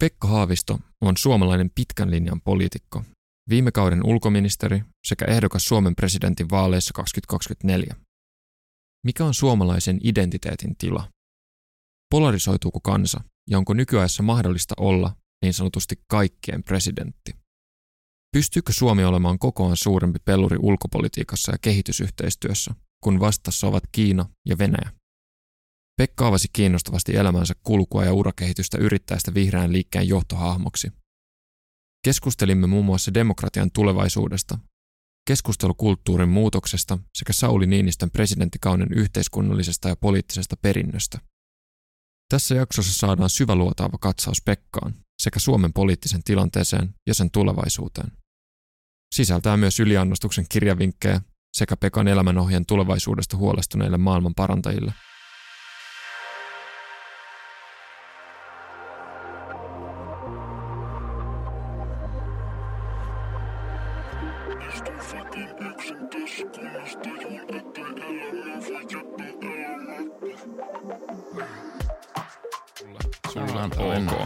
Pekka Haavisto on suomalainen pitkän linjan poliitikko, viime kauden ulkoministeri sekä ehdokas Suomen presidentin vaaleissa 2024. Mikä on suomalaisen identiteetin tila? Polarisoituuko kansa ja onko nykyajassa mahdollista olla niin sanotusti kaikkien presidentti? Pystyykö Suomi olemaan kokoaan suurempi peluri ulkopolitiikassa ja kehitysyhteistyössä, kun vastassa ovat Kiina ja Venäjä? Pekka avasi kiinnostavasti elämänsä kulkua ja urakehitystä yrittäjästä vihreän liikkeen johtohahmoksi. Keskustelimme muun muassa demokratian tulevaisuudesta, keskustelukulttuurin muutoksesta sekä Sauli Niinistön presidenttikauden yhteiskunnallisesta ja poliittisesta perinnöstä. Tässä jaksossa saadaan syväluotaava katsaus Pekkaan sekä Suomen poliittisen tilanteeseen ja sen tulevaisuuteen. Sisältää myös yliannostuksen kirjavinkkejä sekä Pekan elämänohjeen tulevaisuudesta huolestuneille maailman parantajille –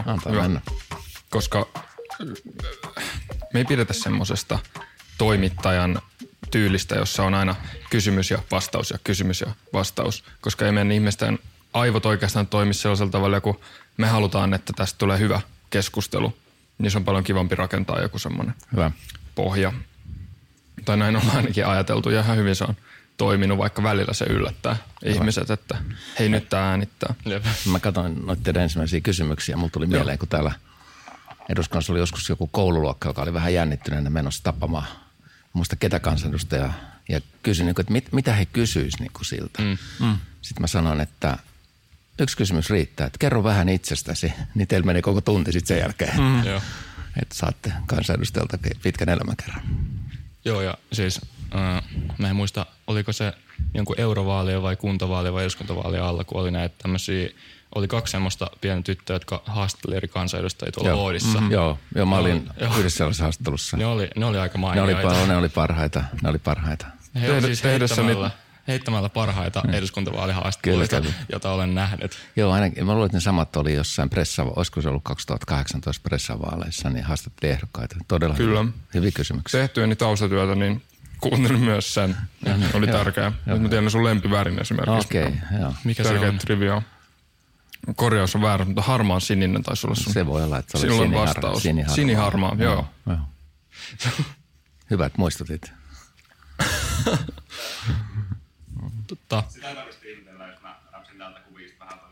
Antaa Hyvä. mennä. Koska me ei pidetä semmoisesta toimittajan tyylistä, jossa on aina kysymys ja vastaus ja kysymys ja vastaus, koska ei meidän ihmisten aivot oikeastaan toimi sellaisella tavalla, kun me halutaan, että tästä tulee hyvä keskustelu, niin se on paljon kivampi rakentaa joku semmoinen hyvä. pohja. Tai näin ollaan ainakin ajateltu ja ihan hyvin se on toiminut, vaikka välillä se yllättää ihmiset, että hei nyt tämä äänittää. Jep. Mä katsoin noita ensimmäisiä kysymyksiä. Mulla tuli mieleen, Joo. kun täällä eduskunnassa oli joskus joku koululuokka, joka oli vähän jännittyneenä menossa tapamaan muista ketä kansanedustajaa. Ja kysyin, että mit, mitä he kysyisivät niin kuin siltä. Mm. Mm. Sitten mä sanoin, että yksi kysymys riittää, että kerro vähän itsestäsi, niin teillä menee koko tunti sitten sen jälkeen. Mm. Että saatte kansanedustajalta pitkän elämäkerran. Joo, ja siis mä en muista, oliko se jonkun eurovaalien vai kuntavaalien vai eduskuntavaalien alla, kun oli näitä tämmöisiä oli kaksi semmoista pientä tyttöä, jotka haastatteli eri kansanedustajia tuolla joo. Oodissa. Mm-hmm. Joo, joo, mä olin joo. yhdessä sellaisessa haastattelussa. Ne oli, ne oli aika mainioita. Ne oli, ne oli parhaita, ne oli parhaita. He Tehdä, siis heittämällä, heittämällä parhaita mm. eduskuntavaalihaastatteluita, jota olen nähnyt. Joo, ainakin. Mä luulen, että ne samat oli jossain pressa, olisiko se ollut 2018 pressavaaleissa, niin haastatteli ehdokkaita. Todella Kyllä. Hyviä, hyviä kysymyksiä. Tehtyäni taustatyötä, niin kuuntelin myös sen. Ja niin, oli joo, tärkeä. Joo. Nyt mä tiedän sun lempivärin esimerkiksi. Okei, okay, joo. Mikä Tärkeä se on? trivia. Korjaus on väärä, mutta harmaan sininen taisi olla sun. Se voi olla, että se oli sinihar- vastaus. Siniharmaa. Siniharmaa, joo. joo. joo. Hyvät muistutit. Totta.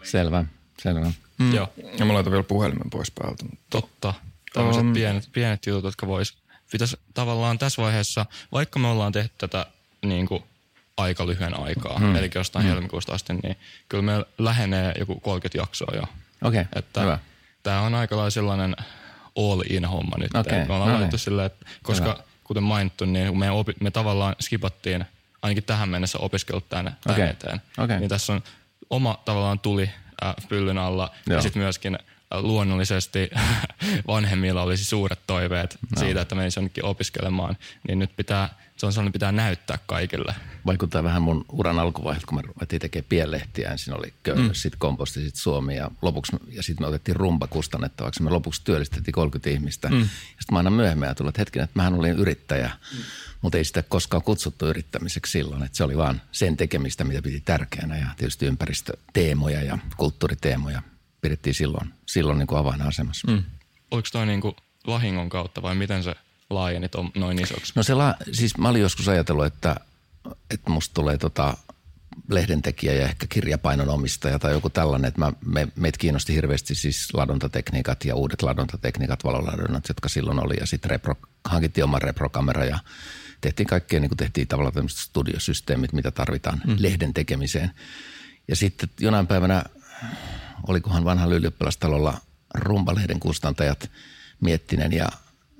Selvä, selvä. Mm. Joo. Ja mä laitan vielä puhelimen pois päältä. Totta. Tämmöiset um, pienet, pienet jutut, jotka vois pitäisi tavallaan tässä vaiheessa, vaikka me ollaan tehty tätä niin kuin aika lyhyen aikaa, hmm. eli jostain hmm. helmikuusta asti, niin kyllä me lähenee joku 30 jaksoa jo. Okei, okay, että hyvä. Tämä on aika lailla sellainen all-in homma nyt. Okay, me ollaan no niin. silleen, että koska hyvä. kuten mainittu, niin me, opi, me tavallaan skipattiin ainakin tähän mennessä opiskellut tänne, okay. eteen. Okay. Niin tässä on oma tavallaan tuli äh, pyllyn alla Joo. ja sitten myöskin – luonnollisesti vanhemmilla olisi suuret toiveet no. siitä, että menisi jonnekin opiskelemaan, niin nyt pitää, se on sellainen, pitää näyttää kaikille. Vaikuttaa vähän mun uran alkuvaiheelta, kun me ruvettiin tekemään pienlehtiä. Ensin oli köynnös, mm. sitten komposti, sitten Suomi ja, lopuksi, ja sitten me otettiin rumba kustannettavaksi. Me lopuksi työllistettiin 30 ihmistä. Mm. Ja sitten mä aina myöhemmin ajattelin, että hetkinen, että mähän olin yrittäjä. Mm. Mutta ei sitä koskaan kutsuttu yrittämiseksi silloin. Että se oli vaan sen tekemistä, mitä piti tärkeänä ja tietysti ympäristöteemoja ja kulttuuriteemoja pidettiin silloin, silloin niin kuin avainasemassa. Mm. Oliko toi niin kuin vahingon kautta vai miten se laajeni noin isoksi? No se, la, siis mä olin joskus ajatellut, että, että musta tulee tota lehdentekijä ja ehkä kirjapainon omistaja tai joku tällainen, että mä, me, meitä kiinnosti hirveästi siis ladontatekniikat ja uudet ladontatekniikat, valoladonnat, jotka silloin oli ja sitten repro, hankittiin oma reprokamera ja tehtiin kaikkea, niin kuin tehtiin tavallaan tämmöiset studiosysteemit, mitä tarvitaan mm. lehden tekemiseen. Ja sitten jonain päivänä olikohan vanhalla ylioppilastalolla rumpalehden kustantajat Miettinen ja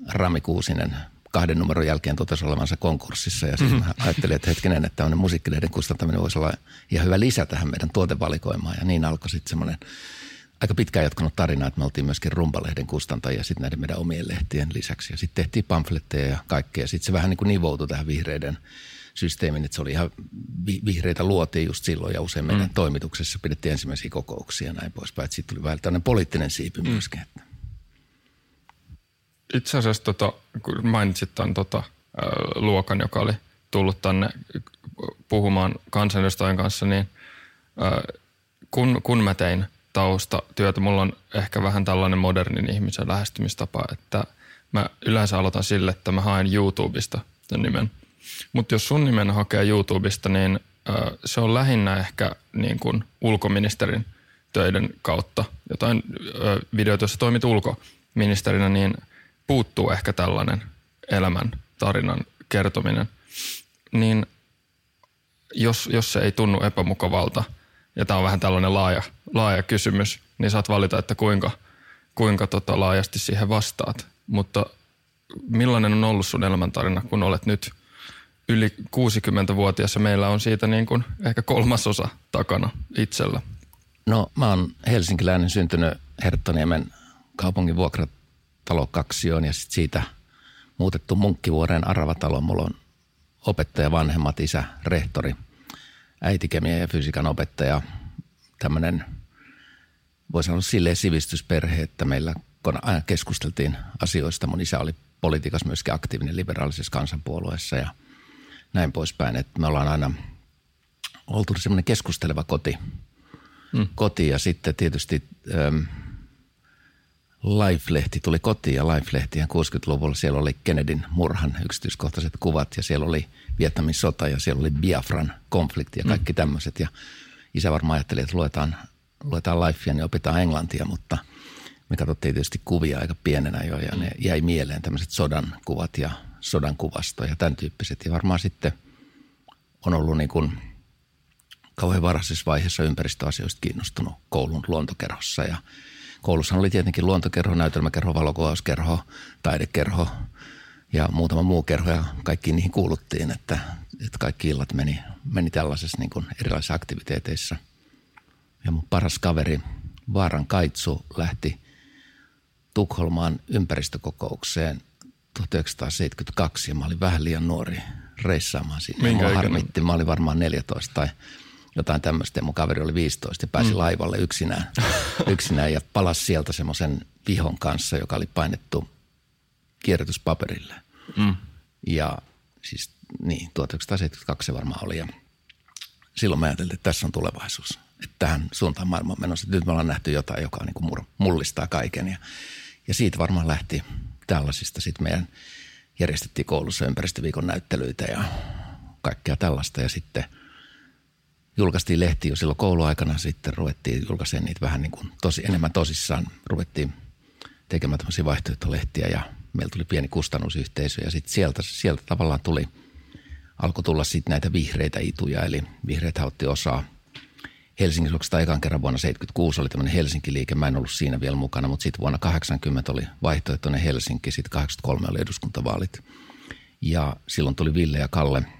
Rami Kuusinen kahden numeron jälkeen totesi olevansa konkurssissa. Ja sitten mm-hmm. ajattelin, että hetkinen, että tämmöinen musiikkilehden kustantaminen voisi olla ihan hyvä lisä tähän meidän tuotevalikoimaan. Ja niin alkoi sitten semmoinen aika pitkään jatkunut tarina, että me oltiin myöskin rumpalehden kustantajia sitten näiden meidän omien lehtien lisäksi. Ja sitten tehtiin pamfletteja ja kaikkea. Sitten se vähän niin kuin nivoutui tähän vihreiden – systeemin, että se oli ihan vihreitä luotiin just silloin ja usein meidän mm. toimituksessa pidettiin ensimmäisiä kokouksia ja näin poispäin. Sitten tuli vähän tämmöinen poliittinen siipi mm. myöskin. Että. itse asiassa tota, kun mainitsit tämän tota, luokan, joka oli tullut tänne puhumaan kansanedustajan kanssa, niin kun, kun mä tein taustatyötä, mulla on ehkä vähän tällainen modernin ihmisen lähestymistapa, että mä yleensä aloitan sille, että mä haen YouTubesta sen nimen. Mutta jos sun nimen hakee YouTubesta, niin se on lähinnä ehkä niin kuin ulkoministerin töiden kautta. Jotain videoita, joissa toimit ulkoministerinä, niin puuttuu ehkä tällainen elämän tarinan kertominen. Niin jos, jos se ei tunnu epämukavalta, ja tämä on vähän tällainen laaja, laaja kysymys, niin saat valita, että kuinka, kuinka tota laajasti siihen vastaat. Mutta millainen on ollut sun elämäntarina, kun olet nyt yli 60-vuotias ja meillä on siitä niin kuin ehkä kolmasosa takana itsellä? No mä oon helsinkiläinen syntynyt Herttoniemen kaupungin vuokratalo kaksioon ja sit siitä muutettu Munkkivuoreen Aravatalo. Mulla on opettaja, vanhemmat, isä, rehtori, äiti kemian ja fysiikan opettaja. Tämmöinen, voisi sanoa silleen sivistysperhe, että meillä kun keskusteltiin asioista, mun isä oli politiikas myöskin aktiivinen liberaalisessa kansanpuolueessa ja näin poispäin. Että me ollaan aina oltu semmoinen keskusteleva koti, mm. koti ja sitten tietysti ähm, Life-lehti tuli kotiin ja Life-lehtihän 60-luvulla siellä oli Kennedyn murhan yksityiskohtaiset kuvat ja siellä oli Vietnamin sota ja siellä oli Biafran konflikti ja kaikki mm. tämmöiset. Ja isä varmaan ajatteli, että luetaan, luetaan Lifea, niin opitaan englantia, mutta me katsottiin tietysti kuvia aika pienenä jo ja ne jäi mieleen tämmöiset sodan kuvat ja sodan kuvasto ja tämän tyyppiset. Ja varmaan sitten on ollut niin kuin kauhean varhaisessa vaiheessa ympäristöasioista kiinnostunut koulun luontokerhossa ja – Koulussa oli tietenkin luontokerho, näytelmäkerho, valokuvauskerho, taidekerho ja muutama muu kerho ja kaikki niihin kuuluttiin, että, että kaikki illat meni, meni tällaisessa niin kuin erilaisissa aktiviteeteissa. Ja mun paras kaveri Vaaran Kaitsu lähti Tukholmaan ympäristökokoukseen 1972 ja mä olin vähän liian nuori reissaamaan sinne. Minkä harmitti, mä olin varmaan 14 tai jotain tämmöistä. Mun kaveri oli 15 ja pääsi mm. laivalle yksinään, yksinään ja palasi sieltä semmoisen vihon kanssa, joka oli painettu kierrätyspaperille. Mm. Ja siis niin, 1972 se varmaan oli. Ja silloin mä ajattelin, että tässä on tulevaisuus. Että tähän suuntaan maailma on menossa. Nyt me ollaan nähty jotain, joka niin kuin mullistaa kaiken. Ja, ja siitä varmaan lähti tällaisista. Sitten meidän järjestettiin koulussa ympäristöviikon näyttelyitä ja kaikkea tällaista. Ja sitten – julkaistiin lehti jo silloin kouluaikana, sitten ruvettiin julkaisemaan niitä vähän niin kuin tosi, enemmän tosissaan. Ruvettiin tekemään tämmöisiä vaihtoehtolehtiä ja meillä tuli pieni kustannusyhteisö ja sitten sieltä, sieltä tavallaan tuli, alkoi tulla sitten näitä vihreitä ituja, eli vihreät otti osaa Helsingissä oikeastaan ekan kerran vuonna 76 oli tämmöinen Helsinki-liike. Mä en ollut siinä vielä mukana, mutta sitten vuonna 80 oli vaihtoehtoinen Helsinki, sitten 83 oli eduskuntavaalit. Ja silloin tuli Ville ja Kalle –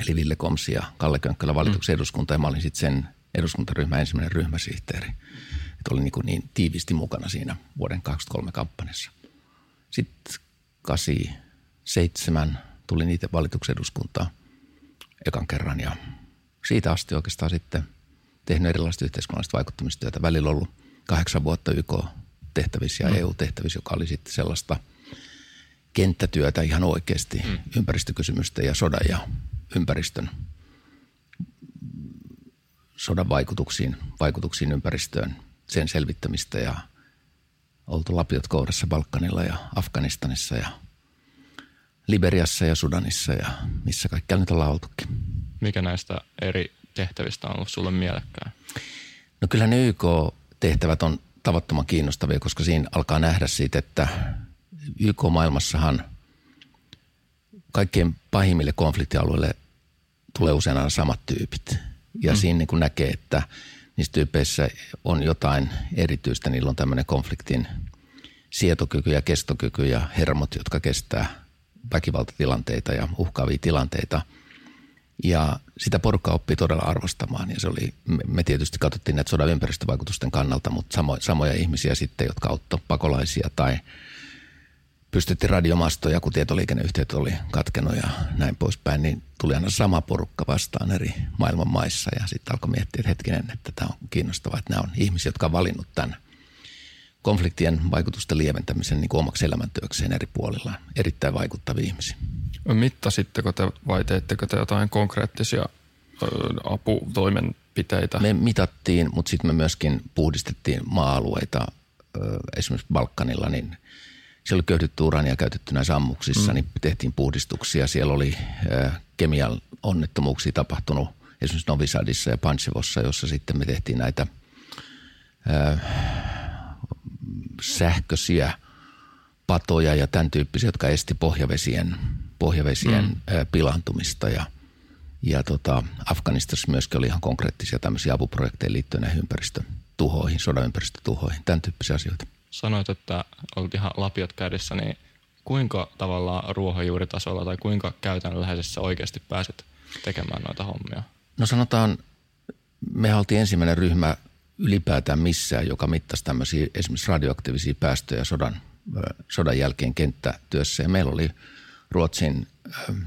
eli Ville Komsi ja Kalle Könkkölä valituksen mm. eduskunta ja mä olin sitten sen eduskuntaryhmän ensimmäinen ryhmäsihteeri. Että olin niin, kuin niin tiivisti mukana siinä vuoden 2023 kampanjassa. Sitten 87 tuli niitä valituksen eduskuntaa ekan kerran ja siitä asti oikeastaan sitten tehnyt erilaista yhteiskunnallista vaikuttamistyötä. Välillä ollut kahdeksan vuotta YK-tehtävissä ja mm. EU-tehtävissä, joka oli sitten sellaista kenttätyötä ihan oikeasti mm. ympäristökysymysten ja sodan ja ympäristön sodan vaikutuksiin, vaikutuksiin ympäristöön, sen selvittämistä ja oltu lapiot kourassa Balkanilla ja Afganistanissa ja Liberiassa ja Sudanissa ja missä kaikkialla nyt ollaan oltukin. Mikä näistä eri tehtävistä on ollut sulle mielekkää? No kyllä ne YK-tehtävät on tavattoman kiinnostavia, koska siinä alkaa nähdä siitä, että YK-maailmassahan kaikkein pahimmille konfliktialueille tulee usein aina samat tyypit. Ja mm. siinä niin kuin näkee, että niissä tyypeissä on jotain erityistä. Niillä on tämmöinen konfliktin sietokyky ja kestokyky ja hermot, jotka kestää väkivaltatilanteita ja uhkaavia tilanteita. Ja sitä porukkaa oppii todella arvostamaan. Ja se oli, me tietysti katsottiin näitä sodan ympäristövaikutusten kannalta, mutta samo, samoja ihmisiä sitten, jotka auttoi pakolaisia tai – pystytti radiomastoja, kun tietoliikenneyhteydet oli katkenut ja näin poispäin, niin tuli aina sama porukka vastaan eri maailman maissa. Ja sitten alkoi miettiä, että hetkinen, että tämä on kiinnostavaa, että nämä on ihmisiä, jotka on valinnut tämän konfliktien vaikutusten lieventämisen niin kuin omaksi elämäntyökseen eri puolilla. Erittäin vaikuttavia ihmisiä. Mittasitteko te vai teettekö te jotain konkreettisia aputoimenpiteitä? Me mitattiin, mutta sitten me myöskin puhdistettiin maa-alueita esimerkiksi Balkanilla, niin siellä oli köyhdytty urania käytetty näissä ammuksissa, mm. niin tehtiin puhdistuksia. Siellä oli kemian onnettomuuksia tapahtunut esimerkiksi Novisadissa ja Panchevossa, jossa sitten me tehtiin näitä sähköisiä patoja ja tämän tyyppisiä, jotka esti pohjavesien, pohjavesien mm. pilantumista. Ja, ja tota, Afganistassa myöskin oli ihan konkreettisia tämmöisiä apuprojekteja liittyen näihin ympäristötuhoihin, sodan ympäristötuhoihin, tämän tyyppisiä asioita. Sanoit, että olit ihan lapiot kädessä, niin kuinka tavallaan ruohonjuuritasolla tai kuinka käytännönläheisessä oikeasti pääsit tekemään noita hommia? No sanotaan, me oltiin ensimmäinen ryhmä ylipäätään missään, joka mittasi tämmöisiä esimerkiksi radioaktiivisia päästöjä sodan, sodan jälkeen kenttätyössä. Ja meillä oli Ruotsin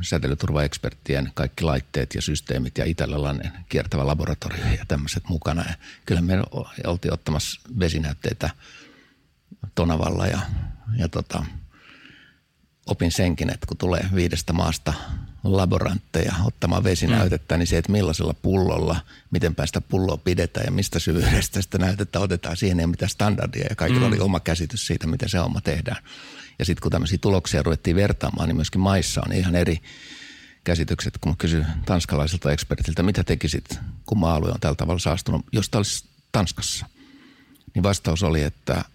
säteilyturvaeksperttien kaikki laitteet ja systeemit ja italialainen kiertävä laboratorio ja tämmöiset mukana. Ja kyllä me oltiin ottamassa vesinäytteitä Tonavalla ja, ja tota, opin senkin, että kun tulee viidestä maasta laborantteja ottamaan vesinäytettä, mm. niin se, että millaisella pullolla, miten päästä pulloa pidetään ja mistä syvyydestä sitä näytettä otetaan, siihen ei ole mitään standardia ja kaikilla mm. oli oma käsitys siitä, miten se homma tehdään. Ja sitten kun tämmöisiä tuloksia ruvettiin vertaamaan, niin myöskin maissa on ihan eri käsitykset, kun mä kysyin tanskalaiselta ekspertiltä, mitä tekisit, kun maa-alue on tällä tavalla saastunut, jos tämä olisi Tanskassa. Niin vastaus oli, että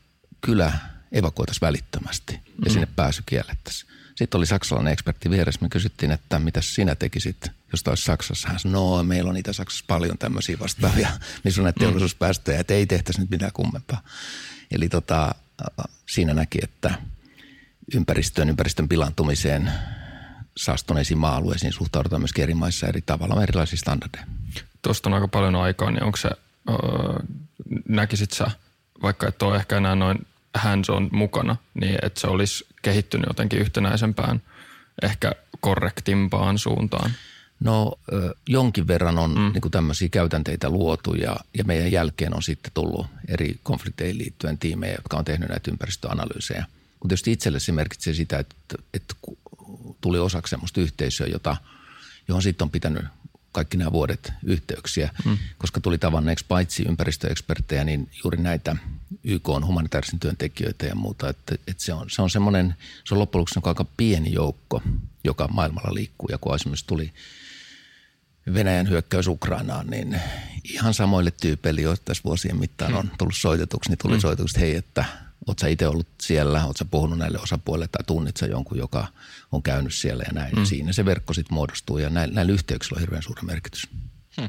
kyllä evakuoitaisiin välittömästi ja mm. sinne pääsy kiellettäisiin. Sitten oli saksalainen ekspertti vieressä. Me kysyttiin, että mitä sinä tekisit, jos taas Saksassa. Hän sanoi, no meillä on niitä Saksassa paljon tämmöisiä vastaavia, missä on näitä teollisuuspäästöjä, että ei tehtäisi nyt mitään kummempaa. Eli tota, siinä näki, että ympäristöön, ympäristön pilantumiseen, saastuneisiin maa-alueisiin suhtaudutaan myös eri maissa eri tavalla, erilaisia standardeja. Tuosta on aika paljon aikaa, niin onko se, öö, näkisit sä, vaikka et ole ehkä enää noin hands on mukana, niin että se olisi kehittynyt jotenkin yhtenäisempään, ehkä korrektimpaan suuntaan? No jonkin verran on mm. niin tämmöisiä käytänteitä luotu ja, ja meidän jälkeen on sitten tullut eri konflikteihin liittyen tiimejä, jotka on tehnyt näitä ympäristöanalyysejä. Mutta tietysti itselle se merkitsee sitä, että, että tuli osaksi semmoista yhteisöä, jota, johon sitten on pitänyt kaikki nämä vuodet yhteyksiä, mm. koska tuli tavanneeksi paitsi ympäristöeksperttejä, niin juuri näitä YK on humanitaarisen työntekijöitä ja muuta. Että, että se on, se on semmoinen, se on loppujen lopuksi aika pieni joukko, joka maailmalla liikkuu. Ja kun esimerkiksi tuli Venäjän hyökkäys Ukrainaan, niin ihan samoille tyypeille, joita tässä vuosien mittaan on tullut soitetuksi, niin tuli mm. soitetuksi, että hei, että oot sä itse ollut siellä, oot sä puhunut näille osapuolille tai tunnit sä jonkun, joka on käynyt siellä ja näin. Mm. Siinä se verkko sitten muodostuu ja näillä, näillä yhteyksillä on hirveän suuri merkitys. Hmm.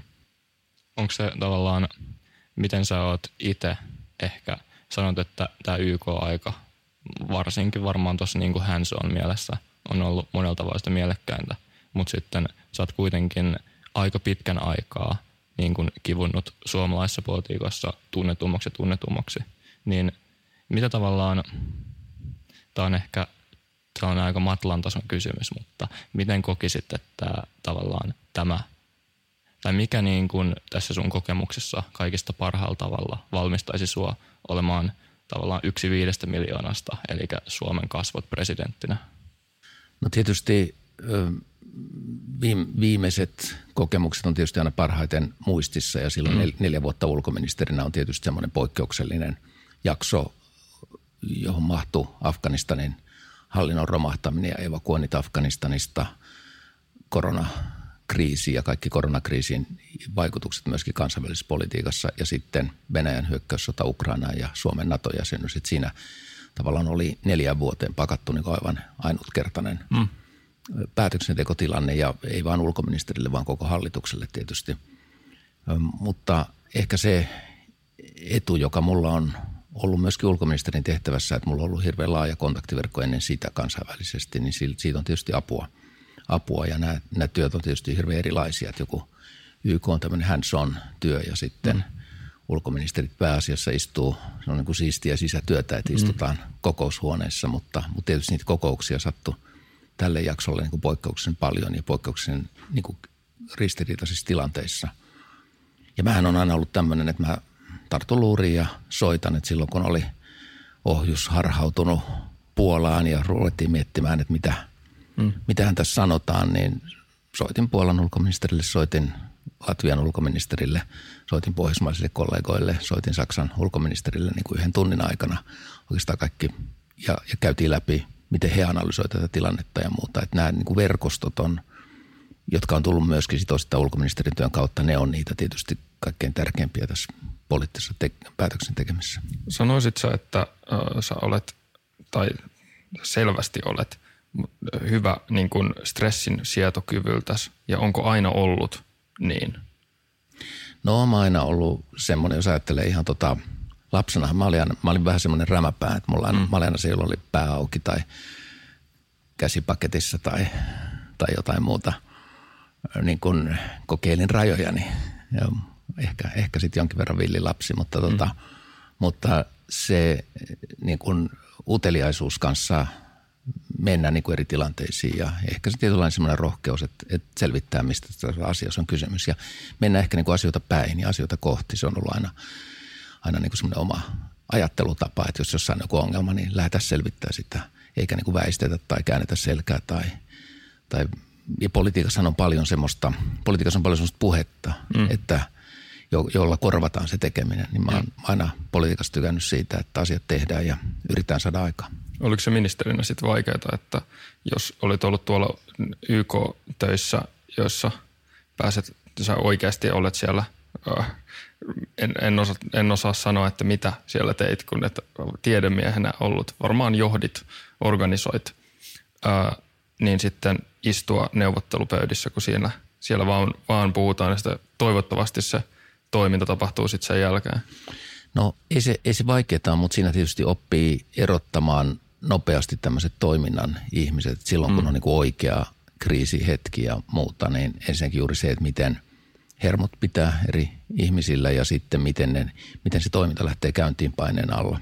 Onko se tavallaan, miten sä oot itse ehkä sanonut, että tämä YK-aika varsinkin varmaan tuossa niin kuin hands on mielessä on ollut monella tavalla sitä mielekkäintä, mutta sitten sä oot kuitenkin aika pitkän aikaa niin kuin kivunnut suomalaisessa politiikassa tunnetummaksi ja tunnetummaksi, niin mitä tavallaan, tämä on ehkä on aika matlan tason kysymys, mutta miten kokisit, että tavallaan tämä, tai mikä niin kuin tässä sun kokemuksessa kaikista parhaalla tavalla valmistaisi sua olemaan tavallaan yksi viidestä miljoonasta, eli Suomen kasvot presidenttinä? No tietysti viimeiset kokemukset on tietysti aina parhaiten muistissa ja silloin mm. neljä vuotta ulkoministerinä on tietysti semmoinen poikkeuksellinen jakso, johon mahtuu Afganistanin hallinnon romahtaminen ja evakuoinnit Afganistanista, koronakriisi ja kaikki koronakriisin vaikutukset myöskin kansainvälisessä politiikassa ja sitten Venäjän hyökkäyssota Ukrainaan ja Suomen NATO-jäsenyys. Että siinä tavallaan oli neljän vuoteen pakattu niin aivan ainutkertainen mm. päätöksentekotilanne ja ei vain ulkoministerille, vaan koko hallitukselle tietysti. Mutta ehkä se etu, joka mulla on ollut myöskin ulkoministerin tehtävässä, että mulla on ollut hirveän laaja kontaktiverkko ennen sitä kansainvälisesti, niin siitä on tietysti apua. Apua ja nämä, nämä työt on tietysti hirveän erilaisia, että joku YK on tämmöinen hands-on työ ja sitten mm. ulkoministerit pääasiassa istuu, se on niin kuin siistiä sisätyötä, että mm. istutaan mm. kokoushuoneessa, mutta, mutta tietysti niitä kokouksia sattuu tälle jaksolle niin kuin poikkeuksellisen paljon ja poikkeuksellisen niin kuin ristiriitaisissa tilanteissa. Ja mähän on aina ollut tämmöinen, että mä tartun luuriin ja soitan, että silloin kun oli ohjus harhautunut Puolaan ja ruvettiin miettimään, että mitä, mm. mitähän tässä sanotaan, niin soitin Puolan ulkoministerille, soitin Latvian ulkoministerille, soitin pohjoismaisille kollegoille, soitin Saksan ulkoministerille niin kuin yhden tunnin aikana oikeastaan kaikki ja, ja käytiin läpi, miten he analysoivat tätä tilannetta ja muuta. Että nämä niin kuin verkostot on, jotka on tullut myöskin sit ulkoministerin työn kautta, ne on niitä tietysti kaikkein tärkeimpiä tässä poliittisessa te- päätöksen tekemisessä. Sanoisit että äh, sä olet, tai selvästi olet hyvä niin kuin stressin sietokyvyltäsi ja onko aina ollut niin? No mä aina ollut semmoinen, jos ajattelee ihan tota, lapsena, mä olin, mä olin vähän semmoinen rämäpää, että mulla aina, mm. mä olin aina se, jolla oli pää auki tai käsipaketissa tai, tai jotain muuta. Niin kun kokeilin rajojani ja ehkä, ehkä sitten jonkin verran villilapsi, mutta, tota, mm. mutta se niin kun uteliaisuus kanssa – mennä niin kuin eri tilanteisiin ja ehkä se tietynlainen semmoinen rohkeus, että, että selvittää, mistä tässä asiassa on kysymys ja mennä ehkä niin kuin asioita päin ja asioita kohti. Se on ollut aina, aina niin kuin semmoinen oma ajattelutapa, että jos jossain on joku ongelma, niin lähdetään selvittää sitä, eikä niin kuin väistetä tai käännetä selkää tai, tai ja politiikassa on paljon semmoista, politiikassa on paljon semmoista puhetta, mm. että jo, jolla korvataan se tekeminen. Niin mä oon aina politiikassa tykännyt siitä, että asiat tehdään ja yritetään saada aikaa. Oliko se ministerinä sitten vaikeaa, että jos olit ollut tuolla YK-töissä, joissa pääset, sä oikeasti olet siellä, äh, en, en, osaa, en osaa sanoa, että mitä siellä teit, kun et tiedemiehenä ollut, varmaan johdit, organisoit, äh, niin sitten istua neuvottelupöydissä, kun siinä, siellä vaan, vaan puhutaan ja sitä toivottavasti se toiminta tapahtuu sitten sen jälkeen. No ei se, ei se vaikeaa, mutta siinä tietysti oppii erottamaan nopeasti tämmöiset toiminnan ihmiset. Silloin kun mm. on niin kuin oikea kriisihetki ja muuta, niin ensinnäkin juuri se, että miten hermot pitää eri ihmisillä ja sitten miten, ne, miten se toiminta lähtee käyntiin paineen alla.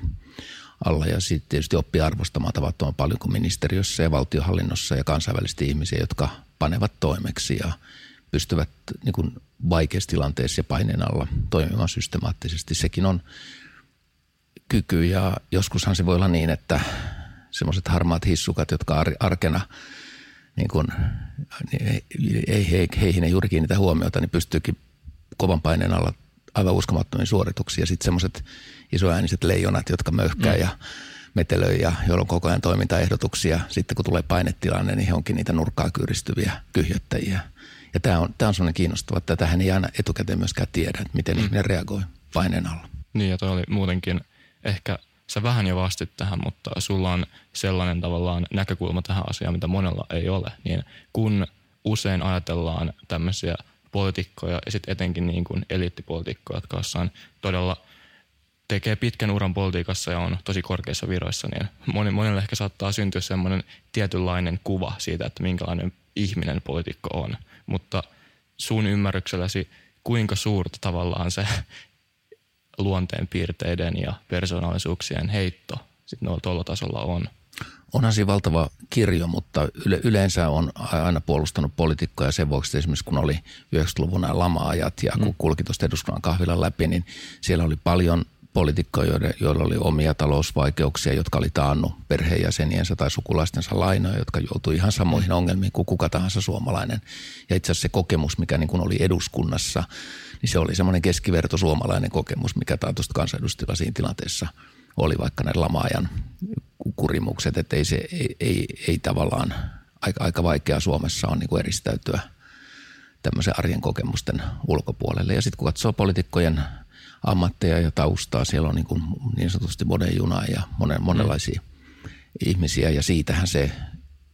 alla. Ja sitten tietysti oppii arvostamaan tavattoman paljon kuin ministeriössä ja valtiohallinnossa ja kansainvälisesti ihmisiä, jotka panevat toimeksi ja pystyvät niin kuin vaikeassa tilanteessa ja paineen alla toimimaan systemaattisesti. Sekin on kyky ja joskushan se voi olla niin, että semmoiset harmaat hissukat, jotka arkena niin kun, niin ei, ei, heihin ei juuri kiinnitä huomiota, niin pystyykin kovan paineen alla aivan uskomattomiin suorituksiin. Ja sitten semmoiset isoääniset leijonat, jotka möyhkää mm. ja metelöi ja joilla on koko ajan toimintaehdotuksia. Sitten kun tulee painetilanne, niin he onkin niitä nurkkaa kyyristyviä kyhjöttäjiä. Ja tämä on, tämä on sellainen kiinnostava, että tähän ei aina etukäteen myöskään tiedä, että miten mm. ihminen reagoi paineen alla. Niin ja toi oli muutenkin ehkä – sä vähän jo vastit tähän, mutta sulla on sellainen tavallaan näkökulma tähän asiaan, mitä monella ei ole. Niin kun usein ajatellaan tämmöisiä poliitikkoja ja sitten etenkin niin kuin eliittipoliitikkoja, jotka on todella tekee pitkän uran politiikassa ja on tosi korkeissa viroissa, niin monelle ehkä saattaa syntyä semmoinen tietynlainen kuva siitä, että minkälainen ihminen poliitikko on. Mutta sun ymmärrykselläsi, kuinka suurta tavallaan se luonteen piirteiden ja persoonallisuuksien heitto sitten tuolla tasolla on. Onhan siinä valtava kirjo, mutta yle, yleensä on aina puolustanut poliitikkoja sen vuoksi, esimerkiksi kun oli 90-luvun lama-ajat ja kun mm. kulki tuosta eduskunnan kahvilan läpi, niin siellä oli paljon poliitikkoja, joilla oli omia talousvaikeuksia, jotka oli taannut perheenjäseniensä tai sukulaistensa lainoja, jotka joutui ihan samoihin ongelmiin kuin kuka tahansa suomalainen. Ja itse asiassa se kokemus, mikä niin kuin oli eduskunnassa, niin se oli semmoinen keskiverto suomalainen kokemus, mikä taatusti kansanedustajilla siinä tilanteessa oli, vaikka ne lamaajan kurimukset, että ei, se, ei, ei, ei tavallaan, aika, aika vaikea Suomessa on niin kuin eristäytyä tämmöisen arjen kokemusten ulkopuolelle. Ja sitten kun katsoo poliitikkojen ammatteja ja taustaa. Siellä on niin, kuin niin sanotusti monen junaa ja monen, monenlaisia mm. ihmisiä ja siitähän se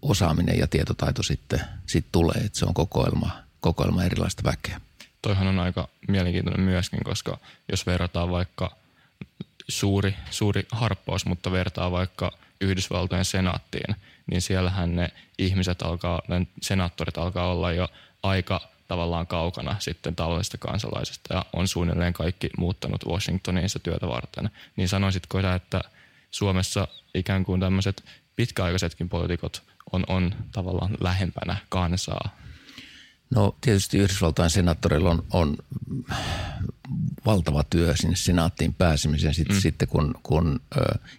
osaaminen ja tietotaito sitten sit tulee, että se on kokoelma, kokoelma erilaista väkeä. Toihan on aika mielenkiintoinen myöskin, koska jos verrataan vaikka suuri, suuri harppaus, mutta vertaa vaikka Yhdysvaltojen senaattiin, niin siellähän ne ihmiset alkaa, ne senaattorit alkaa olla jo aika – tavallaan kaukana sitten tavallisesta kansalaisesta ja on suunnilleen kaikki muuttanut Washingtoniin se työtä varten. Niin sanoisitko sä, että Suomessa ikään kuin tämmöiset pitkäaikaisetkin poliitikot on, on tavallaan lähempänä kansaa? No tietysti Yhdysvaltain senaattoreilla on, on valtava työ sinne senaattiin pääsemisen sitten, mm. sitten kun, kun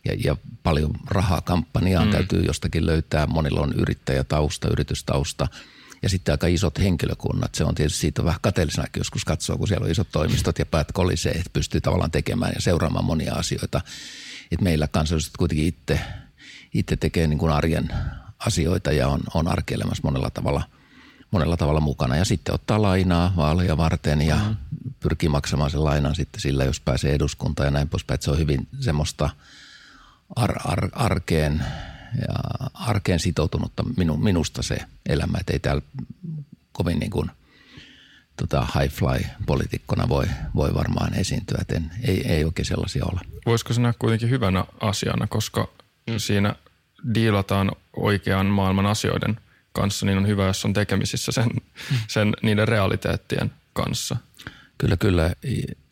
ja, ja paljon rahaa kampanjaan mm. täytyy jostakin löytää. Monilla on yrittäjätausta, yritystausta ja sitten aika isot henkilökunnat. Se on tietysti siitä vähän kateellisenakin joskus katsoa, kun siellä on isot toimistot ja päät kolisee, että pystyy tavallaan tekemään ja seuraamaan monia asioita. Et meillä kansalliset kuitenkin itse, itse tekee niin kuin arjen asioita ja on, on arkielämässä monella tavalla – monella tavalla mukana. Ja sitten ottaa lainaa vaaleja varten ja mm. pyrkii maksamaan sen lainan sitten sillä, jos pääsee eduskuntaan ja näin poispäin. Että se on hyvin semmoista ar- ar- arkeen, ja arkeen sitoutunutta minu, minusta se elämä. Että ei täällä kovin niin kuin tota high fly poliitikkona voi, voi varmaan esiintyä. Että en, ei, ei oikein sellaisia ole. Voisiko se nähdä kuitenkin hyvänä asiana, koska mm. siinä diilataan oikean maailman asioiden – kanssa, niin on hyvä, jos on tekemisissä sen, sen niiden realiteettien kanssa. Kyllä, kyllä.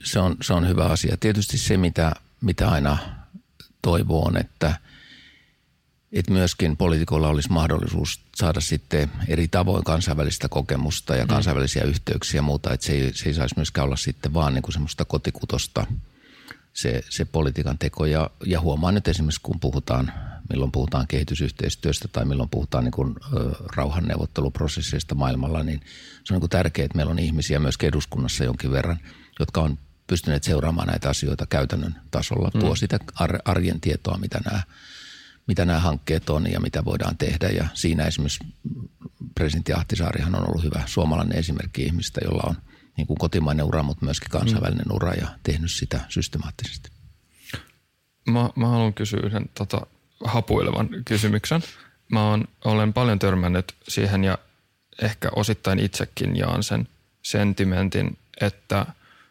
Se on, se on hyvä asia. Tietysti se, mitä, mitä aina toivoo, on, että, että myöskin poliitikoilla olisi mahdollisuus saada sitten eri tavoin kansainvälistä kokemusta ja mm. kansainvälisiä mm. yhteyksiä ja muuta. Että se ei, se ei saisi myöskään olla sitten vaan niin kuin semmoista kotikutosta se, se politiikan teko. Ja, ja huomaan nyt esimerkiksi, kun puhutaan milloin puhutaan kehitysyhteistyöstä tai milloin puhutaan niin kuin, rauhanneuvotteluprosesseista maailmalla, niin se on niin kuin tärkeää, että meillä on ihmisiä myös eduskunnassa jonkin verran, jotka on pystyneet seuraamaan näitä asioita käytännön tasolla, tuo mm. sitä arjen tietoa, mitä nämä, mitä nämä hankkeet on ja mitä voidaan tehdä. Ja siinä esimerkiksi presidentti Ahtisaarihan on ollut hyvä suomalainen esimerkki ihmistä, jolla on niin kuin kotimainen ura, mutta myöskin kansainvälinen ura ja tehnyt sitä systemaattisesti. Mä, mä haluan kysyä yhden tota, hapuilevan kysymyksen. Mä oon, olen paljon törmännyt siihen ja ehkä osittain itsekin jaan sen sentimentin, että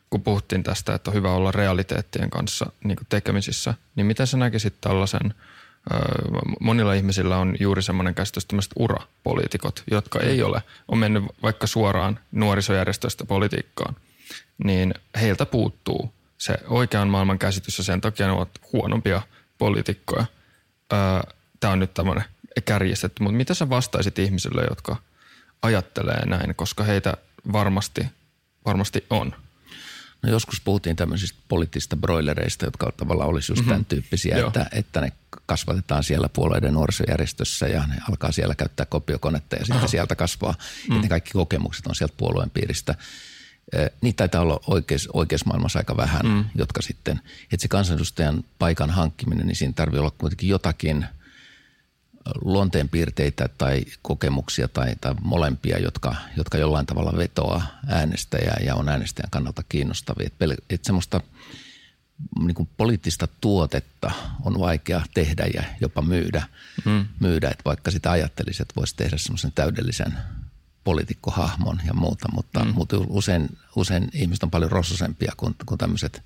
kun puhuttiin tästä, että on hyvä olla realiteettien kanssa niin tekemisissä, niin miten sä näkisit tällaisen, monilla ihmisillä on juuri semmoinen käsitys tämmöiset urapoliitikot, jotka ei ole, on mennyt vaikka suoraan nuorisojärjestöstä politiikkaan, niin heiltä puuttuu se oikean maailman käsitys ja sen takia ne ovat huonompia poliitikkoja – tämä on nyt tämmöinen kärjistetty, mutta mitä sä vastaisit ihmisille, jotka ajattelee näin, koska heitä varmasti, varmasti on? No joskus puhuttiin tämmöisistä poliittisista broilereista, jotka tavallaan olisi just mm-hmm. tämän tyyppisiä, että, että ne kasvatetaan siellä puolueiden nuorisojärjestössä ja ne alkaa siellä käyttää kopiokonetta ja sitten Aha. sieltä kasvaa. Mm. Ja ne kaikki kokemukset on sieltä puolueen piiristä. Niitä taitaa olla oikeassa, oikeassa maailmassa aika vähän, mm. jotka sitten, että se kansanedustajan paikan hankkiminen, niin siinä tarvii olla kuitenkin jotakin luonteenpiirteitä tai kokemuksia tai, tai molempia, jotka, jotka jollain tavalla vetoaa äänestäjää ja on äänestäjän kannalta kiinnostavia. Että et semmoista niin kuin poliittista tuotetta on vaikea tehdä ja jopa myydä, mm. myydä että vaikka sitä ajattelisi, että voisi tehdä semmoisen täydellisen – poliitikkohahmon ja muuta, mutta, mm. mutta usein, usein ihmiset on paljon rossosempia kuin, kuin tämmöiset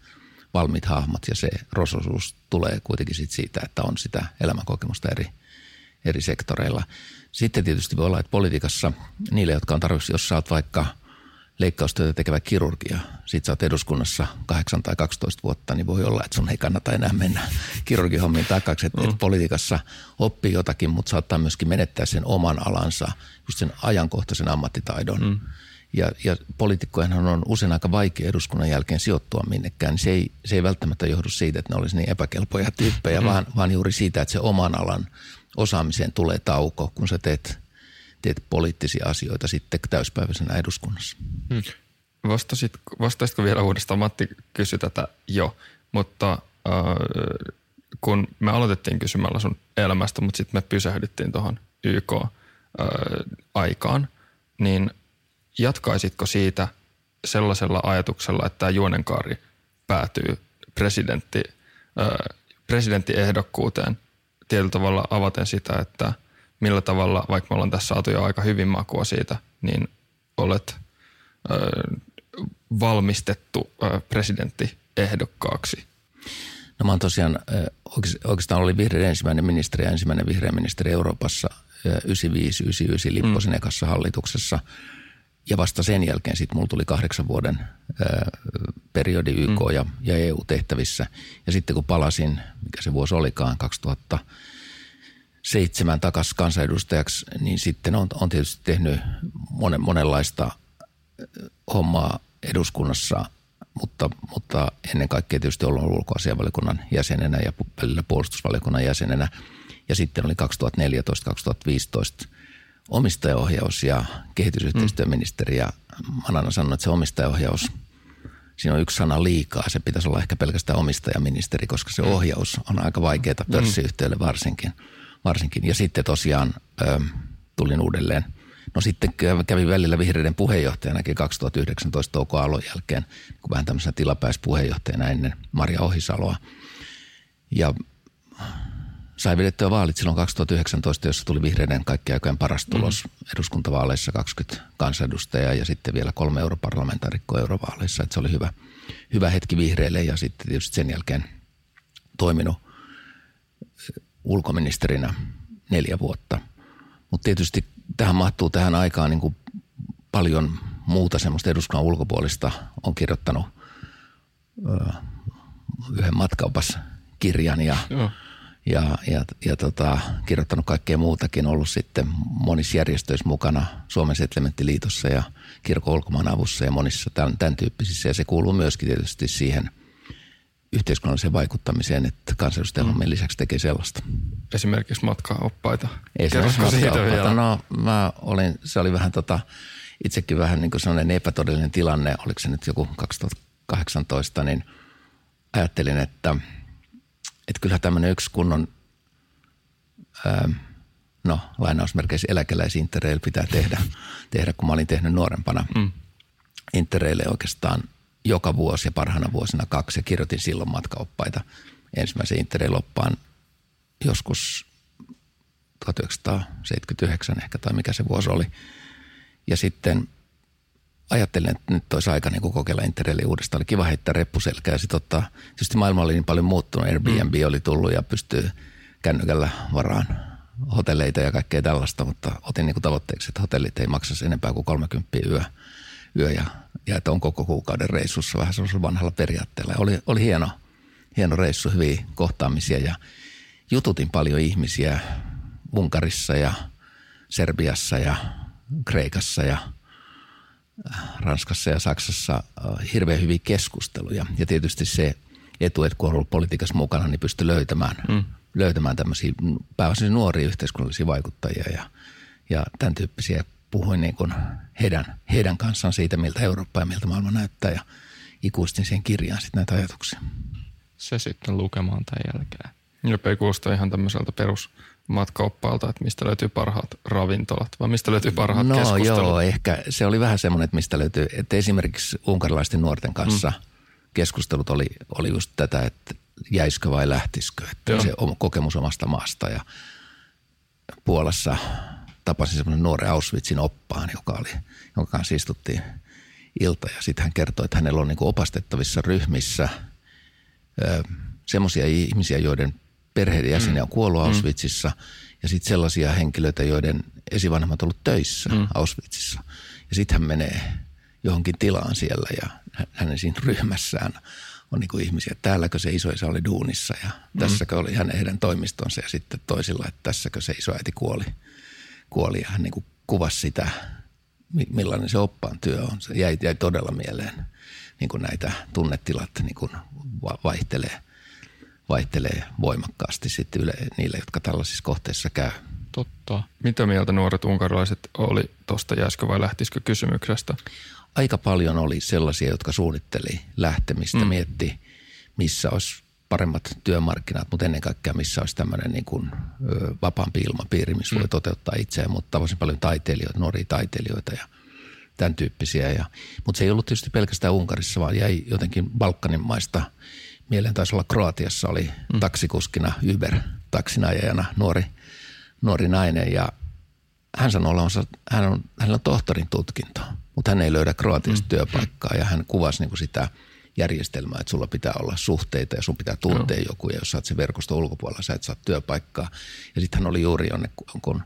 valmiit hahmot ja se rososuus tulee kuitenkin sit siitä, että on sitä elämänkokemusta eri, eri sektoreilla. Sitten tietysti voi olla, että politiikassa niille, jotka on tarvitsi, jos saat vaikka – leikkaustyötä tekevä kirurgia, sit sä oot eduskunnassa 8 tai 12 vuotta, niin voi olla, että sun ei kannata enää mennä kirurgihommiin takaksi. Että mm. et politiikassa oppii jotakin, mutta saattaa myöskin menettää sen oman alansa, just sen ajankohtaisen ammattitaidon. Mm. Ja, ja poliitikkojenhan on usein aika vaikea eduskunnan jälkeen sijoittua minnekään. Se ei, se ei välttämättä johdu siitä, että ne olisi niin epäkelpoja tyyppejä, mm. vaan, vaan juuri siitä, että se oman alan osaamiseen tulee tauko, kun sä teet – teet poliittisia asioita sitten täyspäiväisenä eduskunnassa. Hmm. Vastasit, vastasitko vielä uudestaan? Matti kysyi tätä jo, mutta äh, kun me aloitettiin kysymällä sun elämästä, mutta sitten me pysähdyttiin tuohon YK-aikaan, niin jatkaisitko siitä sellaisella ajatuksella, että tämä juonenkaari päätyy presidentti, äh, presidenttiehdokkuuteen tietyllä tavalla avaten sitä, että – millä tavalla, vaikka me ollaan tässä saatu jo aika hyvin makua siitä, niin olet ö, valmistettu ö, presidentti-ehdokkaaksi? No mä oon tosiaan, oikeastaan oli vihreä ensimmäinen ministeri ja ensimmäinen vihreä ministeri Euroopassa 95-99 Lipposen mm. ekassa hallituksessa. Ja vasta sen jälkeen sitten mulla tuli kahdeksan vuoden ö, periodi YK mm. ja, ja EU-tehtävissä. Ja sitten kun palasin, mikä se vuosi olikaan, 2000 seitsemän takaisin kansanedustajaksi, niin sitten on, on tietysti tehnyt monen, monenlaista hommaa eduskunnassa, mutta, mutta ennen kaikkea tietysti ollut ulkoasianvaliokunnan jäsenenä ja välillä puolustusvaliokunnan jäsenenä. Ja sitten oli 2014-2015 omistajaohjaus ja kehitysyhteistyöministeri ja Manana sanoi, että se omistajaohjaus, siinä on yksi sana liikaa. Se pitäisi olla ehkä pelkästään omistajaministeri, koska se ohjaus on aika vaikeaa mm. pörssiyhtiöille varsinkin. varsinkin. Ja sitten tosiaan ö, tulin uudelleen – No sitten kävi välillä vihreiden puheenjohtajanakin 2019 touko alon jälkeen, kun vähän tämmöisenä tilapäispuheenjohtajana ennen Maria Ohisaloa. Ja sai vedettyä vaalit silloin 2019, jossa tuli vihreiden kaikkien aikojen paras mm. tulos mm. eduskuntavaaleissa 20 kansanedustajaa ja sitten vielä kolme europarlamentaarikkoa eurovaaleissa. Että se oli hyvä, hyvä hetki vihreille ja sitten tietysti sen jälkeen toiminut ulkoministerinä neljä vuotta. Mutta tietysti tähän mahtuu tähän aikaan niin kuin paljon muuta semmoista eduskunnan ulkopuolista. On kirjoittanut yhden kirjan ja, ja, ja, ja tota, kirjoittanut kaikkea muutakin. Ollut sitten monissa järjestöissä mukana Suomen Setlementtiliitossa ja kirkon ulkomaanavussa ja monissa tämän, tämän tyyppisissä. Ja se kuuluu myöskin tietysti siihen – yhteiskunnalliseen vaikuttamiseen, että kansanedustajan mm. lisäksi tekee sellaista. Esimerkiksi matkaoppaita. Se matkaoppaita. No mä olin, se oli vähän tota, itsekin vähän niin kuin sellainen epätodellinen tilanne, oliko se nyt joku 2018, niin ajattelin, että, että kyllä tämmöinen yksi kunnon, ää, no lainausmerkeissä eläkeläisinterrail pitää tehdä, tehdä, kun mä olin tehnyt nuorempana mm. interreille oikeastaan – joka vuosi ja parhaana vuosina kaksi ja kirjoitin silloin matkaoppaita ensimmäisen interreiloppaan joskus 1979 ehkä tai mikä se vuosi oli. Ja sitten ajattelin, että nyt olisi aika niin kokeilla Interraili uudestaan. Oli kiva heittää reppuselkää ja sitten ottaa, tietysti maailma oli niin paljon muuttunut, Airbnb mm. oli tullut ja pystyy kännykällä varaan hotelleita ja kaikkea tällaista, mutta otin niin kuin tavoitteeksi, että hotellit ei maksaisi enempää kuin 30 yö, yö ja ja että on koko kuukauden reissussa vähän sellaisella vanhalla periaatteella. Ja oli, oli hieno, hieno reissu, hyviä kohtaamisia ja jututin paljon ihmisiä Unkarissa ja Serbiassa ja Kreikassa ja Ranskassa ja Saksassa äh, hirveän hyviä keskusteluja. Ja tietysti se etu, että kun on ollut politiikassa mukana, niin pystyi löytämään, mm. löytämään tämmöisiä pääosin nuoria yhteiskunnallisia vaikuttajia ja, ja tämän tyyppisiä puhuin niin kuin heidän, heidän kanssaan siitä, miltä Eurooppa ja miltä maailma näyttää ja ikuistin siihen kirjaan sitten näitä ajatuksia. Se sitten lukemaan tämän jälkeen. Jopa ei kuulosta ihan tämmöiseltä perus matkaoppaalta, että mistä löytyy parhaat ravintolat vai mistä löytyy parhaat no, keskustelut? joo, ehkä se oli vähän semmoinen, että mistä löytyy, että esimerkiksi unkarilaisten nuorten kanssa mm. keskustelut oli, oli just tätä, että jäisikö vai lähtisikö, että joo. se kokemus omasta maasta ja Puolassa – tapasin semmoinen nuoren Auschwitzin oppaan, joka oli, jonka kanssa istuttiin ilta. Ja sitten hän kertoi, että hänellä on niin opastettavissa ryhmissä semmoisia ihmisiä, joiden perheiden jäseniä on kuollut mm. Auschwitzissa. Ja sitten sellaisia henkilöitä, joiden esivanhemmat on ollut töissä mm. Auschwitzissa. Ja sitten hän menee johonkin tilaan siellä ja hänen siinä ryhmässään on niin kuin ihmisiä, että täälläkö se isoisä oli duunissa ja mm. tässäkö oli hänen heidän toimistonsa ja sitten toisilla, että tässäkö se isoäiti kuoli – kuoli ja hän niin kuin kuvasi sitä, millainen se oppaan työ on. Se jäi, jäi todella mieleen, niin kuin näitä tunnetilat niin kuin vaihtelee, vaihtelee voimakkaasti sitten yle, niille, jotka tällaisissa kohteissa käy. Totta. Mitä mieltä nuoret unkarilaiset oli tuosta jääskö vai lähtisikö kysymyksestä? Aika paljon oli sellaisia, jotka suunnitteli lähtemistä, mm. mietti missä olisi paremmat työmarkkinat, mutta ennen kaikkea missä olisi tämmöinen niin kuin, ö, vapaampi ilmapiiri, missä mm. voi toteuttaa itseään, mutta tavasin paljon taiteilijoita, nuoria taiteilijoita ja tämän tyyppisiä. Ja, mutta se ei ollut tietysti pelkästään Unkarissa, vaan jäi jotenkin Balkanin maista. Mieleen taisi olla Kroatiassa, oli mm. taksikuskina, Uber-taksinajajana nuori, nuori nainen ja hän sanoi olevansa, hän on, hänellä on tohtorin tutkinto, mutta hän ei löydä Kroatiasta mm. työpaikkaa ja hän kuvasi niin kuin sitä – järjestelmää, että sulla pitää olla suhteita ja sun pitää tuntea no. joku ja jos sä oot se verkosto ulkopuolella, sä et saa työpaikkaa. Ja sitten hän oli juuri jonne, kun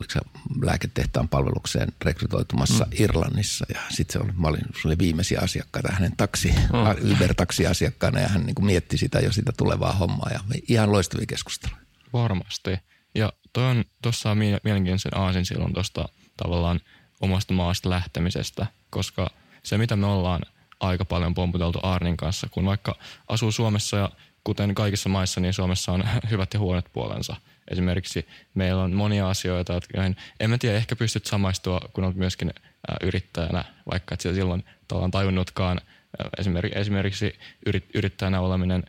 oliko se lääketehtaan palvelukseen rekrytoitumassa mm. Irlannissa ja sitten se oli, mä olin, se oli viimeisiä asiakkaita hänen taksi, oh. Uber-taksiasiakkaana ja hän niin mietti sitä jo sitä tulevaa hommaa ja ihan loistavia keskusteluja. Varmasti. Ja tuossa on mielenkiintoisen aasin silloin tuosta tavallaan omasta maasta lähtemisestä, koska se mitä me ollaan aika paljon pomputeltu Arnin kanssa, kun vaikka asuu Suomessa ja kuten kaikissa maissa, niin Suomessa on hyvät ja huonot puolensa. Esimerkiksi meillä on monia asioita, jotka en mä tiedä, ehkä pystyt samaistua, kun olet myöskin yrittäjänä, vaikka et silloin tavallaan tajunnutkaan. Esimerkiksi, esimerkiksi yrittäjänä oleminen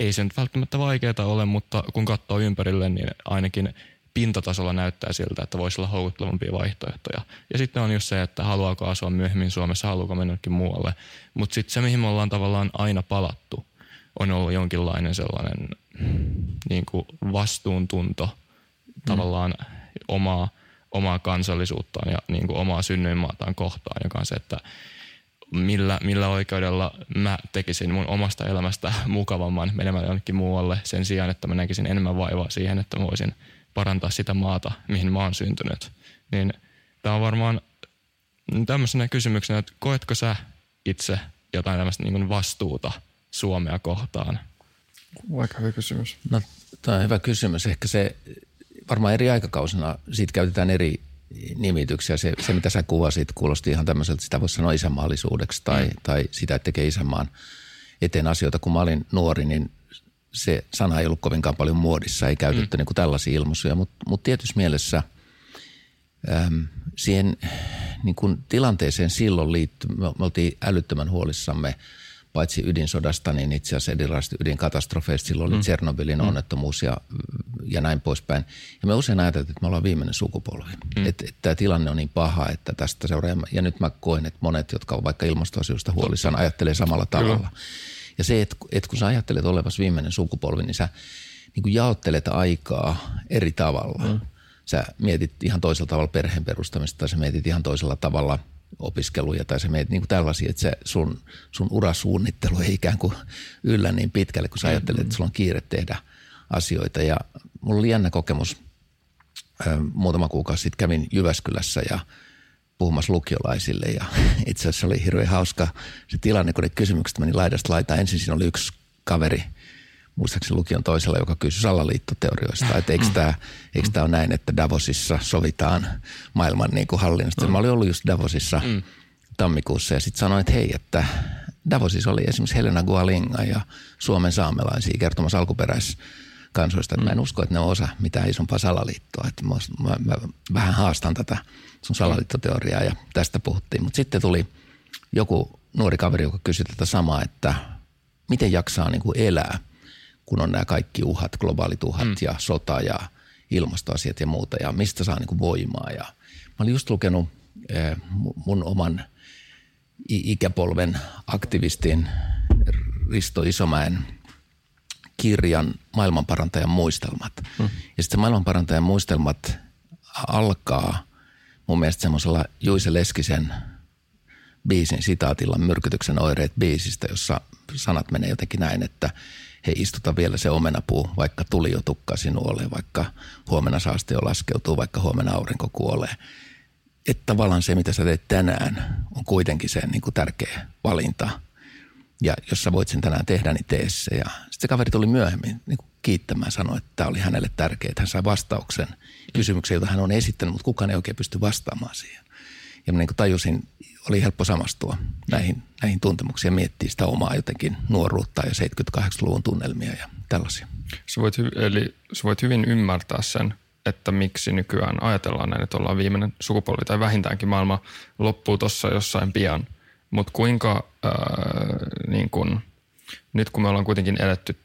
ei se nyt välttämättä vaikeaa ole, mutta kun katsoo ympärille, niin ainakin pintatasolla näyttää siltä, että voisi olla houkuttelevampia vaihtoehtoja. Ja sitten on just se, että haluaako asua myöhemmin Suomessa, haluaako mennä muualle. Mutta sitten se, mihin me ollaan tavallaan aina palattu, on ollut jonkinlainen sellainen niin kuin vastuuntunto tavallaan omaa, omaa kansallisuuttaan ja niin kuin omaa synnyinmaataan kohtaan, joka on se, että millä, millä oikeudella mä tekisin mun omasta elämästä mukavamman menemällä jonnekin muualle sen sijaan, että mä näkisin enemmän vaivaa siihen, että mä voisin parantaa sitä maata, mihin mä oon syntynyt. Niin tämä on varmaan tämmöisenä kysymyksenä, että koetko sä itse jotain tämmöistä niin vastuuta Suomea kohtaan? Vaikka hyvä kysymys. No, tämä on hyvä kysymys. Ehkä se varmaan eri aikakausina, siitä käytetään eri nimityksiä. Se, se mitä sä kuvasit, kuulosti ihan tämmöiseltä, sitä voisi sanoa isänmaallisuudeksi tai, mm. tai sitä, että tekee isänmaan eteen asioita. Kun mä olin nuori, niin se sana ei ollut kovinkaan paljon muodissa, ei käytetty mm. niin kuin tällaisia ilmaisuja, mutta mut tietyssä mielessä äm, siihen niin kuin tilanteeseen silloin liittyy, me, me oltiin älyttömän huolissamme – paitsi ydinsodasta, niin itse asiassa erilaisista ydinkatastrofeista. Silloin oli mm. Tsernobylin mm. onnettomuus ja, ja näin poispäin. Ja me usein ajatellaan, että me ollaan viimeinen sukupolvi. Mm. Että et tämä tilanne on niin paha, että tästä seuraa. Ja nyt mä koen, että monet, jotka ovat vaikka ilmastoasioista huolissaan, ajattelee samalla tavalla. Kyllä. Ja se, että, että kun sä ajattelet olevas viimeinen sukupolvi, niin sä niin kuin jaottelet aikaa eri tavalla. Mm. Sä mietit ihan toisella tavalla perheen perustamista tai sä mietit ihan toisella tavalla – opiskeluja tai sä meet niin kuin tällaisia, että se sun, sun urasuunnittelu ei ikään kuin yllä niin pitkälle, kun sä ajattelet, että sulla on kiire tehdä asioita. Ja mulla oli jännä kokemus. Muutama kuukausi sitten kävin Jyväskylässä ja puhumassa lukiolaisille ja itse asiassa oli hirveän hauska se tilanne, kun ne kysymykset meni laidasta laitaan. Ensin siinä oli yksi kaveri – muistaakseni lukion toisella, joka kysyi salaliittoteorioista, että eikö tämä, eikö tämä ole näin, että Davosissa sovitaan maailman niin kuin hallinnasta. Mm. Mä olin ollut just Davosissa mm. tammikuussa ja sitten sanoin, että hei, että Davosissa oli esimerkiksi Helena Gualinga ja Suomen saamelaisia kertomassa alkuperäiskansoista. Että mä en mm. usko, että ne on osa mitään isompaa salaliittoa. Että mä, mä, mä vähän haastan tätä sun salaliittoteoriaa ja tästä puhuttiin. Mutta sitten tuli joku nuori kaveri, joka kysyi tätä samaa, että miten jaksaa niin kuin elää – kun on nämä kaikki uhat, globaalit uhat mm. ja sota ja ilmastoasiat ja muuta ja mistä saa niin kuin voimaa. Ja mä olin just lukenut eh, mun oman ikäpolven aktivistin Risto Isomäen kirjan Maailmanparantajan muistelmat. Mm. Ja sitten Maailmanparantajan muistelmat alkaa mun mielestä semmoisella Juise Leskisen biisin sitaatilla Myrkytyksen oireet biisistä, jossa sanat menee jotenkin näin, että – he istuta vielä se omenapuu, vaikka tuli jo tukka sinuolle, vaikka huomenna saaste jo laskeutuu, vaikka huomenna aurinko kuolee. Että tavallaan se, mitä sä teet tänään, on kuitenkin se niin kuin tärkeä valinta. Ja jos sä voit sen tänään tehdä, niin tee se. Ja sitten se kaveri tuli myöhemmin niin kuin kiittämään, sanoi, että tämä oli hänelle tärkeää, että hän sai vastauksen kysymykseen, jota hän on esittänyt, mutta kukaan ei oikein pysty vastaamaan siihen. Ja mä niin kuin tajusin oli helppo samastua näihin, näihin tuntemuksiin ja miettiä sitä omaa jotenkin nuoruutta ja 78-luvun tunnelmia ja tällaisia. Sä voit, eli sä voit hyvin ymmärtää sen, että miksi nykyään ajatellaan näin, että ollaan viimeinen sukupolvi tai vähintäänkin maailma loppuu tuossa jossain pian. Mutta kuinka ää, niin kun, nyt kun me ollaan kuitenkin eletty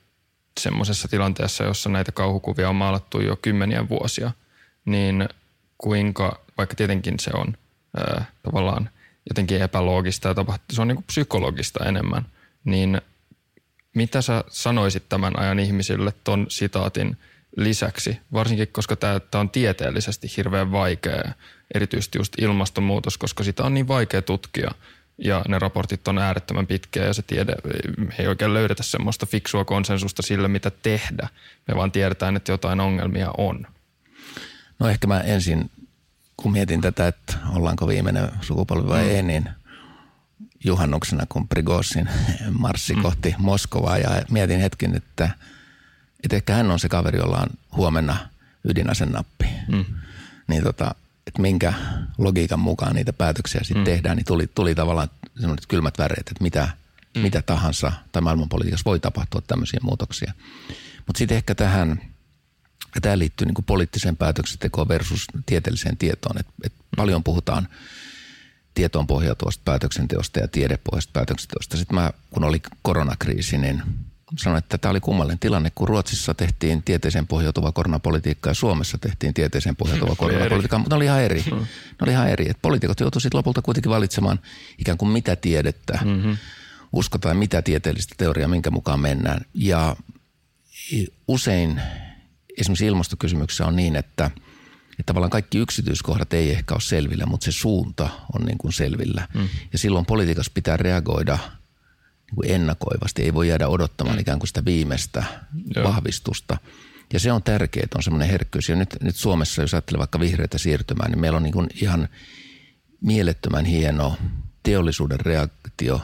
semmoisessa tilanteessa, jossa näitä kauhukuvia on maalattu jo kymmeniä vuosia, niin kuinka, vaikka tietenkin se on ää, tavallaan jotenkin epäloogista ja tapahtuu, se on niin kuin psykologista enemmän, niin mitä sä sanoisit tämän ajan ihmisille ton sitaatin lisäksi, varsinkin koska tämä on tieteellisesti hirveän vaikea, erityisesti just ilmastonmuutos, koska sitä on niin vaikea tutkia ja ne raportit on äärettömän pitkiä ja se tiede, ei oikein löydetä semmoista fiksua konsensusta sille, mitä tehdä. Me vaan tiedetään, että jotain ongelmia on. No ehkä mä ensin kun mietin tätä, että ollaanko viimeinen sukupolvi vai mm. ei, niin juhannuksena, kun Prigozhin marssi mm. kohti Moskovaa ja mietin hetken, että, että ehkä hän on se kaveri, jolla on huomenna ydinasenappi. Mm. Niin tota, että minkä logiikan mukaan niitä päätöksiä sitten mm. tehdään, niin tuli, tuli tavallaan semmoiset kylmät väreet, että mitä, mm. mitä tahansa tai maailmanpolitiikassa voi tapahtua tämmöisiä muutoksia. Mutta sitten ehkä tähän, ja tämä liittyy niin kuin poliittiseen päätöksentekoon versus tieteelliseen tietoon, että et paljon puhutaan tietoon pohjautuvasta päätöksenteosta ja tiedepohjaisesta päätöksenteosta. Sitten mä, kun oli koronakriisi, niin sanoin, että tämä oli kummallinen tilanne, kun Ruotsissa tehtiin tieteeseen pohjautuvaa koronapolitiikkaa ja Suomessa tehtiin tieteeseen pohjautuvaa koronapolitiikkaa, mutta ne oli ihan eri. Hmm. Ne oli ihan eri. Et poliitikot joutuivat lopulta kuitenkin valitsemaan ikään kuin mitä tiedettä mm-hmm. uskotaan, mitä tieteellistä teoriaa, minkä mukaan mennään. Ja usein esimerkiksi ilmastokysymyksessä on niin, että, että tavallaan kaikki yksityiskohdat ei ehkä ole selvillä, mutta se suunta on niin kuin selvillä. Mm. Ja silloin politiikassa pitää reagoida – niin kuin ennakoivasti. Ei voi jäädä odottamaan mm. ikään kuin sitä viimeistä Joo. vahvistusta. Ja se on tärkeää, että on semmoinen herkkyys. Ja nyt, nyt Suomessa, jos ajattelee vaikka vihreitä siirtymää, niin meillä on niin kuin ihan mielettömän hieno teollisuuden reaktio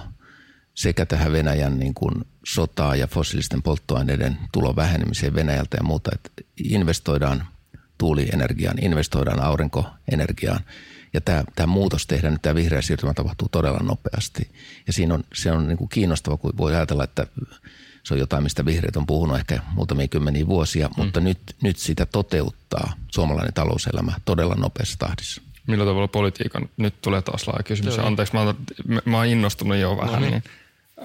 sekä tähän Venäjän niin kuin sotaa ja fossiilisten polttoaineiden tulon vähenemiseen Venäjältä ja muuta. Että investoidaan tuulienergiaan, investoidaan aurinkoenergiaan – ja tämä, tämä muutos tehdään, tämä vihreä siirtymä tapahtuu todella nopeasti. Ja siinä on, se on niin kuin kiinnostava, kun voi ajatella, että se on jotain, mistä vihreät on puhunut ehkä muutamia kymmeniä vuosia, mm. mutta nyt, nyt sitä toteuttaa suomalainen talouselämä todella nopeassa tahdissa. Millä tavalla politiikan, nyt tulee taas laaja kysymys, Joo. anteeksi, mä, oon, mä oon innostunut jo vähän, no niin. niin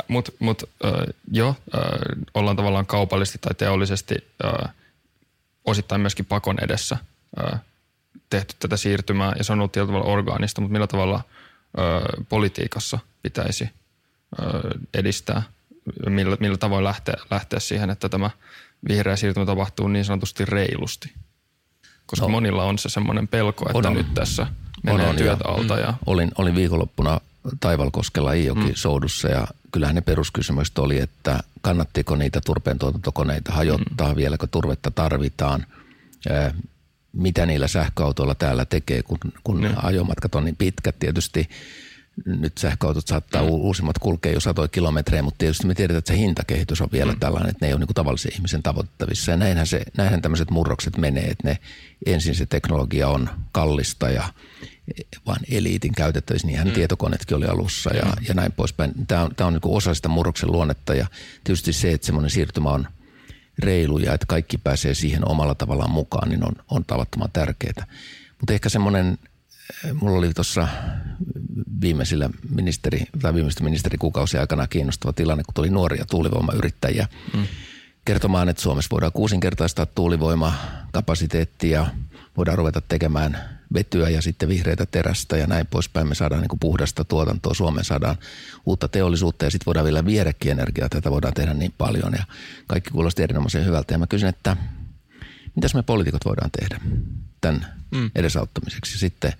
mutta mut, äh, jo äh, ollaan tavallaan kaupallisesti tai teollisesti äh, osittain myöskin pakon edessä äh, tehty tätä siirtymää ja se on ollut tietyllä tavalla orgaanista, mutta millä tavalla ö, politiikassa pitäisi ö, edistää, millä, millä tavoin lähteä, lähteä siihen, että tämä vihreä siirtymä tapahtuu niin sanotusti reilusti. Koska no, monilla on se semmoinen pelko, että on, nyt tässä menee on, työtä alta. Ja... Olin, olin viikonloppuna Taivalkoskella Iijoki mm. soudussa ja kyllähän ne peruskysymykset oli, että kannattiko niitä turpeen tuotantokoneita hajottaa, mm. vieläkö turvetta tarvitaan, mitä niillä sähköautoilla täällä tekee, kun, kun no. ajomatkat on niin pitkät. Tietysti nyt sähköautot saattaa mm. uusimmat kulkea jo satoja kilometrejä, mutta tietysti me tiedetään, että se hintakehitys on vielä mm. tällainen, että ne ei ole niin kuin tavallisen ihmisen tavoittavissa. Ja näinhän, se, näinhän tämmöiset murrokset menee, että ne, ensin se teknologia on kallista ja vain eliitin käytettävissä, niin hän mm. tietokoneetkin oli alussa ja, mm. ja näin poispäin. Tämä on, tämä on niin kuin osa sitä murroksen luonnetta ja tietysti se, että semmoinen siirtymä on – reilu ja että kaikki pääsee siihen omalla tavallaan mukaan, niin on, on tavattoman tärkeää. Mutta ehkä semmoinen, mulla oli tuossa viimeisillä ministeri, tai viimeisten ministerikuukausien aikana kiinnostava tilanne, kun tuli nuoria tuulivoimayrittäjiä mm. kertomaan, että Suomessa voidaan kuusinkertaistaa tuulivoimakapasiteettia, voidaan ruveta tekemään vetyä ja sitten vihreitä terästä ja näin poispäin. Me saadaan niin kuin puhdasta tuotantoa, Suomeen saadaan uutta teollisuutta ja sitten voidaan vielä viedäkin energiaa. Tätä voidaan tehdä niin paljon ja kaikki kuulosti erinomaisen hyvältä. Ja mä kysyn, että mitäs me poliitikot voidaan tehdä tämän mm. edesauttamiseksi. Sitten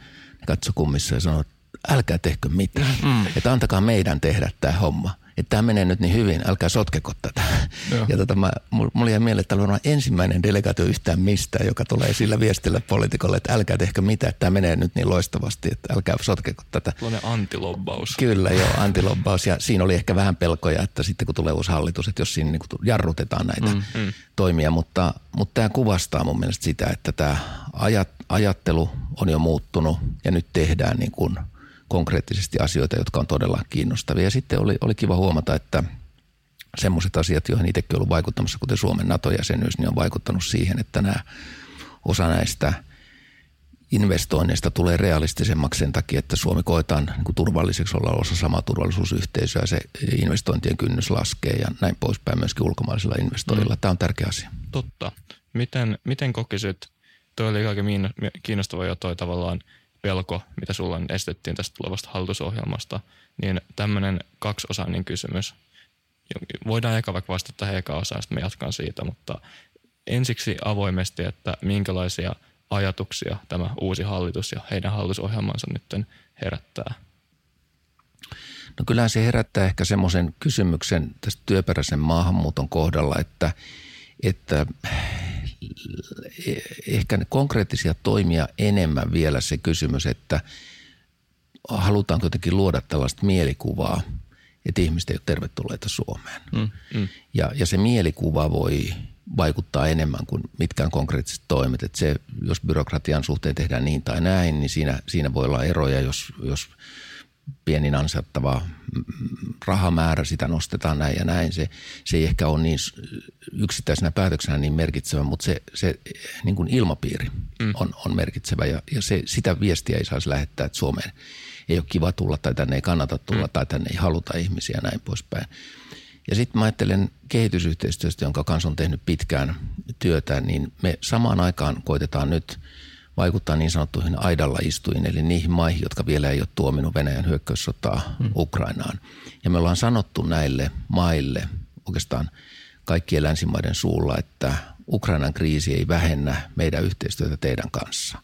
katso kummissa ja sanoo, älkää tehkö mitään, mm. että antakaa meidän tehdä tämä homma – että tämä menee nyt niin hyvin, älkää sotkeko tätä. Joo. Ja tota, mä, mulla jäi mieleen, että tämä on ensimmäinen delegaatio yhtään mistään, joka tulee sillä viestillä poliitikolle, että älkää tehkö mitään, että tämä menee nyt niin loistavasti, että älkää sotkeko tätä. Tällainen antilobbaus. Kyllä, joo, antilobbaus. Ja siinä oli ehkä vähän pelkoja, että sitten kun tulee uusi hallitus, että jos siinä niin jarrutetaan näitä mm, mm. toimia. Mutta, mutta tämä kuvastaa mun mielestä sitä, että tämä ajat, ajattelu on jo muuttunut ja nyt tehdään niin kuin – konkreettisesti asioita, jotka on todella kiinnostavia. Ja sitten oli, oli kiva huomata, että semmoiset asiat, joihin itsekin ollut vaikuttamassa, kuten Suomen NATO-jäsenyys, niin on vaikuttanut siihen, että nämä, osa näistä investoinneista tulee realistisemmaksi sen takia, että Suomi koetaan niin kuin turvalliseksi olla osa samaa turvallisuusyhteisöä, se investointien kynnys laskee ja näin poispäin myöskin ulkomaisilla investoijilla. Mm. Tämä on tärkeä asia. Totta. Miten, miten kokisit, tuo oli aika kiinnostava jo toi tavallaan – pelko, mitä sulla estettiin tästä tulevasta hallitusohjelmasta, niin tämmöinen kaksiosainen kysymys. Voidaan eka vaikka vastata tähän eka osaan, sitten jatkan siitä, mutta ensiksi avoimesti, että minkälaisia ajatuksia tämä uusi hallitus ja heidän hallitusohjelmansa nyt herättää? No kyllähän se herättää ehkä semmoisen kysymyksen tästä työperäisen maahanmuuton kohdalla, että, että ehkä ne konkreettisia toimia enemmän vielä se kysymys, että halutaanko jotenkin luoda tällaista mielikuvaa, että ihmiset ei ole tervetulleita Suomeen. Mm, mm. Ja, ja se mielikuva voi vaikuttaa enemmän kuin mitkään konkreettiset toimet. Että se, jos byrokratian suhteen tehdään niin tai näin, niin siinä, siinä voi olla eroja, jos, jos pienin ansattava rahamäärä, sitä nostetaan näin ja näin. Se, se ei ehkä ole niin yksittäisenä päätöksenä niin merkitsevä, mutta se, se niin kuin ilmapiiri mm. on, on merkitsevä ja, ja se, sitä viestiä ei saisi lähettää, että Suomeen ei ole kiva tulla tai tänne ei kannata tulla mm. tai tänne ei haluta ihmisiä ja näin poispäin. Ja sitten mä ajattelen kehitysyhteistyöstä, jonka kanssa on tehnyt pitkään työtä, niin me samaan aikaan koitetaan nyt vaikuttaa niin sanottuihin aidalla istuin, eli niihin maihin, jotka vielä ei ole tuominut Venäjän hyökkäyssotaa hmm. Ukrainaan. Ja me ollaan sanottu näille maille oikeastaan kaikkien länsimaiden suulla, että Ukrainan kriisi ei vähennä meidän yhteistyötä teidän kanssa.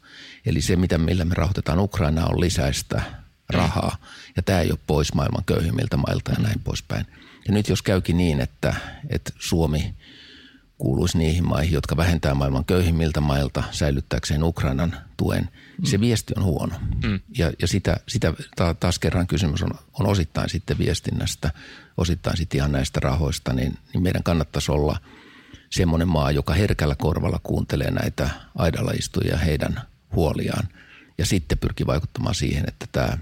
Eli se, mitä millä me rahoitetaan Ukrainaa, on lisäistä rahaa. Ja tämä ei ole pois maailman köyhimmiltä mailta ja näin poispäin. Ja nyt jos käykin niin, että, että Suomi kuuluisi niihin maihin, jotka vähentää maailman köyhimmiltä mailta säilyttääkseen Ukrainan tuen, mm. se viesti on huono. Mm. Ja, ja sitä, sitä taas kerran kysymys on, on osittain sitten viestinnästä, osittain sitten ihan näistä rahoista, niin, niin meidän kannattaisi olla semmoinen maa, joka herkällä korvalla kuuntelee näitä aidalla istujia heidän huoliaan ja sitten pyrkii vaikuttamaan siihen, että tämä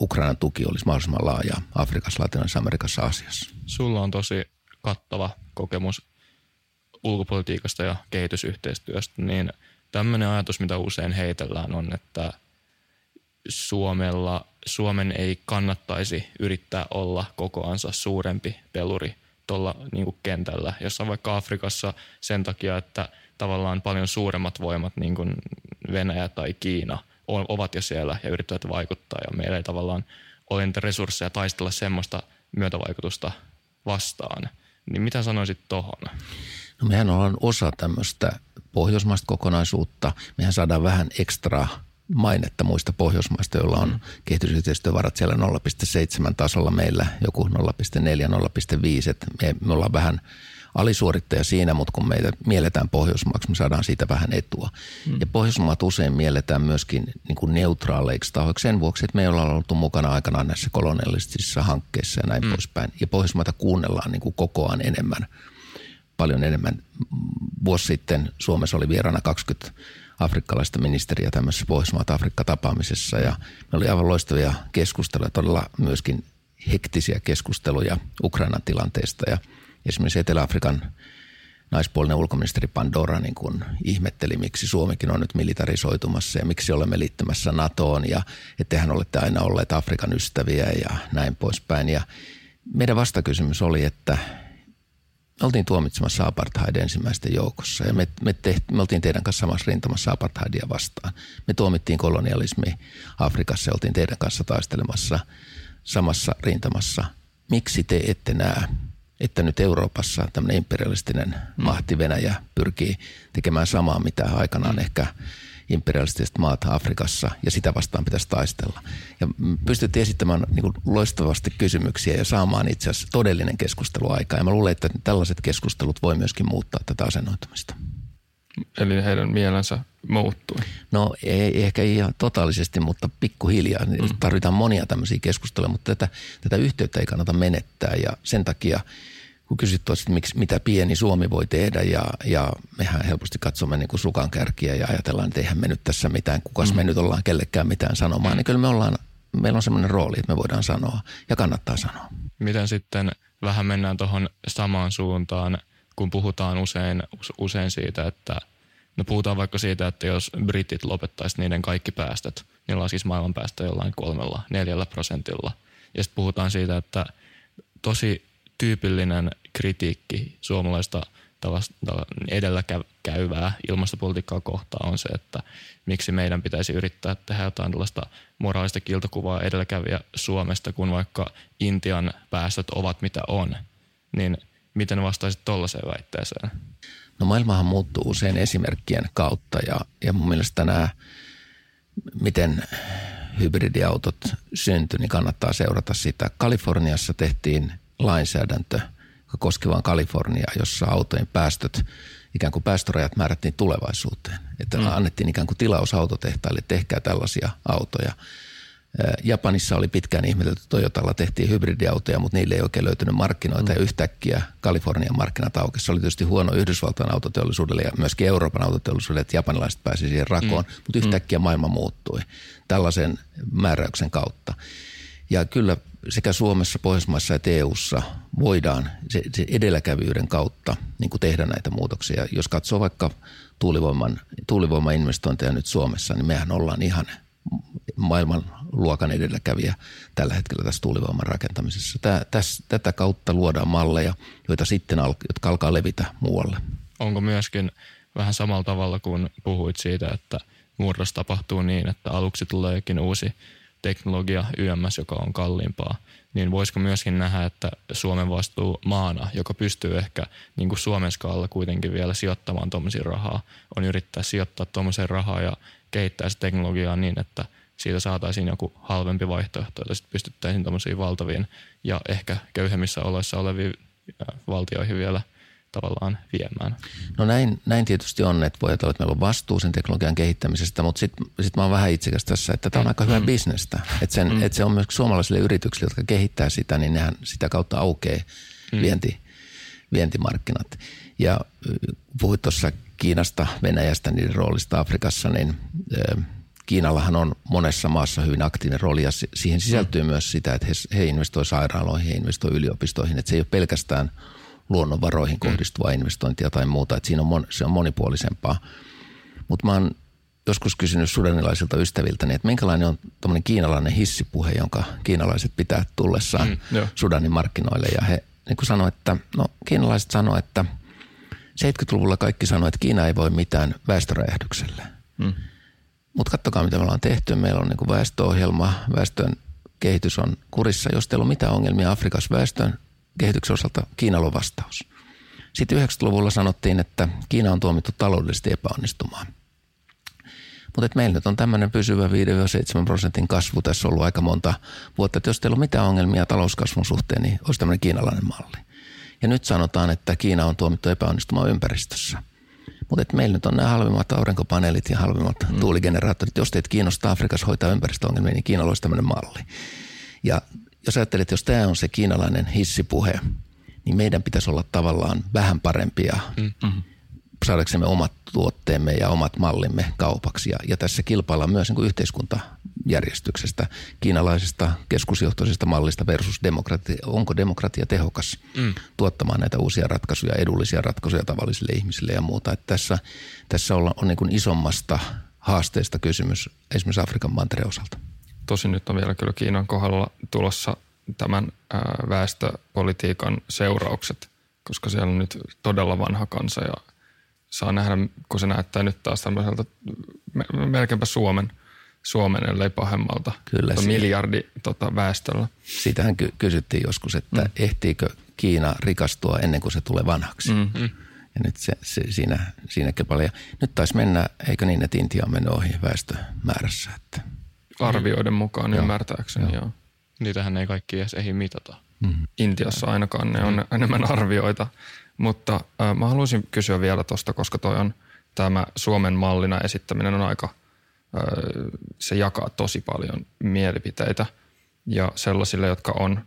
Ukrainan tuki olisi mahdollisimman laaja Afrikassa, Latinalaisessa Amerikassa, Aasiassa. Sulla on tosi kattava kokemus ulkopolitiikasta ja kehitysyhteistyöstä, niin tämmöinen ajatus, mitä usein heitellään, on, että Suomella, Suomen ei kannattaisi yrittää olla kokoansa suurempi peluri tuolla niin kentällä, jossa vaikka Afrikassa sen takia, että tavallaan paljon suuremmat voimat, niin kuin Venäjä tai Kiina – ovat jo siellä ja yrittävät vaikuttaa ja meillä ei tavallaan ole niitä resursseja taistella semmoista myötävaikutusta vastaan. Niin mitä sanoisit tuohon? No mehän ollaan osa tämmöistä pohjoismaista kokonaisuutta. Mehän saadaan vähän ekstra mainetta muista Pohjoismaista, joilla on mm. kehitysyhteistyövarat siellä 0,7 tasolla meillä, joku 0,4, 0,5. Me, me ollaan vähän alisuorittaja siinä, mutta kun meitä mielletään Pohjoismaaksi, me saadaan siitä vähän etua. Mm. Ja Pohjoismaat usein mielletään myöskin niin kuin neutraaleiksi tahoiksi sen vuoksi, että me ollaan ollut mukana aikanaan näissä kolonialistisissa hankkeissa ja näin mm. poispäin. Ja Pohjoismaita kuunnellaan niin kuin kokoaan enemmän, paljon enemmän. Vuosi sitten Suomessa oli vieraana 20 afrikkalaista ministeriä tämmöisessä Pohjoismaat-Afrikka-tapaamisessa ja me oli aivan loistavia keskusteluja, todella myöskin hektisiä keskusteluja Ukrainan tilanteesta ja – esimerkiksi Etelä-Afrikan naispuolinen ulkoministeri Pandora niin kuin ihmetteli, miksi Suomikin on nyt militarisoitumassa ja miksi olemme liittymässä NATOon ja että hän olette aina olleet Afrikan ystäviä ja näin poispäin. Ja meidän vastakysymys oli, että oltiin tuomitsemassa apartheid ensimmäisten joukossa ja me, me, tehti, me oltiin teidän kanssa samassa rintamassa apartheidia vastaan. Me tuomittiin kolonialismi Afrikassa ja oltiin teidän kanssa taistelemassa samassa rintamassa. Miksi te ette näe että nyt Euroopassa tämmöinen imperialistinen mahti Venäjä pyrkii tekemään samaa, mitä aikanaan ehkä imperialistiset maat Afrikassa ja sitä vastaan pitäisi taistella. Ja pystyttiin esittämään niin kuin loistavasti kysymyksiä ja saamaan itse asiassa todellinen keskustelu aikaa. Ja mä luulen, että tällaiset keskustelut voi myöskin muuttaa tätä asennoitumista. Eli heidän mielensä muuttui? No ei ehkä ihan totaalisesti, mutta pikkuhiljaa. Mm. Tarvitaan monia tämmöisiä keskusteluja, mutta tätä, tätä yhteyttä ei kannata menettää ja sen takia – kun kysyt tuossa, että miksi, mitä pieni Suomi voi tehdä ja, ja mehän helposti katsomme niin kuin sukan kärkiä ja ajatellaan, että eihän me nyt tässä mitään, kukas mm. me nyt ollaan kellekään mitään sanomaan, niin kyllä me ollaan, meillä on semmoinen rooli, että me voidaan sanoa ja kannattaa sanoa. Miten sitten vähän mennään tuohon samaan suuntaan, kun puhutaan usein, usein siitä, että no puhutaan vaikka siitä, että jos britit lopettaisi niiden kaikki päästöt, niin laskisi maailman päästä jollain kolmella, neljällä prosentilla. Ja sitten puhutaan siitä, että tosi tyypillinen kritiikki suomalaista edelläkäyvää ilmastopolitiikkaa kohtaan on se, että miksi meidän pitäisi yrittää tehdä jotain tällaista moraalista kiltokuvaa edelläkävijä Suomesta, kun vaikka Intian päästöt ovat mitä on. Niin miten vastaisit tuollaiseen väitteeseen? No maailmahan muuttuu usein esimerkkien kautta ja, ja mun mielestä nämä, miten hybridiautot syntyi, niin kannattaa seurata sitä. Kaliforniassa tehtiin lainsäädäntö, joka koski vain Kaliforniaa, jossa autojen päästöt, ikään kuin päästörajat määrättiin tulevaisuuteen. Että mm. annettiin ikään kuin tilaus autotehtaille, tehkää tällaisia autoja. Japanissa oli pitkään ihmetelty, Toyotalla tehtiin hybridiautoja, mutta niille ei oikein löytynyt markkinoita mm. ja yhtäkkiä Kalifornian markkinat aukesi. Se oli tietysti huono Yhdysvaltain autoteollisuudelle ja myöskin Euroopan autoteollisuudelle, että japanilaiset pääsivät siihen rakoon, mm. mutta yhtäkkiä mm. maailma muuttui tällaisen määräyksen kautta. Ja kyllä sekä Suomessa, Pohjoismaissa että EUssa voidaan se, se edelläkävyyden kautta niin kuin tehdä näitä muutoksia. Jos katsoo vaikka tuulivoiman, tuulivoimainvestointeja nyt Suomessa, niin mehän ollaan ihan maailman luokan edelläkävijä tällä hetkellä tässä tuulivoiman rakentamisessa. Tää, täs, tätä kautta luodaan malleja, joita sitten al, jotka alkaa levitä muualle. Onko myöskin vähän samalla tavalla kuin puhuit siitä, että murros tapahtuu niin, että aluksi tuleekin uusi teknologia YMS, joka on kalliimpaa, niin voisiko myöskin nähdä, että Suomen vastuu maana, joka pystyy ehkä niin kuin Suomen skaalalla kuitenkin vielä sijoittamaan tuommoisia rahaa, on yrittää sijoittaa tuommoisen rahaa ja kehittää se teknologiaa niin, että siitä saataisiin joku halvempi vaihtoehto, että sitten pystyttäisiin tuommoisiin valtaviin ja ehkä köyhemmissä oloissa oleviin valtioihin vielä – tavallaan viemään. No näin, näin tietysti on, että voi ajatella, että meillä on vastuu sen teknologian kehittämisestä, mutta sitten sit mä oon vähän itsekäs tässä, että tämä on aika hyvä mm. bisnestä. Että, sen, mm. että se on myös suomalaisille yrityksille, jotka kehittää sitä, niin nehän sitä kautta aukeaa mm. vienti, vientimarkkinat. Ja puhuit tuossa Kiinasta, Venäjästä, niiden roolista Afrikassa, niin Kiinallahan on monessa maassa hyvin aktiivinen rooli ja siihen sisältyy mm. myös sitä, että he, he investoivat sairaaloihin, he investoivat yliopistoihin. Että se ei ole pelkästään – luonnonvaroihin mm. kohdistuvaa mm. investointia tai muuta. Että siinä on, mon, se on monipuolisempaa. Mutta mä oon joskus kysynyt sudanilaisilta ystäviltäni, että minkälainen on tuommoinen kiinalainen hissipuhe, jonka kiinalaiset pitää tullessaan mm, Sudanin markkinoille. Ja he niin kuin sanoivat, että no kiinalaiset sanoivat, että 70-luvulla kaikki sanoivat, että Kiina ei voi mitään väestöräjähdykselle. Mm. Mutta katsokaa, mitä me ollaan tehty. Meillä on niin väestöohjelma, väestön kehitys on kurissa. Jos teillä on mitään ongelmia Afrikassa väestön kehityksen osalta Kiinalla on vastaus. Sitten 90-luvulla sanottiin, että Kiina on tuomittu taloudellisesti epäonnistumaan. Mutta meillä nyt on tämmöinen pysyvä 5-7 prosentin kasvu tässä ollut aika monta vuotta. Että jos teillä on mitään ongelmia talouskasvun suhteen, niin olisi tämmöinen kiinalainen malli. Ja nyt sanotaan, että Kiina on tuomittu epäonnistumaan ympäristössä. Mutta meillä nyt on nämä halvimmat aurinkopaneelit ja halvimmat mm. tuuligeneraattorit. Jos teitä kiinnostaa Afrikassa hoitaa ympäristöongelmia, niin Kiinalla olisi tämmöinen malli. Ja jos ajattelet, jos tämä on se kiinalainen hissipuhe, niin meidän pitäisi olla tavallaan vähän parempia mm-hmm. saadaksemme omat tuotteemme ja omat mallimme kaupaksi. Ja, ja tässä kilpaillaan myös niin kuin yhteiskuntajärjestyksestä, kiinalaisesta keskusjohtoisesta mallista versus demokratia. Onko demokratia tehokas mm. tuottamaan näitä uusia ratkaisuja, edullisia ratkaisuja tavallisille ihmisille ja muuta. Että tässä, tässä on, on niin kuin isommasta haasteesta kysymys esimerkiksi Afrikan mantereen osalta. Tosin nyt on vielä kyllä Kiinan kohdalla tulossa tämän väestöpolitiikan seuraukset, koska siellä on nyt todella vanha kansa ja saa nähdä, kun se näyttää nyt taas tämmöiseltä melkeinpä Suomen, Suomen ellei pahemmalta Kyllä, tota miljardi tota, väestöllä. Siitähän ky- kysyttiin joskus, että mm. ehtiikö Kiina rikastua ennen kuin se tulee vanhaksi. Mm-hmm. Ja nyt se, se, siinä, siinä paljon. Nyt taisi mennä, eikö niin, että Intia on mennyt ohi väestömäärässä, että – arvioiden mukaan joo. ymmärtääkseni. Joo. Niitähän ei kaikki edes ehdi mitata. Mm-hmm. Intiassa ainakaan ne on mm-hmm. enemmän arvioita. Mutta äh, mä haluaisin kysyä vielä tuosta, koska toi on tämä Suomen mallina esittäminen on aika, äh, se jakaa tosi paljon mielipiteitä. Ja sellaisille, jotka on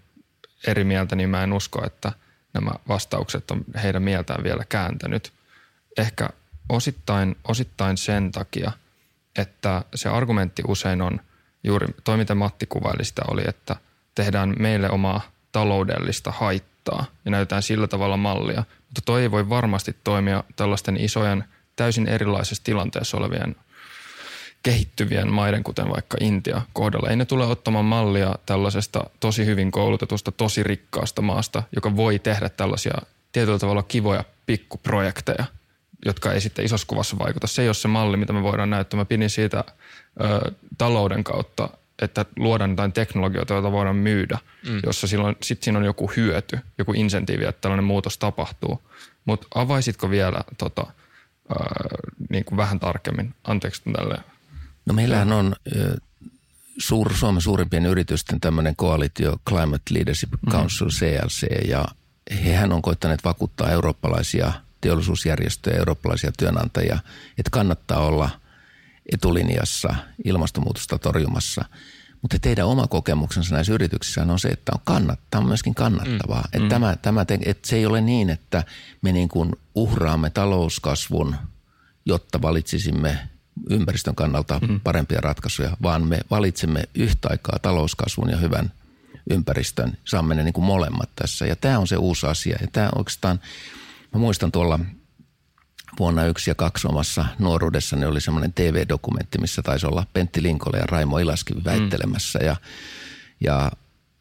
eri mieltä, niin mä en usko, että nämä vastaukset on heidän mieltään vielä kääntänyt. Ehkä osittain, osittain sen takia, että se argumentti usein on – juuri toi, mitä Matti kuvaili sitä, oli, että tehdään meille omaa taloudellista haittaa ja näytetään sillä tavalla mallia. Mutta toi ei voi varmasti toimia tällaisten isojen, täysin erilaisessa tilanteessa olevien kehittyvien maiden, kuten vaikka Intia kohdalla. Ei ne tule ottamaan mallia tällaisesta tosi hyvin koulutetusta, tosi rikkaasta maasta, joka voi tehdä tällaisia tietyllä tavalla kivoja pikkuprojekteja, jotka ei sitten isossa kuvassa vaikuta. Se ei ole se malli, mitä me voidaan näyttää. Mä pidin siitä ö, talouden kautta, että luodaan jotain teknologioita, joita voidaan myydä, mm. jossa silloin, sit siinä on joku hyöty, joku insentiivi, että tällainen muutos tapahtuu. Mutta avaisitko vielä tota, ö, niin kuin vähän tarkemmin? Anteeksi tälle. No meillähän on suur, Suomen suurimpien yritysten tämmöinen koalitio Climate Leadership mm. Council, mm. CLC, ja hehän on koittaneet vakuuttaa eurooppalaisia teollisuusjärjestöjä, eurooppalaisia työnantajia, että kannattaa olla – etulinjassa ilmastonmuutosta torjumassa. Mutta teidän oma kokemuksensa näissä yrityksissä on se, että on kannat, tämä on myöskin kannattavaa. Mm. Että, mm. Tämä, tämä te, että se ei ole niin, että me niin kuin uhraamme talouskasvun, jotta valitsisimme ympäristön kannalta mm. parempia ratkaisuja, vaan me valitsemme yhtä aikaa talouskasvun ja hyvän ympäristön. Saamme ne niin kuin molemmat tässä. Ja tämä on se uusi asia. Ja tämä oikeastaan, mä muistan tuolla vuonna yksi ja kaksi omassa nuoruudessani oli semmoinen TV-dokumentti, missä taisi olla Pentti Linkola ja Raimo Ilaskivi mm. väittelemässä. Mm. Ja, ja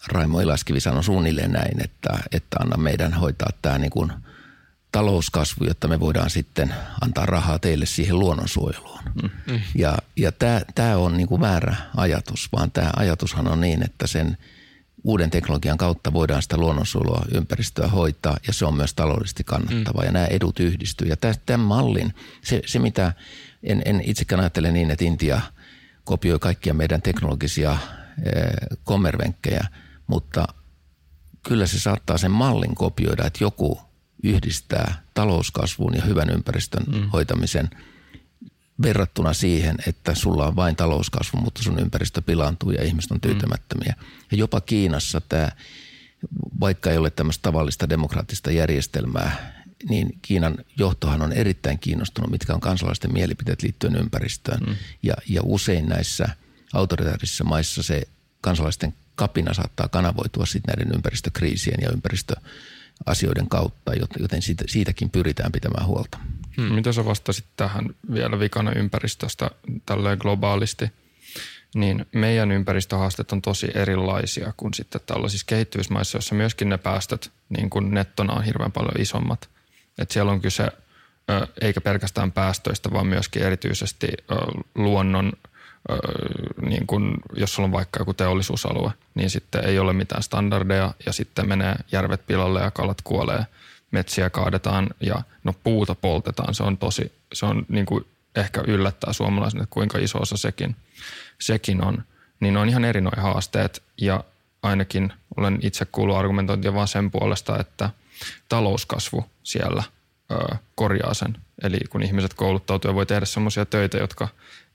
Raimo Ilaskivi sanoi suunnilleen näin, että, että anna meidän hoitaa tämä niin kuin talouskasvu, jotta me voidaan sitten antaa rahaa teille siihen luonnonsuojeluun. Mm. mm. Ja, ja tämä on niin kuin väärä ajatus, vaan tämä ajatushan on niin, että sen – uuden teknologian kautta voidaan sitä luonnonsuojelua ympäristöä hoitaa ja se on myös taloudellisesti kannattavaa mm. ja nämä edut yhdistyy. Ja tämän mallin, se, se mitä en, en itsekään ajattele niin, että Intia kopioi kaikkia meidän teknologisia e, kommervenkkejä, mutta kyllä se saattaa sen mallin kopioida, että joku yhdistää talouskasvun ja hyvän ympäristön mm. hoitamisen – verrattuna siihen, että sulla on vain talouskasvu, mutta sun ympäristö pilaantuu ja ihmiset on tyytymättömiä. Mm. Ja jopa Kiinassa tämä, vaikka ei ole tämmöistä tavallista demokraattista järjestelmää, niin Kiinan johtohan on erittäin kiinnostunut, mitkä on kansalaisten mielipiteet liittyen ympäristöön. Mm. Ja, ja usein näissä autoritaarisissa maissa se kansalaisten kapina saattaa kanavoitua sitten näiden ympäristökriisien ja ympäristöasioiden kautta, joten siitä, siitäkin pyritään pitämään huolta. Hmm. Mitä sä vastasit tähän vielä vikana ympäristöstä tälleen globaalisti? Niin meidän ympäristöhaasteet on tosi erilaisia kuin sitten tällaisissa kehittyvissä maissa, joissa myöskin ne päästöt niin kuin nettona on hirveän paljon isommat. Et siellä on kyse eikä pelkästään päästöistä, vaan myöskin erityisesti luonnon, niin kun, jos sulla on vaikka joku teollisuusalue, niin sitten ei ole mitään standardeja ja sitten menee järvet pilalle ja kalat kuolee – metsiä kaadetaan ja no puuta poltetaan. Se on tosi, se on niin kuin ehkä yllättää suomalaisen, että kuinka iso osa sekin, sekin on. Niin on ihan eri noin haasteet ja ainakin olen itse kuullut argumentointia vaan sen puolesta, että talouskasvu siellä ö, korjaa sen. Eli kun ihmiset kouluttautuu ja voi tehdä sellaisia töitä, jotka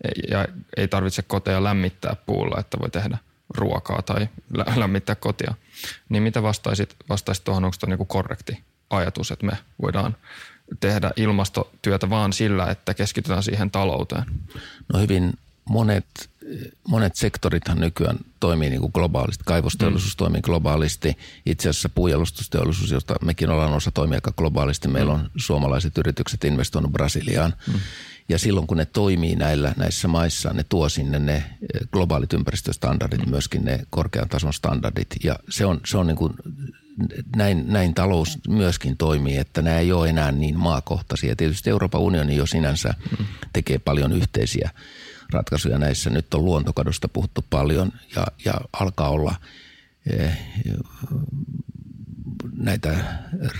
ei, ja ei tarvitse koteja lämmittää puulla, että voi tehdä ruokaa tai lämmittää kotia. Niin mitä vastaisit, vastaisit tuohon, onko tuo niin korrekti ajatus, että me voidaan tehdä ilmastotyötä vaan sillä, että keskitytään siihen talouteen? No hyvin monet, monet sektorithan nykyään toimii niin kuin globaalisti. Kaivosteollisuus mm. toimii globaalisti. Itse asiassa puujalostusteollisuus, josta mekin ollaan osa toimia aika globaalisti. Meillä on suomalaiset yritykset investoinut Brasiliaan. Mm. Ja silloin kun ne toimii näillä, näissä maissa, ne tuo sinne ne globaalit ympäristöstandardit, myöskin ne korkean tason standardit. Ja se on, se on niin kuin näin, näin talous myöskin toimii, että nämä ei ole enää niin maakohtaisia. Tietysti Euroopan unioni jo sinänsä tekee paljon yhteisiä ratkaisuja näissä. Nyt on luontokadosta puhuttu paljon ja, ja alkaa olla eh, näitä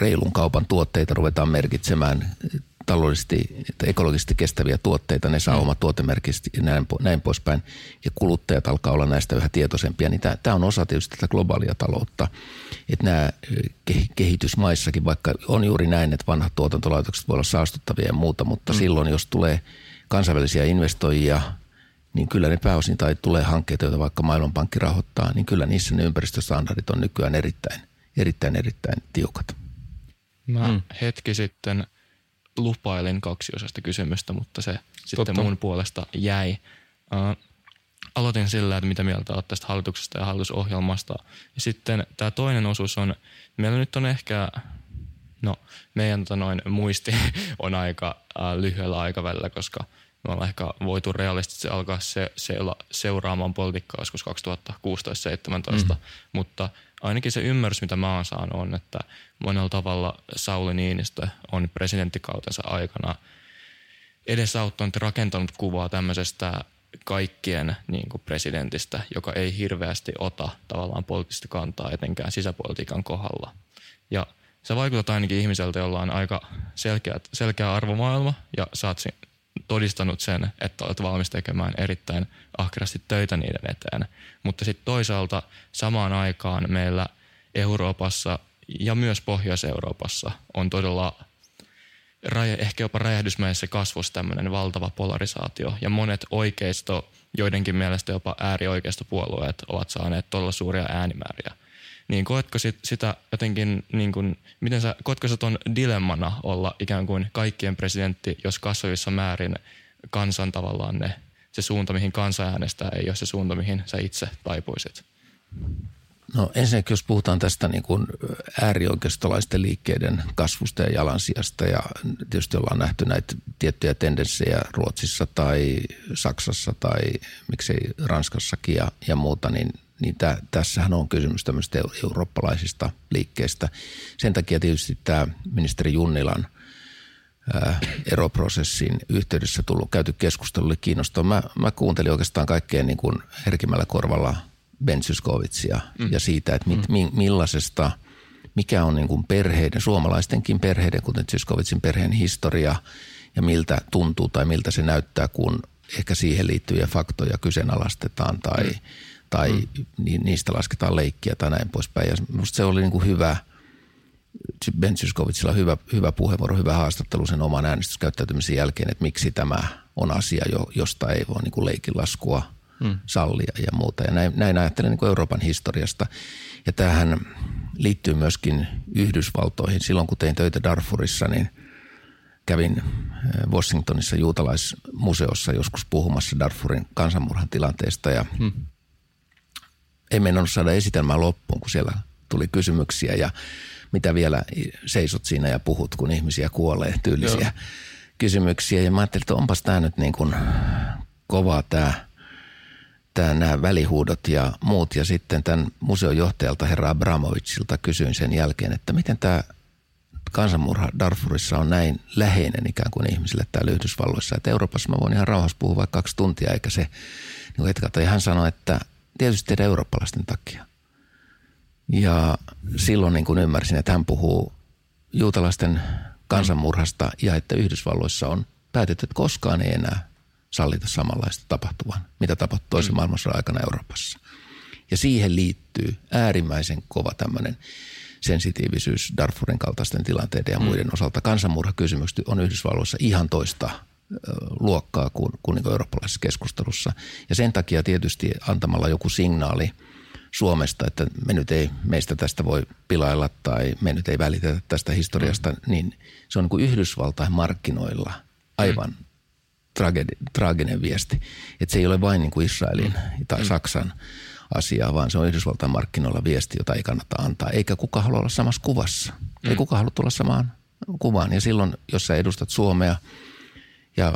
reilun kaupan tuotteita ruvetaan merkitsemään taloudellisesti, ekologisesti kestäviä tuotteita, ne saa mm. oma tuotemerkistä ja näin, näin poispäin. Ja kuluttajat alkaa olla näistä yhä tietoisempia. Niin tämä on osa tietysti tätä globaalia taloutta. Että nämä kehitysmaissakin, vaikka on juuri näin, että vanhat tuotantolaitokset voivat olla saastuttavia ja muuta, mutta mm. silloin jos tulee kansainvälisiä investoijia, niin kyllä ne pääosin tai tulee hankkeita, joita vaikka Maailmanpankki rahoittaa, niin kyllä niissä ne ympäristöstandardit on nykyään erittäin, erittäin, erittäin tiukat. Mä mm. hetki sitten – lupailin kaksiosaista kysymystä, mutta se Totta. sitten mun puolesta jäi. Uh, aloitin sillä, että mitä mieltä olet tästä hallituksesta ja hallitusohjelmasta. Ja sitten tämä toinen osuus on, meillä nyt on ehkä, no meidän tota noin, muisti on aika uh, lyhyellä aikavälillä, koska me ollaan ehkä voitu realistisesti alkaa se, se, seuraamaan politiikkaa joskus 2016-2017, mm. mutta – ainakin se ymmärrys, mitä mä oon saanut, on, että monella tavalla Sauli Niinistö on presidenttikautensa aikana edesauttanut ja rakentanut kuvaa tämmöisestä kaikkien niin kuin presidentistä, joka ei hirveästi ota tavallaan poliittista kantaa etenkään sisäpolitiikan kohdalla. Ja sä vaikutat ainakin ihmiseltä, jolla on aika selkeä, selkeä arvomaailma ja sä oot todistanut sen, että olet valmis tekemään erittäin ahkerasti töitä niiden eteen. Mutta sitten toisaalta samaan aikaan meillä Euroopassa ja myös Pohjois-Euroopassa on todella ehkä jopa räjähdysmäisessä kasvussa tämmöinen valtava polarisaatio ja monet oikeisto, joidenkin mielestä jopa äärioikeistopuolueet ovat saaneet todella suuria äänimääriä. Niin koetko sit, sitä jotenkin, niin kuin, miten sä, koetko sä ton dilemmana olla ikään kuin kaikkien presidentti, jos kasvavissa määrin kansan tavallaan ne, se suunta, mihin kansa äänestää, ei ole se suunta, mihin sä itse taipuisit? No ensinnäkin, jos puhutaan tästä niin kuin äärioikeistolaisten liikkeiden kasvusta ja jalansijasta ja tietysti ollaan nähty näitä tiettyjä tendenssejä Ruotsissa tai Saksassa tai miksei Ranskassakin ja, ja muuta, niin, niin tä, tässähän on kysymys tämmöistä eurooppalaisista liikkeistä. Sen takia tietysti tämä ministeri Junnilan ää, eroprosessin yhteydessä tullut käyty keskustelu oli kiinnostava. Mä, mä kuuntelin oikeastaan kaikkein niin kuin herkimmällä korvalla – Ben Syskovitsia mm. ja siitä, että mit, mm. millaisesta, mikä on niin kuin perheiden, suomalaistenkin perheiden, kuten Syskovitsin perheen historia ja miltä tuntuu tai miltä se näyttää, kun ehkä siihen liittyviä faktoja kyseenalaistetaan tai, mm. Tai mm. niistä lasketaan leikkiä tai näin poispäin. Ja musta se oli niin kuin hyvä, Ben Syskovitsilla hyvä, hyvä puheenvuoro, hyvä haastattelu sen oman äänestyskäyttäytymisen jälkeen, että miksi tämä on asia, josta ei voi niin kuin leikin laskua – mm. sallia ja muuta. Ja näin, näin ajattelen niin kuin Euroopan historiasta. Ja tähän liittyy myöskin Yhdysvaltoihin. Silloin kun tein töitä Darfurissa, niin kävin eh, Washingtonissa juutalaismuseossa joskus puhumassa Darfurin kansanmurhan tilanteesta ja mm. Ei mennnyt saada esitelmää loppuun, kun siellä tuli kysymyksiä ja mitä vielä seisot siinä ja puhut, kun ihmisiä kuolee, tyylisiä Joo. kysymyksiä. Ja mä ajattelin, että onpas tämä nyt niin kuin kovaa tämä tämä, nämä välihuudot ja muut. Ja sitten tämän museojohtajalta herra Abramovicilta kysyin sen jälkeen, että miten tämä kansanmurha Darfurissa on näin läheinen ikään kuin ihmisille täällä Yhdysvalloissa. Että Euroopassa mä voin ihan rauhassa puhua vaikka kaksi tuntia, eikä se niin hetkata. Ja hän sanoi, että tietysti teidän eurooppalaisten takia. Ja silloin niin kuin ymmärsin, että hän puhuu juutalaisten kansanmurhasta ja että Yhdysvalloissa on päätetty, että koskaan ei enää sallita samanlaista tapahtuvan, mitä tapahtui toisen mm. maailmansodan aikana Euroopassa. Ja siihen liittyy äärimmäisen kova tämmöinen sensitiivisyys Darfurin kaltaisten tilanteiden ja mm. muiden osalta. Kansanmurhakysymykset on Yhdysvalloissa ihan toista luokkaa kuin, kuin, niin kuin eurooppalaisessa keskustelussa. Ja sen takia tietysti antamalla joku signaali Suomesta, että me nyt ei meistä tästä voi pilailla tai me nyt ei välitetä tästä historiasta, mm. niin se on niin kuin Yhdysvaltain markkinoilla aivan mm tragedi, traaginen viesti. Että se ei ole vain niin kuin Israelin tai mm. Saksan asia, vaan se on Yhdysvaltain markkinoilla viesti, jota ei kannata antaa. Eikä kukaan halua olla samassa kuvassa. Ei kukaan halua tulla samaan kuvaan. Ja silloin, jos sä edustat Suomea ja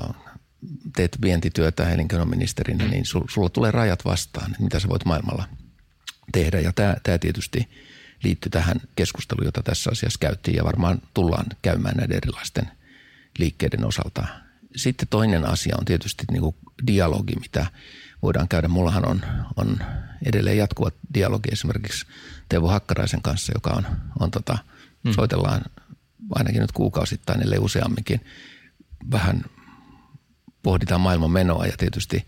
teet vientityötä elinkeinoministerinä, mm. niin sulla tulee rajat vastaan, mitä sä voit maailmalla tehdä. Ja tämä, tämä tietysti liittyy tähän keskusteluun, jota tässä asiassa käytiin ja varmaan tullaan käymään näiden erilaisten liikkeiden osalta sitten toinen asia on tietysti niin kuin dialogi, mitä voidaan käydä. Mullahan on, on edelleen jatkuva dialogi esimerkiksi Teuvo Hakkaraisen kanssa, joka on, on tota, hmm. soitellaan ainakin nyt kuukausittain, ellei useamminkin. Vähän pohditaan maailman menoa ja tietysti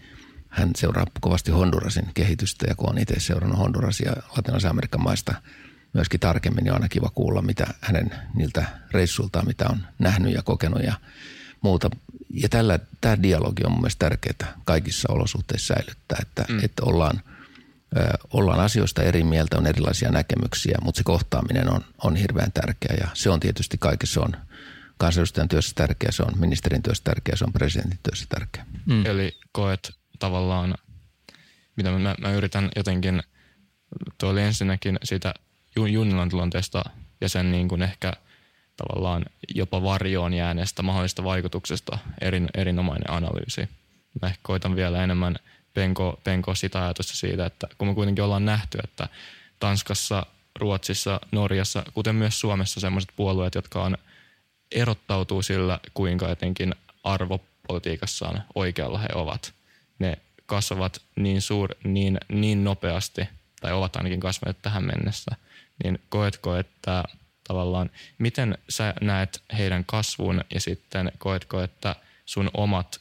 hän seuraa kovasti Hondurasin kehitystä ja kun on itse seurannut Hondurasia Latinalaisen Amerikan maista myöskin tarkemmin, niin on aina kiva kuulla, mitä hänen niiltä reissultaan, mitä on nähnyt ja kokenut ja muuta. Ja tällä, tämä dialogi on mun mielestä tärkeää kaikissa olosuhteissa säilyttää, että, mm. että ollaan, ö, ollaan asioista eri mieltä, on erilaisia näkemyksiä, mutta se kohtaaminen on, on hirveän tärkeä ja se on tietysti kaikessa, se on kansanedustajan työssä tärkeä, se on ministerin työssä tärkeä, se on presidentin työssä tärkeä. Mm. Eli koet tavallaan, mitä mä, mä yritän jotenkin, tuo oli ensinnäkin siitä Junnilan tilanteesta ja sen niin kuin ehkä – tavallaan jopa varjoon jääneestä mahdollisesta vaikutuksesta erin, erinomainen analyysi. Mä ehkä koitan vielä enemmän penko, penko sitä ajatusta siitä, että kun me kuitenkin ollaan nähty, että Tanskassa, Ruotsissa, Norjassa, kuten myös Suomessa sellaiset puolueet, jotka on erottautuu sillä, kuinka etenkin arvopolitiikassaan oikealla he ovat. Ne kasvavat niin, suur, niin, niin nopeasti, tai ovat ainakin kasvaneet tähän mennessä, niin koetko, että – tavallaan, miten sä näet heidän kasvun ja sitten koetko, että sun omat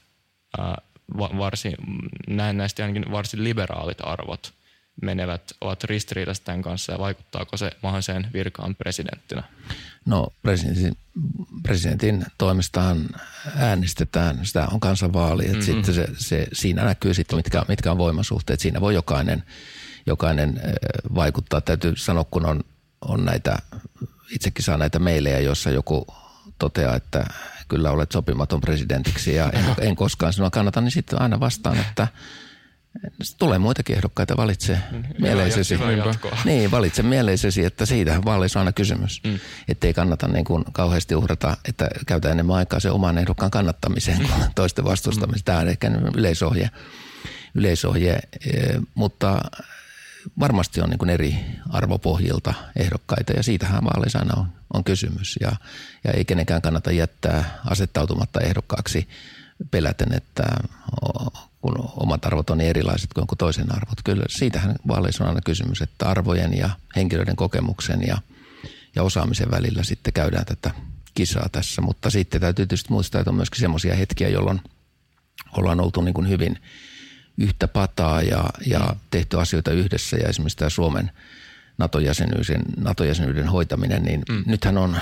ää, varsin, näen näistä ainakin varsin liberaalit arvot, menevät, ovat ristiriidassa tämän kanssa ja vaikuttaako se mahdolliseen virkaan presidenttinä? No presidentin, presidentin toimestaan äänestetään, sitä on kansanvaali, että mm-hmm. sitten se, se, siinä näkyy sitten mitkä, mitkä on voimasuhteet. Siinä voi jokainen, jokainen vaikuttaa. Täytyy sanoa, kun on, on näitä, itsekin saa näitä meilejä, joissa joku toteaa, että kyllä olet sopimaton presidentiksi ja en, en koskaan sinua kannata, niin sitten aina vastaan, että – Tulee muitakin ehdokkaita, valitse mm. mieleisesi. Niin, valitse mieleisesi, että siitähän vaaleissa on aina kysymys. Mm. Että ei kannata niin kuin kauheasti uhrata, että käytä enemmän aikaa sen oman ehdokkaan kannattamiseen kuin mm. toisten vastustamiseen. Mm. Tämä on ehkä yleisohje, yleisohje e, mutta varmasti on niin kuin eri arvopohjilta ehdokkaita ja siitähän vaaleissa aina on, on kysymys. Ja, ja ei kenenkään kannata jättää asettautumatta ehdokkaaksi peläten, että kun omat arvot on niin erilaiset kuin toisen arvot. Kyllä siitähän vaaleissa on aina kysymys, että arvojen ja henkilöiden kokemuksen ja, ja osaamisen välillä sitten käydään tätä kisaa tässä. Mutta sitten täytyy tietysti muistaa, että on myöskin semmoisia hetkiä, jolloin ollaan oltu niin kuin hyvin yhtä pataa ja, ja mm. tehty asioita yhdessä. Ja esimerkiksi tämä Suomen NATO-jäsenyyden, NATO-jäsenyyden hoitaminen, niin mm. nythän on,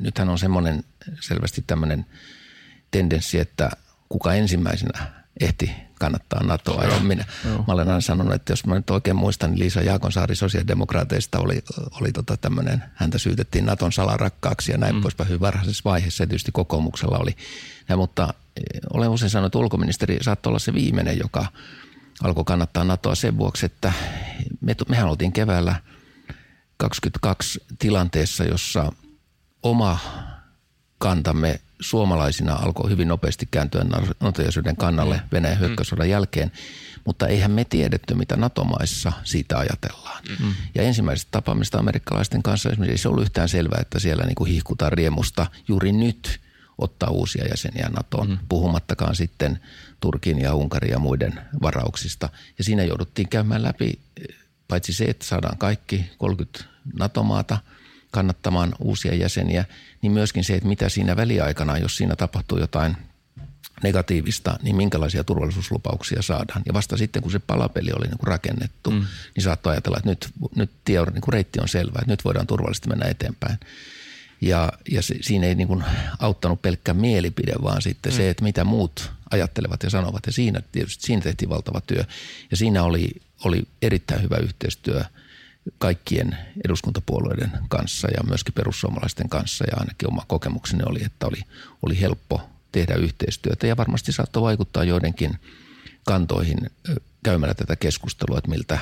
nythän on semmoinen selvästi tämmöinen tendenssi, että kuka ensimmäisenä ehti kannattaa NATOa. Ja minä, mä olen aina sanonut, että jos mä nyt oikein muistan, niin Liisa Jaakonsaari sosiaalidemokraateista oli, oli tota tämmöinen, häntä syytettiin Naton salarakkaaksi ja näin mm. poispäin hyvin varhaisessa vaiheessa. Tietysti kokoomuksella oli. Ja, mutta eh, olen usein sanonut, että ulkoministeri saattoi olla se viimeinen, joka alkoi kannattaa NATOa sen vuoksi, että me, mehän oltiin keväällä 22 tilanteessa, jossa oma kantamme suomalaisina alkoi hyvin nopeasti kääntyä nato kannalle mm. Venäjän mm. hyökkäyssodan jälkeen, mutta eihän me tiedetty, mitä NATO-maissa siitä ajatellaan. Mm. Ja ensimmäisestä tapaamista amerikkalaisten kanssa esimerkiksi ei se ollut yhtään selvää, että siellä niin kuin hihkutaan riemusta juuri nyt ottaa uusia jäseniä NATOon, mm. puhumattakaan sitten Turkin ja Unkarin ja muiden varauksista. Ja siinä jouduttiin käymään läpi paitsi se, että saadaan kaikki 30 NATO-maata – kannattamaan uusia jäseniä, niin myöskin se, että mitä siinä väliaikana, jos siinä tapahtuu jotain negatiivista, niin minkälaisia turvallisuuslupauksia saadaan. Ja vasta sitten, kun se palapeli oli niin kuin rakennettu, mm. niin saattoi ajatella, että nyt, nyt tie, niin kuin reitti on selvä, että nyt voidaan turvallisesti mennä eteenpäin. Ja, ja se, siinä ei niin kuin auttanut pelkkä mielipide, vaan sitten mm. se, että mitä muut ajattelevat ja sanovat. Ja siinä tietysti siinä tehtiin valtava työ. Ja siinä oli, oli erittäin hyvä yhteistyö – kaikkien eduskuntapuolueiden kanssa ja myöskin perussuomalaisten kanssa ja ainakin oma kokemukseni oli, että oli, oli helppo tehdä yhteistyötä ja varmasti saattoi vaikuttaa joidenkin kantoihin käymällä tätä keskustelua, että miltä,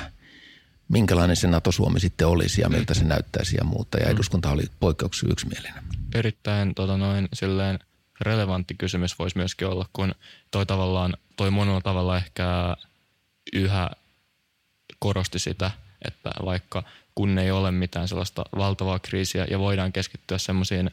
minkälainen se NATO-Suomi sitten olisi ja miltä se näyttäisi ja muuta. Ja mm. eduskunta oli poikkeuksellisen yksimielinen. Erittäin tota noin, silleen relevantti kysymys voisi myöskin olla, kun toi tavallaan, toi monella tavalla ehkä yhä korosti sitä – että vaikka kun ei ole mitään sellaista valtavaa kriisiä ja voidaan keskittyä semmoisiin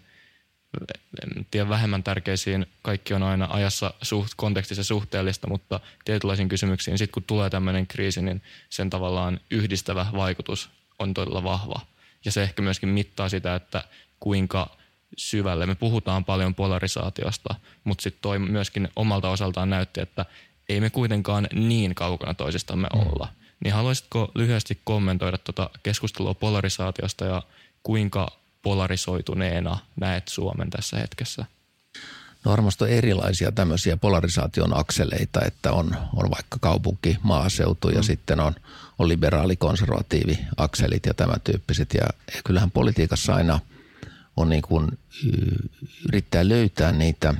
tiedä, vähemmän tärkeisiin, kaikki on aina ajassa suht, kontekstissa suhteellista, mutta tietynlaisiin kysymyksiin, sitten kun tulee tämmöinen kriisi, niin sen tavallaan yhdistävä vaikutus on todella vahva. Ja se ehkä myöskin mittaa sitä, että kuinka syvälle. Me puhutaan paljon polarisaatiosta, mutta sitten toi myöskin omalta osaltaan näytti, että ei me kuitenkaan niin kaukana toisistamme mm. Niin haluaisitko lyhyesti kommentoida tuota keskustelua polarisaatiosta ja kuinka polarisoituneena näet Suomen tässä hetkessä? No varmasti on erilaisia tämmöisiä polarisaation akseleita, että on, on vaikka kaupunki, maaseutu ja mm. sitten on, on liberaali-konservatiivi akselit ja tämän tyyppiset. Ja kyllähän politiikassa aina on niin kuin yrittää löytää niitä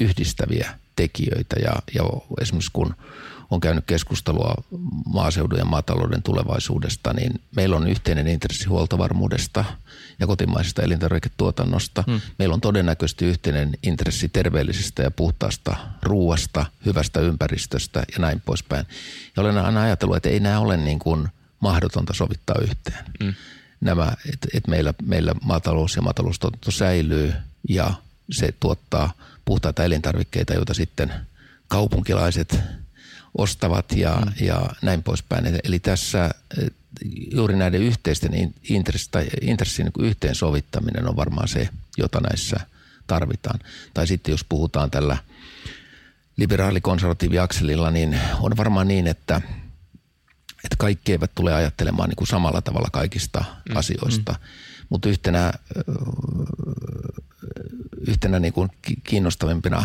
yhdistäviä tekijöitä ja, ja esimerkiksi kun on käynyt keskustelua maaseudun ja maatalouden tulevaisuudesta, niin meillä on yhteinen intressi huoltovarmuudesta ja kotimaisesta elintarviketuotannosta. Hmm. Meillä on todennäköisesti yhteinen intressi terveellisestä ja puhtaasta ruuasta, hyvästä ympäristöstä ja näin poispäin. Ja olen aina ajatellut, että ei nämä ole niin kuin mahdotonta sovittaa yhteen. Hmm. Nämä, että et meillä, meillä maatalous ja maataloustuotanto säilyy ja se tuottaa puhtaita elintarvikkeita, joita sitten kaupunkilaiset – ostavat ja, mm. ja näin poispäin. Eli tässä eh, juuri näiden yhteisten intressin niin yhteensovittaminen on varmaan se, jota näissä tarvitaan. Tai sitten jos puhutaan tällä liberaalikonservatiiviakselilla, niin on varmaan niin, että että kaikki eivät tule ajattelemaan niin kuin samalla tavalla kaikista mm. asioista. Mm. Mutta yhtenä, yhtenä niin kuin kiinnostavimpina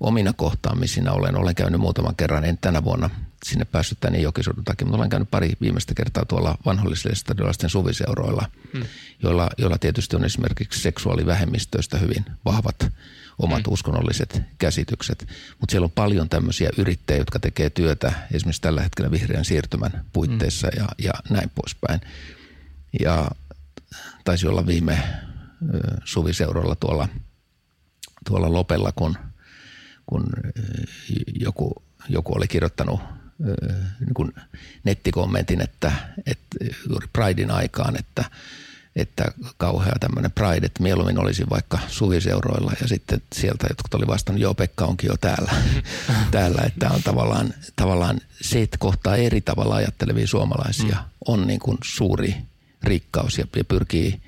omina kohtaamisina olen, olen käynyt muutaman kerran, en tänä vuonna sinne päässyt tänne jokisuuden takia, mutta olen käynyt pari viimeistä kertaa tuolla vanhollisille stadiolaisten suviseuroilla, hmm. joilla, joilla tietysti on esimerkiksi seksuaalivähemmistöistä hyvin vahvat omat hmm. uskonnolliset käsitykset. Mutta siellä on paljon tämmöisiä yrittäjiä, jotka tekee työtä esimerkiksi tällä hetkellä vihreän siirtymän puitteissa hmm. ja, ja näin poispäin. Ja taisi olla viime suviseuroilla tuolla, tuolla Lopella, kun, kun joku, joku oli kirjoittanut niin kuin nettikommentin, että, että juuri Pridein aikaan, että, että kauhea tämmöinen Pride, että mieluummin olisi vaikka suviseuroilla ja sitten sieltä jotkut oli vastannut, joo Pekka onkin jo täällä, täällä että on tavallaan, tavallaan se, että kohtaa eri tavalla ajattelevia suomalaisia mm. on niin kuin suuri rikkaus ja pyrkii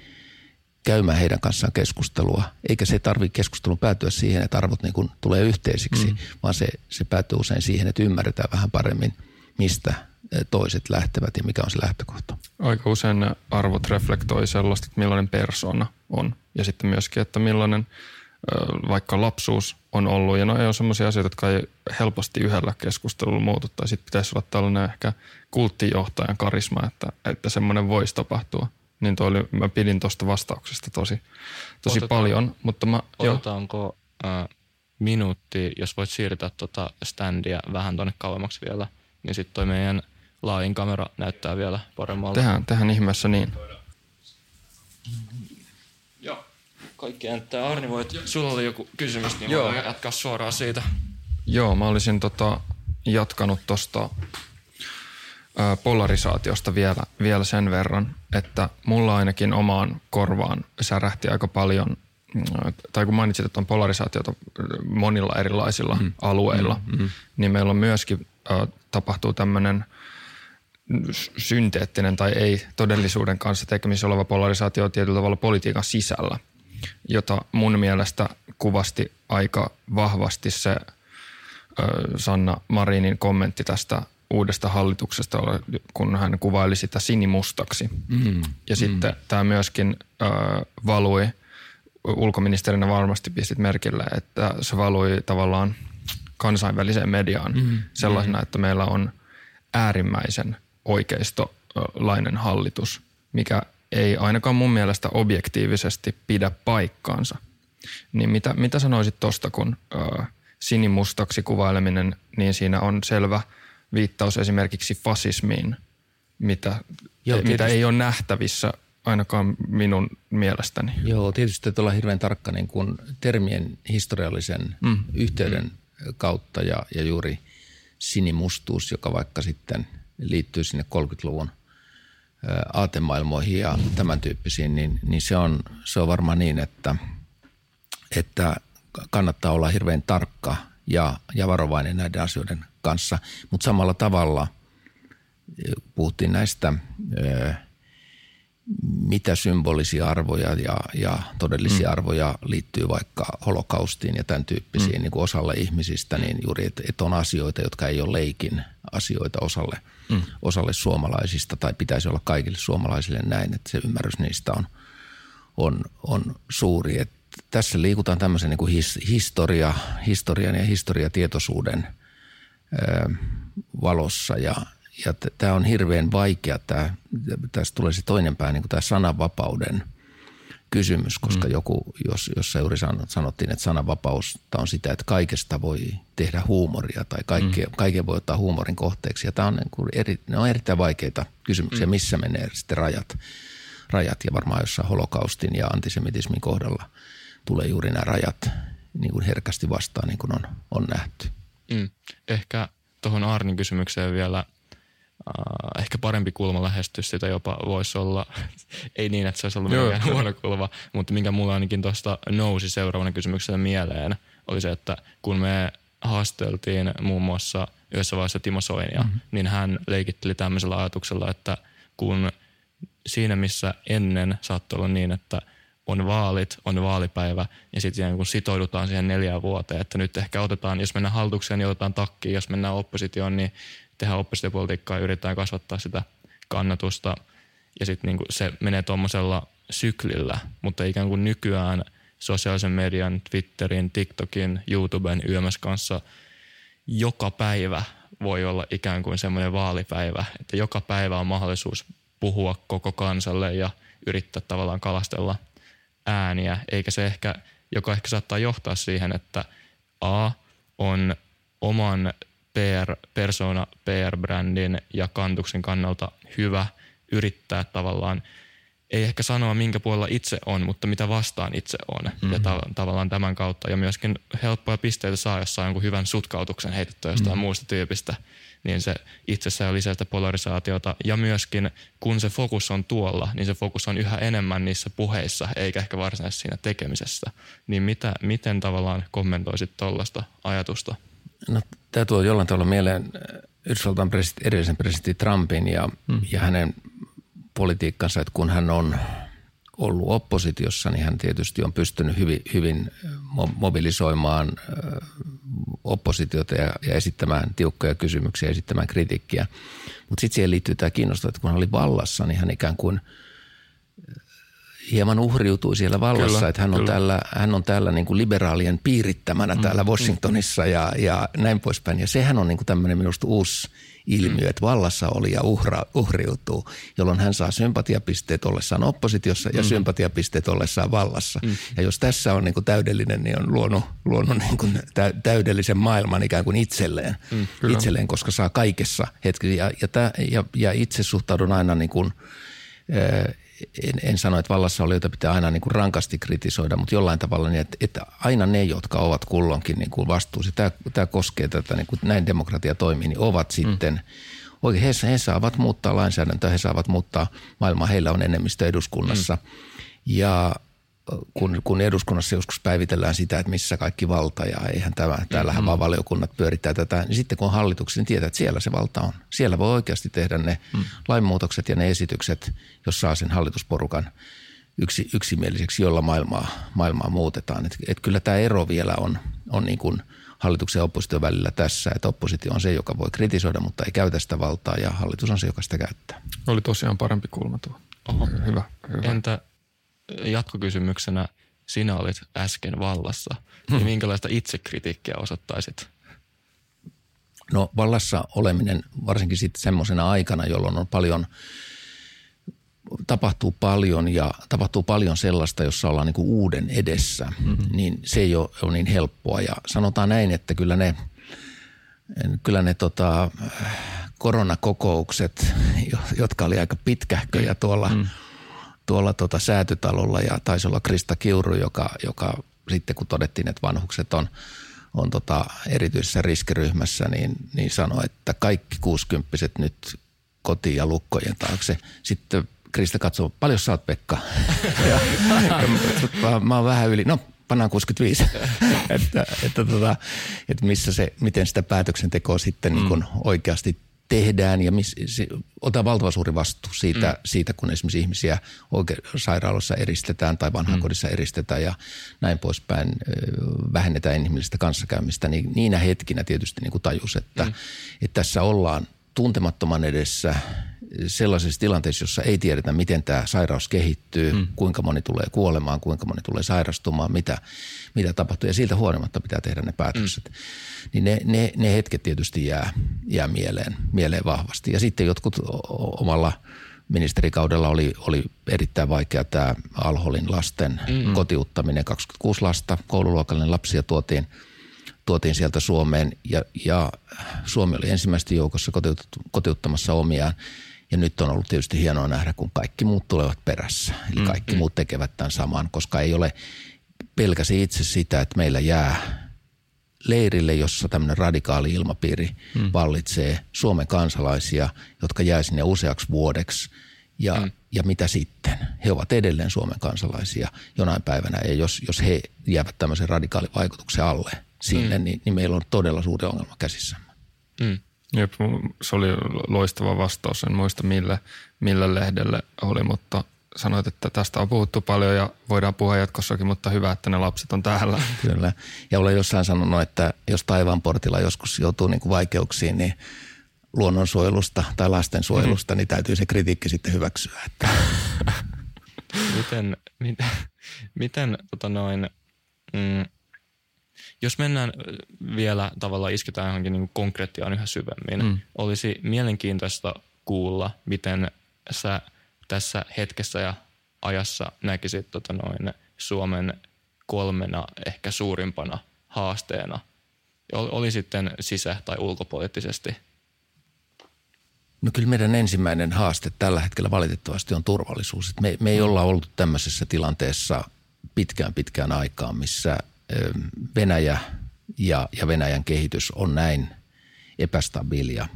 käymään heidän kanssaan keskustelua, eikä se tarvitse keskustelun päätyä siihen, että arvot niin kuin tulee yhteisiksi, mm. vaan se, se päätyy usein siihen, että ymmärretään vähän paremmin, mistä toiset lähtevät ja mikä on se lähtökohta. Aika usein ne arvot reflektoi sellaista, että millainen persona on ja sitten myöskin, että millainen vaikka lapsuus on ollut. Ja no ei ole sellaisia asioita, jotka ei helposti yhdellä keskustelulla muutu. Tai sitten pitäisi olla tällainen ehkä kulttijohtajan karisma, että, että semmoinen voisi tapahtua niin toi oli, mä pidin tuosta vastauksesta tosi, tosi Otetaan, paljon. Mutta mä, otetaanko äh, minuutti, jos voit siirtää tota standia vähän tuonne kauemmaksi vielä, niin sitten toi meidän laajin kamera näyttää vielä paremmalta. Tehän, tehän ihmeessä niin. Joo, kaikki näyttää. Arni, voit, sulla oli joku kysymys, niin Joo. jatkaa suoraan siitä. Joo, mä olisin tota, jatkanut tuosta polarisaatiosta vielä, vielä sen verran, että mulla ainakin omaan korvaan särähti aika paljon, mm, tai kun mainitsit, että on polarisaatiota monilla erilaisilla mm. alueilla, mm, mm. niin meillä on myöskin äh, tapahtuu tämmöinen synteettinen tai ei todellisuuden kanssa tekemisissä oleva polarisaatio tietyllä tavalla politiikan sisällä, jota mun mielestä kuvasti aika vahvasti se äh, Sanna Marinin kommentti tästä uudesta hallituksesta, kun hän kuvaili sitä sinimustaksi. Mm. Ja mm. sitten tämä myöskin äh, valui, ulkoministerinä varmasti pistit merkille, että se valui tavallaan kansainväliseen mediaan mm. sellaisena, mm. että meillä on äärimmäisen oikeistolainen hallitus, mikä ei ainakaan mun mielestä objektiivisesti pidä paikkaansa. Niin mitä, mitä sanoisit tuosta, kun äh, sinimustaksi kuvaileminen, niin siinä on selvä – viittaus esimerkiksi fasismiin, mitä, Joo, mitä ei ole nähtävissä ainakaan minun mielestäni. Joo, tietysti täytyy olla hirveän tarkka niin kuin termien historiallisen mm. yhteyden mm. kautta ja, ja juuri sinimustuus, joka vaikka sitten liittyy sinne 30-luvun aatemaailmoihin ja tämän tyyppisiin, niin, niin se, on, se on varmaan niin, että, että kannattaa olla hirveän tarkka ja, ja varovainen näiden asioiden kanssa, mutta samalla tavalla puhuttiin näistä mitä symbolisia arvoja ja, ja todellisia mm. arvoja liittyy vaikka holokaustiin ja tämän tyyppisiin mm. niin kuin osalle ihmisistä, niin juuri, että, että on asioita, jotka ei ole leikin asioita osalle, mm. osalle suomalaisista tai pitäisi olla kaikille suomalaisille näin, että se ymmärrys niistä on, on, on suuri. Että tässä liikutaan tämmöisen niin kuin his, historia, historian ja historiatietoisuuden – valossa ja, ja tämä on hirveän vaikea. Tää, tästä tulee se toinen pää, niin tämä sananvapauden kysymys, koska mm. joku, jos, jos juuri sanottiin, että sananvapaus on sitä, että kaikesta voi tehdä huumoria tai kaikkea, mm. kaiken voi ottaa huumorin kohteeksi. Ja tämä on, niin kuin eri, ne on erittäin vaikeita kysymyksiä, mm. missä menee sitten rajat, rajat ja varmaan jossain holokaustin ja antisemitismin kohdalla tulee juuri nämä rajat niin kuin herkästi vastaan, niin kuin on, on nähty. Mm. Ehkä tuohon Arnin kysymykseen vielä äh, ehkä parempi kulma lähestyä sitä jopa voisi olla, ei niin, että se olisi ollut mikään huono kulma, mutta minkä mulla ainakin tuosta nousi seuraavana kysymyksenä mieleen, oli se, että kun me haasteltiin muun muassa yhdessä vaiheessa Timo Soinia, mm-hmm. niin hän leikitteli tämmöisellä ajatuksella, että kun siinä missä ennen saattoi olla niin, että – on vaalit, on vaalipäivä ja sitten kun sitoudutaan siihen neljään vuoteen, että nyt ehkä otetaan, jos mennään hallitukseen, niin otetaan takkiin, jos mennään oppositioon, niin tehdään oppositiopolitiikkaa ja yritetään kasvattaa sitä kannatusta. Ja sitten niin se menee tuommoisella syklillä, mutta ikään kuin nykyään sosiaalisen median, Twitterin, TikTokin, YouTuben, YMS kanssa joka päivä voi olla ikään kuin semmoinen vaalipäivä, että joka päivä on mahdollisuus puhua koko kansalle ja yrittää tavallaan kalastella ääniä, eikä se ehkä, joka ehkä saattaa johtaa siihen, että A on oman PR, persona, PR-brändin ja kantuksen kannalta hyvä yrittää tavallaan ei ehkä sanoa, minkä puolella itse on, mutta mitä vastaan itse on. Mm-hmm. Ja ta- tavallaan tämän kautta. Ja myöskin helppoja pisteitä saa, jos saa jonkun hyvän sutkautuksen heitettyä jostain mm-hmm. muusta tyypistä. Niin se itsessään lisää sitä polarisaatiota. Ja myöskin kun se fokus on tuolla, niin se fokus on yhä enemmän niissä puheissa, eikä ehkä varsinaisesti siinä tekemisessä. Niin mitä, miten tavallaan kommentoisit tuollaista ajatusta? No, tämä tuo jollain tavalla mieleen äh, Yhdysvaltain presidentti, edellisen presidentti Trumpin ja, mm. ja hänen politiikkansa, että kun hän on ollut oppositiossa, niin hän tietysti on pystynyt hyvin, hyvin mobilisoimaan oppositiota ja, ja esittämään tiukkoja kysymyksiä, esittämään kritiikkiä. Mutta sitten siihen liittyy tämä kiinnostava, että kun hän oli vallassa, niin hän ikään kuin – hieman uhriutui siellä vallassa, kyllä, että hän on kyllä. täällä, hän on täällä niin kuin liberaalien piirittämänä mm, täällä Washingtonissa mm. ja, ja näin poispäin. Ja sehän on niin kuin tämmöinen minusta uusi ilmiö, mm. että vallassa oli ja uhra, uhriutuu, jolloin hän saa sympatiapisteet ollessaan oppositiossa ja mm. sympatiapisteet ollessaan vallassa. Mm. Ja jos tässä on niin kuin täydellinen, niin on luonut, luonut niin kuin täydellisen maailman ikään kuin itselleen, mm, itselleen koska saa kaikessa hetki. Ja, ja, ja, ja itse suhtaudun aina niin kuin, en, en sano, että vallassa olijoita pitää aina niin kuin rankasti kritisoida, mutta jollain tavalla niin, että, että aina ne, jotka ovat kulloinkin niin kuin vastuussa, tämä, tämä koskee tätä, niin kuin näin demokratia toimii, niin ovat sitten mm. Oikein, he, he saavat muuttaa lainsäädäntöä, he saavat muuttaa maailmaa, heillä on enemmistö eduskunnassa. Mm. Ja kun, kun eduskunnassa joskus päivitellään sitä, että missä kaikki valta ja eihän tämä, täällähän mm-hmm. vaan valiokunnat pyörittää tätä, niin sitten kun on hallituksen, niin tietää, että siellä se valta on. Siellä voi oikeasti tehdä ne mm. lainmuutokset ja ne esitykset, jos saa sen hallitusporukan yksi, yksimieliseksi, jolla maailmaa, maailmaa muutetaan. Et, et kyllä tämä ero vielä on, on niin kuin hallituksen ja opposition välillä tässä, että oppositio on se, joka voi kritisoida, mutta ei käytä sitä valtaa ja hallitus on se, joka sitä käyttää. Oli tosiaan parempi kulma tuo. Oho. Hyvä, hyvä. Entä jatkokysymyksenä sinä olit äsken vallassa, niin minkälaista itsekritiikkiä osoittaisit? No vallassa oleminen varsinkin sitten semmoisena aikana, jolloin on paljon, tapahtuu paljon ja tapahtuu paljon sellaista, jossa ollaan niin kuin uuden edessä, mm-hmm. niin se ei ole, ole niin helppoa. Ja sanotaan näin, että kyllä ne, kyllä ne tota, koronakokoukset, jotka oli aika pitkähköjä tuolla mm tuolla tota säätytalolla ja taisi olla Krista Kiuru, joka, joka sitten kun todettiin, että vanhukset on, on tota erityisessä riskiryhmässä, niin, niin sanoi, että kaikki kuusikymppiset nyt kotiin ja lukkojen taakse. Sitten Krista katsoo, paljon sä oot Pekka? ja, ja mä, mä oon vähän yli, no pannaan 65, että, että, tota, että missä se, miten sitä päätöksentekoa sitten mm. niin oikeasti tehdään ja miss, se, valtavan suuri vastuu siitä, mm. siitä, kun esimerkiksi ihmisiä oikein sairaaloissa eristetään tai vanhainkodissa mm. eristetään ja näin poispäin vähennetään inhimillistä kanssakäymistä, niin niinä hetkinä tietysti niin kuin tajus, että, mm. että tässä ollaan tuntemattoman edessä sellaisessa tilanteessa, jossa ei tiedetä, miten tämä sairaus kehittyy, mm. kuinka moni tulee kuolemaan, kuinka moni tulee sairastumaan, mitä, mitä tapahtuu. Ja siitä huolimatta pitää tehdä ne päätökset. Mm. Niin ne, ne, ne hetket tietysti jää, jää mieleen, mieleen vahvasti. Ja sitten jotkut omalla ministerikaudella oli, oli erittäin vaikea tämä Alholin lasten mm. kotiuttaminen. 26 lasta, koululuokallinen lapsia tuotiin – tuotiin sieltä Suomeen ja, ja Suomi oli ensimmäisesti joukossa kotiuttamassa omiaan. Ja nyt on ollut tietysti hienoa nähdä, kun kaikki muut tulevat perässä. Eli mm, kaikki mm. muut tekevät tämän saman, koska ei ole pelkäsi itse sitä, että meillä jää leirille, jossa tämmöinen radikaali ilmapiiri mm. vallitsee Suomen kansalaisia, jotka jää sinne useaksi vuodeksi. Ja, mm. ja mitä sitten? He ovat edelleen Suomen kansalaisia jonain päivänä. Ja jos, jos he jäävät tämmöisen radikaalin vaikutuksen alle sinne, mm. niin, niin meillä on todella suuri ongelma käsissämme. Mm. Jep, se oli loistava vastaus. En muista millä, millä lehdelle oli, mutta sanoit, että tästä on puhuttu paljon ja voidaan puhua jatkossakin, mutta hyvä, että ne lapset on täällä. Kyllä. Ja olen jossain sanonut, että jos taivaan portilla joskus joutuu niin kuin vaikeuksiin, niin luonnonsuojelusta tai lastensuojelusta, mm-hmm. niin täytyy se kritiikki sitten hyväksyä. Että. miten, miten, miten tota noin, mm, jos mennään vielä tavallaan isketään johonkin niin konkreettiaan yhä syvemmin, mm. olisi mielenkiintoista kuulla, miten sä tässä hetkessä ja ajassa näkisit tota noin, Suomen kolmena ehkä suurimpana haasteena, oli sitten sisä- tai ulkopoliittisesti? No kyllä meidän ensimmäinen haaste tällä hetkellä valitettavasti on turvallisuus. Me, me ei olla ollut tämmöisessä tilanteessa pitkään pitkään aikaan, missä Venäjä ja, ja Venäjän kehitys on näin epästabiilia.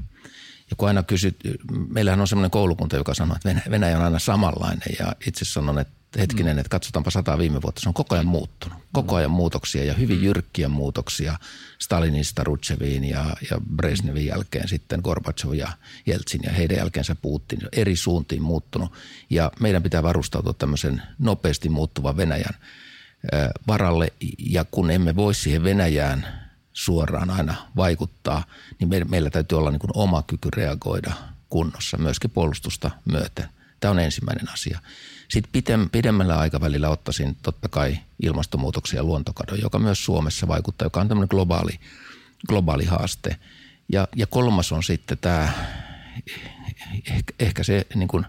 Ja kun aina kysyt, meillähän on semmoinen koulukunta, joka sanoo, että Venäjä on aina samanlainen ja itse sanon, että hetkinen, että katsotaanpa sata viime vuotta, se on koko ajan muuttunut. Koko ajan muutoksia ja hyvin jyrkkiä muutoksia Stalinista Rutscheviin ja, ja Brezhnevin jälkeen sitten Gorbachev ja Jeltsin ja heidän jälkeensä Putin eri suuntiin muuttunut. Ja meidän pitää varustautua tämmöisen nopeasti muuttuvan Venäjän varalle ja kun emme voi siihen Venäjään suoraan aina vaikuttaa, niin meillä täytyy olla niin kuin oma kyky reagoida kunnossa myöskin puolustusta myöten. Tämä on ensimmäinen asia. Sitten pidemmällä aikavälillä ottaisin totta kai ilmastonmuutoksen ja luontokadon, joka myös Suomessa vaikuttaa, joka on tämmöinen globaali, globaali haaste. Ja, ja kolmas on sitten tämä, ehkä, ehkä se, niin kuin,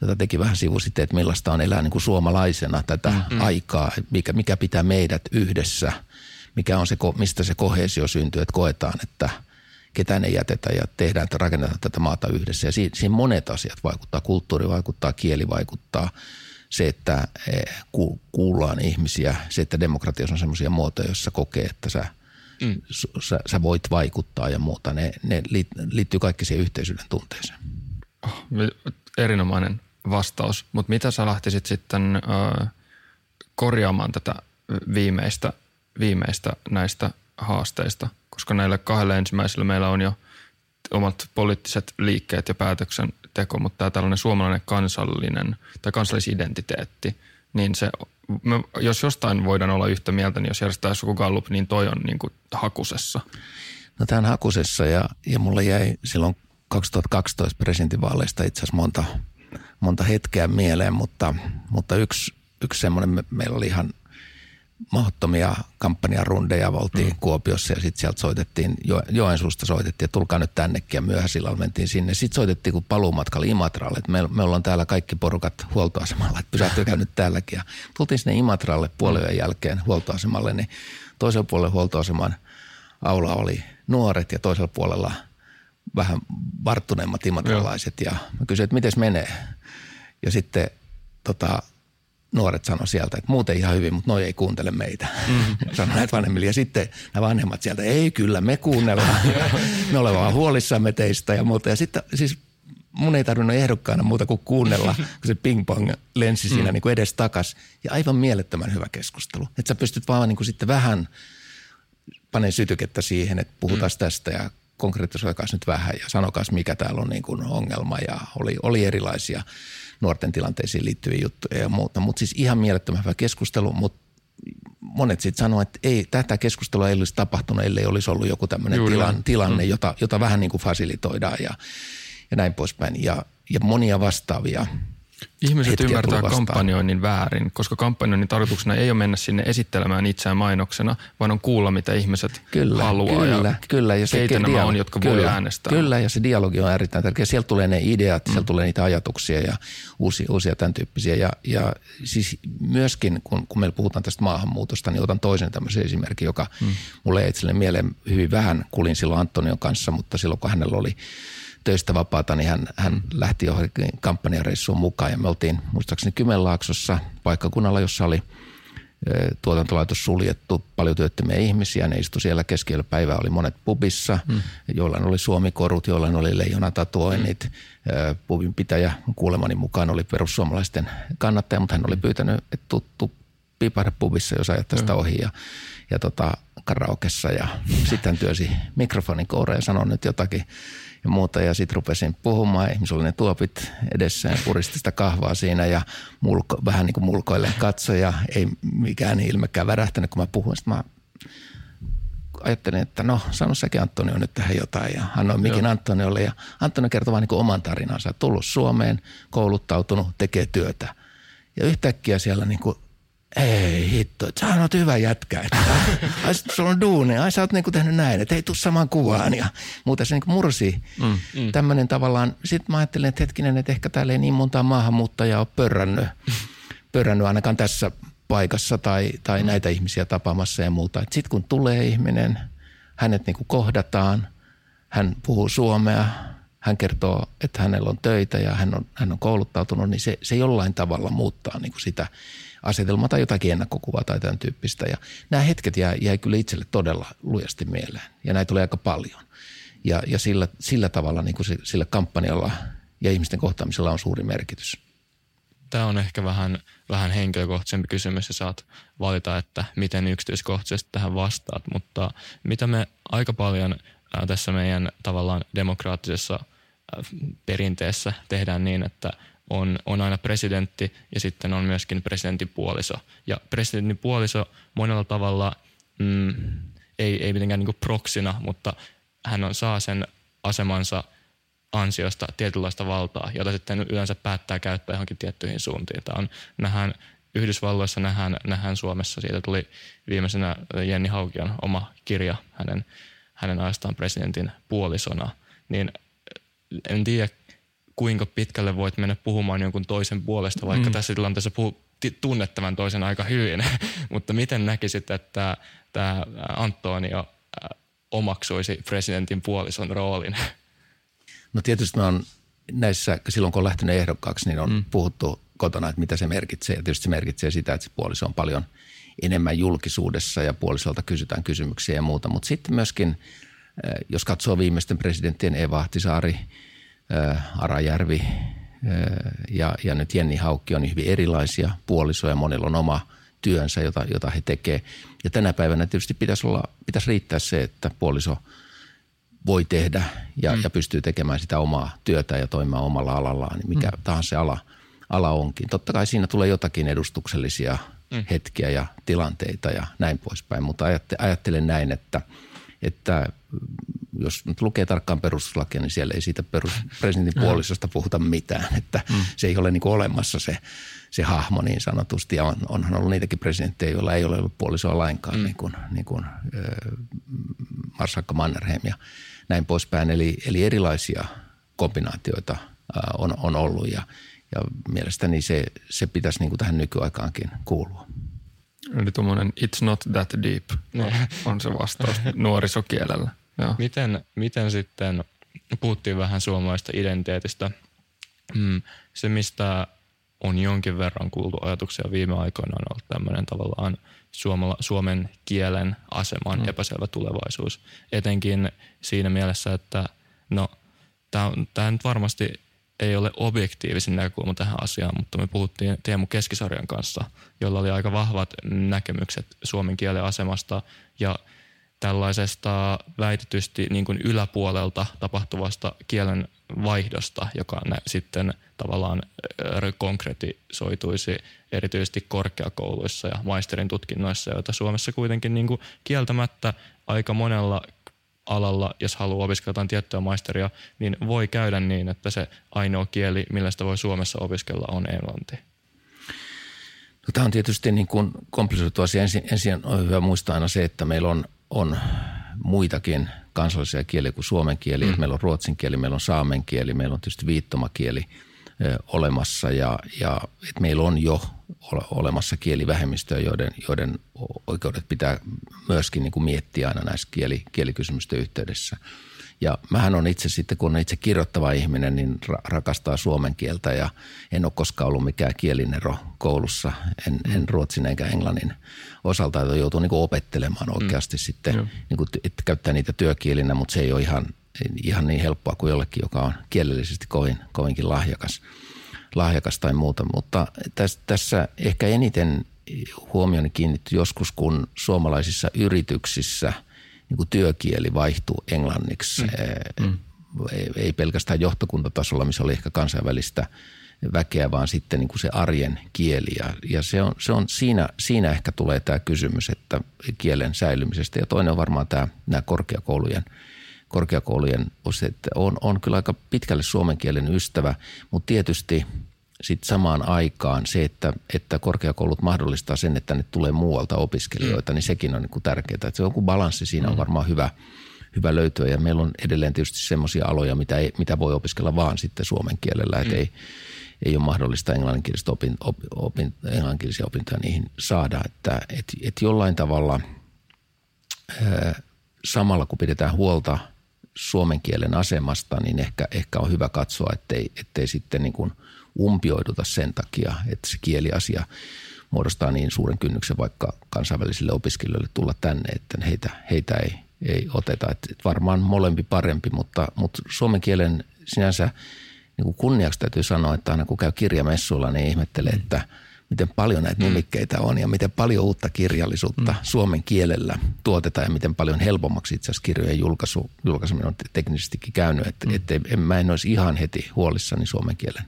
jota teki vähän sivusitte, että millaista on elää niin kuin suomalaisena tätä mm-hmm. aikaa, mikä, mikä pitää meidät yhdessä, mikä on se, mistä se kohesio syntyy, että koetaan, että – ketään ei jätetä ja tehdään, että rakennetaan tätä maata yhdessä. Ja siinä, siinä monet asiat vaikuttaa. Kulttuuri vaikuttaa, kieli vaikuttaa, se, että e, kuullaan ihmisiä, se, että demokratiassa on sellaisia muotoja, joissa kokee, että sä, mm. sä, sä voit vaikuttaa ja muuta. Ne, ne liittyy kaikki siihen yhteisyyden tunteeseen. Oh, erinomainen vastaus, mutta mitä sä lähtisit sitten äh, korjaamaan tätä viimeistä, viimeistä näistä haasteista, koska näillä kahdella ensimmäisellä meillä on jo omat poliittiset liikkeet ja päätöksenteko, mutta tämä tällainen suomalainen kansallinen tai kansallisidentiteetti, niin se, me, jos jostain voidaan olla yhtä mieltä, niin jos järjestetään joku gallup, niin toi on niin kuin hakusessa. No tämä on hakusessa ja, ja mulle jäi silloin 2012 presidentinvaaleista itse asiassa monta, monta hetkeä mieleen, mutta, mutta yksi, yksi semmoinen, me, meillä oli ihan mahdottomia kampanjarundeja. Oltiin mm. Kuopiossa ja sitten sieltä soitettiin, jo, Joensuusta soitettiin, että tulkaa nyt tännekin ja myöhäisillä mentiin sinne. Sitten soitettiin kun paluumatkalla Imatralle, että me, me ollaan täällä kaikki porukat huoltoasemalla, että pysähtykää nyt täälläkin. Ja tultiin sinne Imatralle puolen jälkeen huoltoasemalle, niin toisella puolella huoltoaseman aula oli nuoret ja toisella puolella vähän varttuneemmat imatralaiset. Ja mä kysyin, että miten menee. Ja sitten tota, nuoret sanoi sieltä, että muuten ihan hyvin, mutta noi ei kuuntele meitä. Mm. Sanoi näitä vanhemmille. Ja sitten nämä vanhemmat sieltä, ei kyllä, me kuunnellaan. me olemme vaan huolissamme teistä ja muuta. Ja sitten siis mun ei tarvinnut ehdokkaana muuta kuin kuunnella, kun se ping-pong lensi siinä mm. niin kuin edes takas. Ja aivan mielettömän hyvä keskustelu. Että sä pystyt vaan niin kuin sitten vähän panen sytykettä siihen, että puhutaan mm. tästä ja konkretisoikaas nyt vähän ja sanokaas mikä täällä on niin kuin ongelma. Ja oli, oli erilaisia nuorten tilanteisiin liittyviä juttuja ja muuta. Mutta siis ihan mielettömän hyvä keskustelu, mutta monet sitten sanoivat, että ei, tätä keskustelua ei olisi tapahtunut, ellei olisi ollut joku tämmöinen tilan, tilanne, mm. jota, jota vähän niin kuin fasilitoidaan ja, ja näin poispäin. Ja, ja monia vastaavia Ihmiset ymmärtää kampanjoinnin väärin, koska kampanjoinnin tarkoituksena ei ole mennä sinne esittelemään itseään mainoksena, vaan on kuulla, mitä ihmiset kyllä, haluaa kyllä, ja kyllä, ja se keitä nämä on, jotka kyllä, voi äänestää. Kyllä, ja se dialogi on erittäin tärkeä. Sieltä tulee ne ideat, mm. sieltä tulee niitä ajatuksia ja uusia, uusia tämän tyyppisiä. Ja, ja siis myöskin, kun, kun meillä puhutaan tästä maahanmuutosta, niin otan toisen tämmöisen esimerkin, joka mm. mulle ei itselleni mieleen hyvin vähän. Kulin silloin Antonion kanssa, mutta silloin kun hänellä oli – töistä vapaata, niin hän, hän lähti johonkin kampanjareissuun mukaan. Ja me oltiin muistaakseni Kymenlaaksossa paikkakunnalla, jossa oli tuotantolaitos suljettu, paljon työttömiä ihmisiä. Ne istu siellä keskellä päivää, oli monet pubissa, mm. joilla oli suomikorut, joilla oli leijonatatuoinnit. Mm. Pubin pitäjä kuulemani mukaan oli perussuomalaisten kannattaja, mutta hän oli pyytänyt, että tuttu piipahda pubissa, jos ajat tästä mm. ohi. Ja, ja tota, karaokessa ja sitten työsi mikrofonin koureen ja sanoi nyt jotakin ja muuta. Ja sitten rupesin puhumaan. Ihmisillä oli ne tuopit edessä ja puristi sitä kahvaa siinä ja mulko, vähän niin kuin mulkoille katsoja. Ei mikään ilmekään värähtänyt, kun mä puhuin. Sitten mä ajattelin, että no sano säkin Antonio nyt tähän jotain ja annoin mikin Joo. Antoniolle ja Antonio kertoi vaan niin oman tarinansa. Tullut Suomeen, kouluttautunut, tekee työtä. Ja yhtäkkiä siellä niin kuin ei hitto, että sä oot hyvä jätkä. Että, ai sulla on duuni, ai sä oot niinku tehnyt näin, että ei tuu samaan kuvaan. Ja muuta se niinku mursi. Mm, mm. Tämmöinen tavallaan, sit mä ajattelin, että hetkinen, että ehkä täällä ei niin monta maahanmuuttajaa ole pörrännyt, pörrännyt ainakaan tässä paikassa tai, tai mm. näitä ihmisiä tapaamassa ja muuta. Sitten kun tulee ihminen, hänet niinku kohdataan, hän puhuu suomea, hän kertoo, että hänellä on töitä ja hän on, hän on kouluttautunut, niin se, se jollain tavalla muuttaa niin kuin sitä asetelmaa tai jotakin ennakkokuvaa tai tämän tyyppistä. Ja nämä hetket jäi, jäi kyllä itselle todella lujasti mieleen ja näitä tulee aika paljon. Ja, ja sillä, sillä tavalla niin kuin sillä kampanjalla ja ihmisten kohtaamisella on suuri merkitys. Tämä on ehkä vähän, vähän henkilökohtaisempi kysymys ja saat valita, että miten yksityiskohtaisesti tähän vastaat, mutta mitä me aika paljon tässä meidän tavallaan demokraattisessa perinteessä tehdään niin, että on, on aina presidentti ja sitten on myöskin presidentin puoliso. Ja presidentin puoliso monella tavalla mm, ei, ei mitenkään niin proksina, mutta hän on, saa sen asemansa ansiosta tietynlaista valtaa, jota sitten yleensä päättää käyttää johonkin tiettyihin suuntiin. Tämä on, nähdään, Yhdysvalloissa nähdään, nähdään Suomessa. Siitä tuli viimeisenä Jenni Haukion oma kirja hänen, hänen ajastaan presidentin puolisona. Niin en tiedä, kuinka pitkälle voit mennä puhumaan jonkun toisen puolesta, vaikka mm. tässä tilanteessa puhu, tunnettavan toisen aika hyvin. Mutta miten näkisit, että tämä Antonio äh, omaksuisi presidentin puolison roolin? No tietysti on näissä, silloin kun on lähtenyt ehdokkaaksi, niin on mm. puhuttu kotona, että mitä se merkitsee. Ja tietysti se merkitsee sitä, että se puoliso on paljon enemmän julkisuudessa ja puolisolta kysytään kysymyksiä ja muuta. Mutta sitten myöskin, äh, jos katsoo viimeisten presidenttien Eva Ahtisaari – Arajärvi ja, ja nyt Jenni Haukki on hyvin erilaisia puolisoja. Monilla on oma työnsä, jota, jota he tekevät. Ja tänä päivänä tietysti pitäisi, olla, pitäisi riittää se, että puoliso voi tehdä ja, mm. ja pystyy tekemään sitä omaa työtä ja toimimaan omalla alallaan, niin mikä mm. tahansa se ala, ala onkin. Totta kai siinä tulee jotakin edustuksellisia mm. hetkiä ja tilanteita ja näin poispäin, mutta ajattelen näin, että, että jos nyt lukee tarkkaan perustuslakia, niin siellä ei siitä perus, presidentin puolisosta puhuta mitään. Että mm. se ei ole niin kuin olemassa se, se hahmo niin sanotusti. Ja on, onhan ollut niitäkin presidenttejä, joilla ei ole ollut puolisoa lainkaan, mm. niin kuin, niin kuin äh, Marsakka Mannerheim ja näin poispäin. Eli, eli erilaisia kombinaatioita äh, on, on ollut ja, ja mielestäni se, se pitäisi niin kuin tähän nykyaikaankin kuulua. Eli tuommoinen it's not that deep on se vastaus nuorisokielellä. Miten, miten sitten, puhuttiin vähän suomalaista identiteetistä, mm, se mistä on jonkin verran kuultu ajatuksia viime aikoina on ollut tämmöinen tavallaan suomala, suomen kielen aseman mm. epäselvä tulevaisuus. Etenkin siinä mielessä, että no tämä nyt varmasti ei ole objektiivisin näkökulma tähän asiaan, mutta me puhuttiin Teemu Keskisarjan kanssa, jolla oli aika vahvat näkemykset suomen kielen asemasta ja – tällaisesta väitetysti niin kuin yläpuolelta tapahtuvasta kielen vaihdosta, joka nä- sitten tavallaan konkretisoituisi erityisesti korkeakouluissa ja maisterin tutkinnoissa, joita Suomessa kuitenkin niin kuin kieltämättä aika monella alalla, jos haluaa opiskella jotain tiettyä maisteria, niin voi käydä niin, että se ainoa kieli, millä sitä voi Suomessa opiskella, on englanti. No, tämä on tietysti niin kuin komplisoitu asia. Ensin, ensin on hyvä muistaa aina se, että meillä on on muitakin kansallisia kieliä kuin suomen kieli. Mm. Meillä on ruotsin kieli, meillä on saamen kieli, meillä on tietysti viittomakieli olemassa ja, ja että meillä on jo olemassa kielivähemmistöjä, joiden, joiden oikeudet pitää myöskin niin kuin miettiä aina näissä kieli, kielikysymysten yhteydessä – ja mähän on itse sitten, kun on itse kirjoittava ihminen, niin rakastaa suomen kieltä ja en ole koskaan ollut mikään kielinero koulussa, en, mm. en ruotsin eikä englannin osalta, että joutuu niin opettelemaan oikeasti mm. sitten, mm. niin kuin, että käyttää niitä työkielinä, mutta se ei ole ihan, ihan niin helppoa kuin jollekin, joka on kielellisesti kovin, kovinkin lahjakas, lahjakas tai muuta. Mutta tässä, tässä ehkä eniten huomioni kiinnitty joskus, kun suomalaisissa yrityksissä – niin kuin työkieli vaihtuu englanniksi. Mm. Mm. Ei, ei pelkästään johtokuntatasolla, missä oli ehkä kansainvälistä väkeä, vaan sitten niin kuin se arjen kieli. Ja, ja se on, se on siinä, siinä ehkä tulee tämä kysymys, että kielen säilymisestä. Ja toinen on varmaan tämä, nämä korkeakoulujen korkeakoulujen, että on, on kyllä aika pitkälle suomen kielen ystävä, mutta tietysti sitten samaan aikaan se, että, että korkeakoulut mahdollistaa sen, että ne tulee muualta opiskelijoita, mm. niin sekin on niin tärkeää. Että se on kuin balanssi, siinä on mm. varmaan hyvä, hyvä löytyä ja meillä on edelleen tietysti semmoisia aloja, mitä, ei, mitä voi opiskella vaan sitten suomen kielellä, että mm. ei, ei ole mahdollista englanninkielistä opin, op, opin, englanninkielisiä opintoja niihin saada, että et, et jollain tavalla ää, samalla kun pidetään huolta suomen kielen asemasta, niin ehkä, ehkä on hyvä katsoa, ettei, ettei sitten niin kuin umpioiduta sen takia, että se kieliasia muodostaa niin suuren kynnyksen vaikka kansainvälisille opiskelijoille tulla tänne, että heitä, heitä ei, ei oteta. Että varmaan molempi parempi, mutta, mutta suomen kielen sinänsä niin kuin kunniaksi täytyy sanoa, että aina kun käy kirjamessuilla, niin ihmettelee, että – miten paljon näitä mm. nimikkeitä on ja miten paljon uutta kirjallisuutta mm. suomen kielellä tuotetaan ja miten paljon helpommaksi itse asiassa kirjojen julkaisu, julkaiseminen on teknisestikin käynyt. Että, mm. että en, mä en olisi ihan heti huolissani suomen kielen,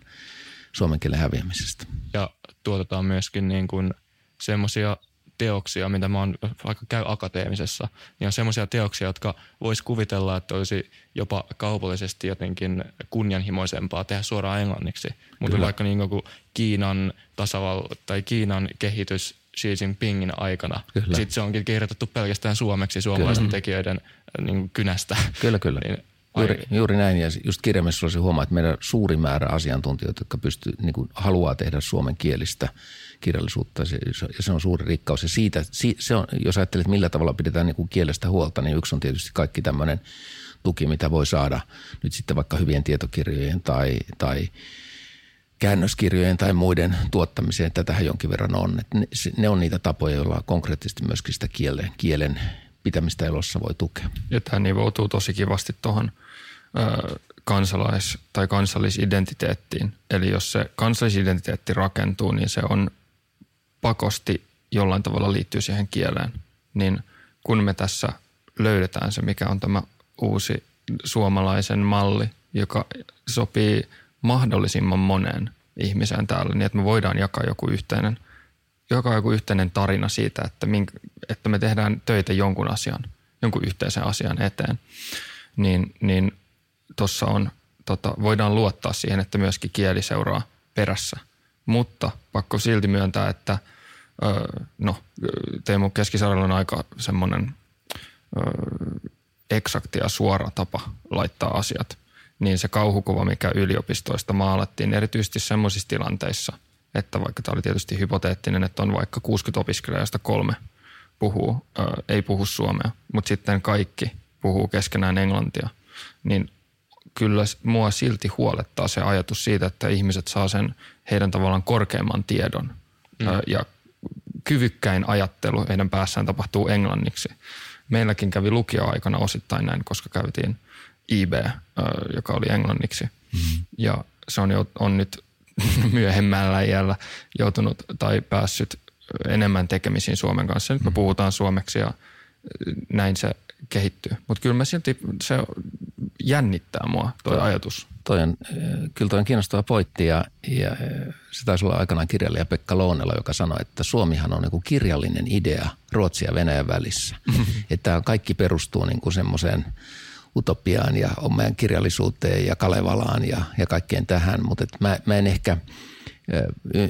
suomen kielen häviämisestä. Ja tuotetaan myöskin niin kuin semmoisia teoksia, mitä mä oon vaikka käy akateemisessa, niin on semmoisia teoksia, jotka vois kuvitella, että olisi jopa kaupallisesti jotenkin kunnianhimoisempaa tehdä suoraan englanniksi. Mutta vaikka niin kuin Kiinan tasaval- tai Kiinan kehitys Xi Jinpingin aikana. Sitten se onkin kirjoitettu pelkästään suomeksi suomalaisten kyllä. tekijöiden niin kynästä. Kyllä, kyllä. niin Juuri, juuri näin ja just kirjamessuilla se huomaa, että meidän suuri määrä asiantuntijoita, jotka pystyy, niin kuin haluaa tehdä suomen kielistä kirjallisuutta ja se on suuri rikkaus. Ja siitä, se on, jos ajattelet millä tavalla pidetään niin kuin kielestä huolta, niin yksi on tietysti kaikki tämmöinen tuki, mitä voi saada nyt sitten vaikka hyvien tietokirjojen tai, tai käännöskirjojen tai muiden tuottamiseen. Tätähän jonkin verran on. Ne, ne on niitä tapoja, joilla konkreettisesti myöskin sitä kielen, kielen pitämistä elossa voi tukea. Ja tämä nivoutuu tosi kivasti tuohon kansalais- tai kansallisidentiteettiin. Eli jos se kansallisidentiteetti rakentuu, niin se on pakosti jollain tavalla liittyy siihen kieleen. Niin kun me tässä löydetään se, mikä on tämä uusi suomalaisen malli, joka sopii mahdollisimman moneen ihmiseen täällä, niin että me voidaan jakaa joku yhteinen, jakaa joku yhteinen tarina siitä, että, mink, että me tehdään töitä jonkun asian, jonkun yhteisen asian eteen, niin, niin tuossa on, tota, voidaan luottaa siihen, että myöskin kieli seuraa perässä. Mutta pakko silti myöntää, että öö, no, Teemu Keskisarjalla on aika semmoinen öö, eksakti ja suora tapa laittaa asiat. Niin se kauhukuva, mikä yliopistoista maalattiin, erityisesti semmoisissa tilanteissa, että vaikka tämä oli tietysti hypoteettinen, että on vaikka 60 opiskelijaa, josta kolme puhuu, öö, ei puhu suomea, mutta sitten kaikki puhuu keskenään englantia, niin kyllä mua silti huolettaa se ajatus siitä, että ihmiset saa sen heidän tavallaan korkeimman tiedon mm. ja kyvykkäin ajattelu heidän päässään tapahtuu englanniksi. Meilläkin kävi lukioaikana osittain näin, koska käytiin IB, joka oli englanniksi. Mm. Ja se on, jo, on nyt myöhemmällä iällä joutunut tai päässyt enemmän tekemisiin Suomen kanssa. Nyt me mm. puhutaan suomeksi ja näin se kehittyy. Mutta kyllä mä silti, se jännittää mua tuo ajatus. Toi on, eh, kyllä toi on kiinnostava pointti ja, ja eh, se taisi olla aikanaan kirjailija Pekka Lounela, joka sanoi, että Suomihan on niin kirjallinen idea Ruotsia ja Venäjän välissä. että kaikki perustuu niin semmoiseen utopiaan ja meidän kirjallisuuteen ja Kalevalaan ja, ja kaikkeen tähän, mutta mä, mä en ehkä –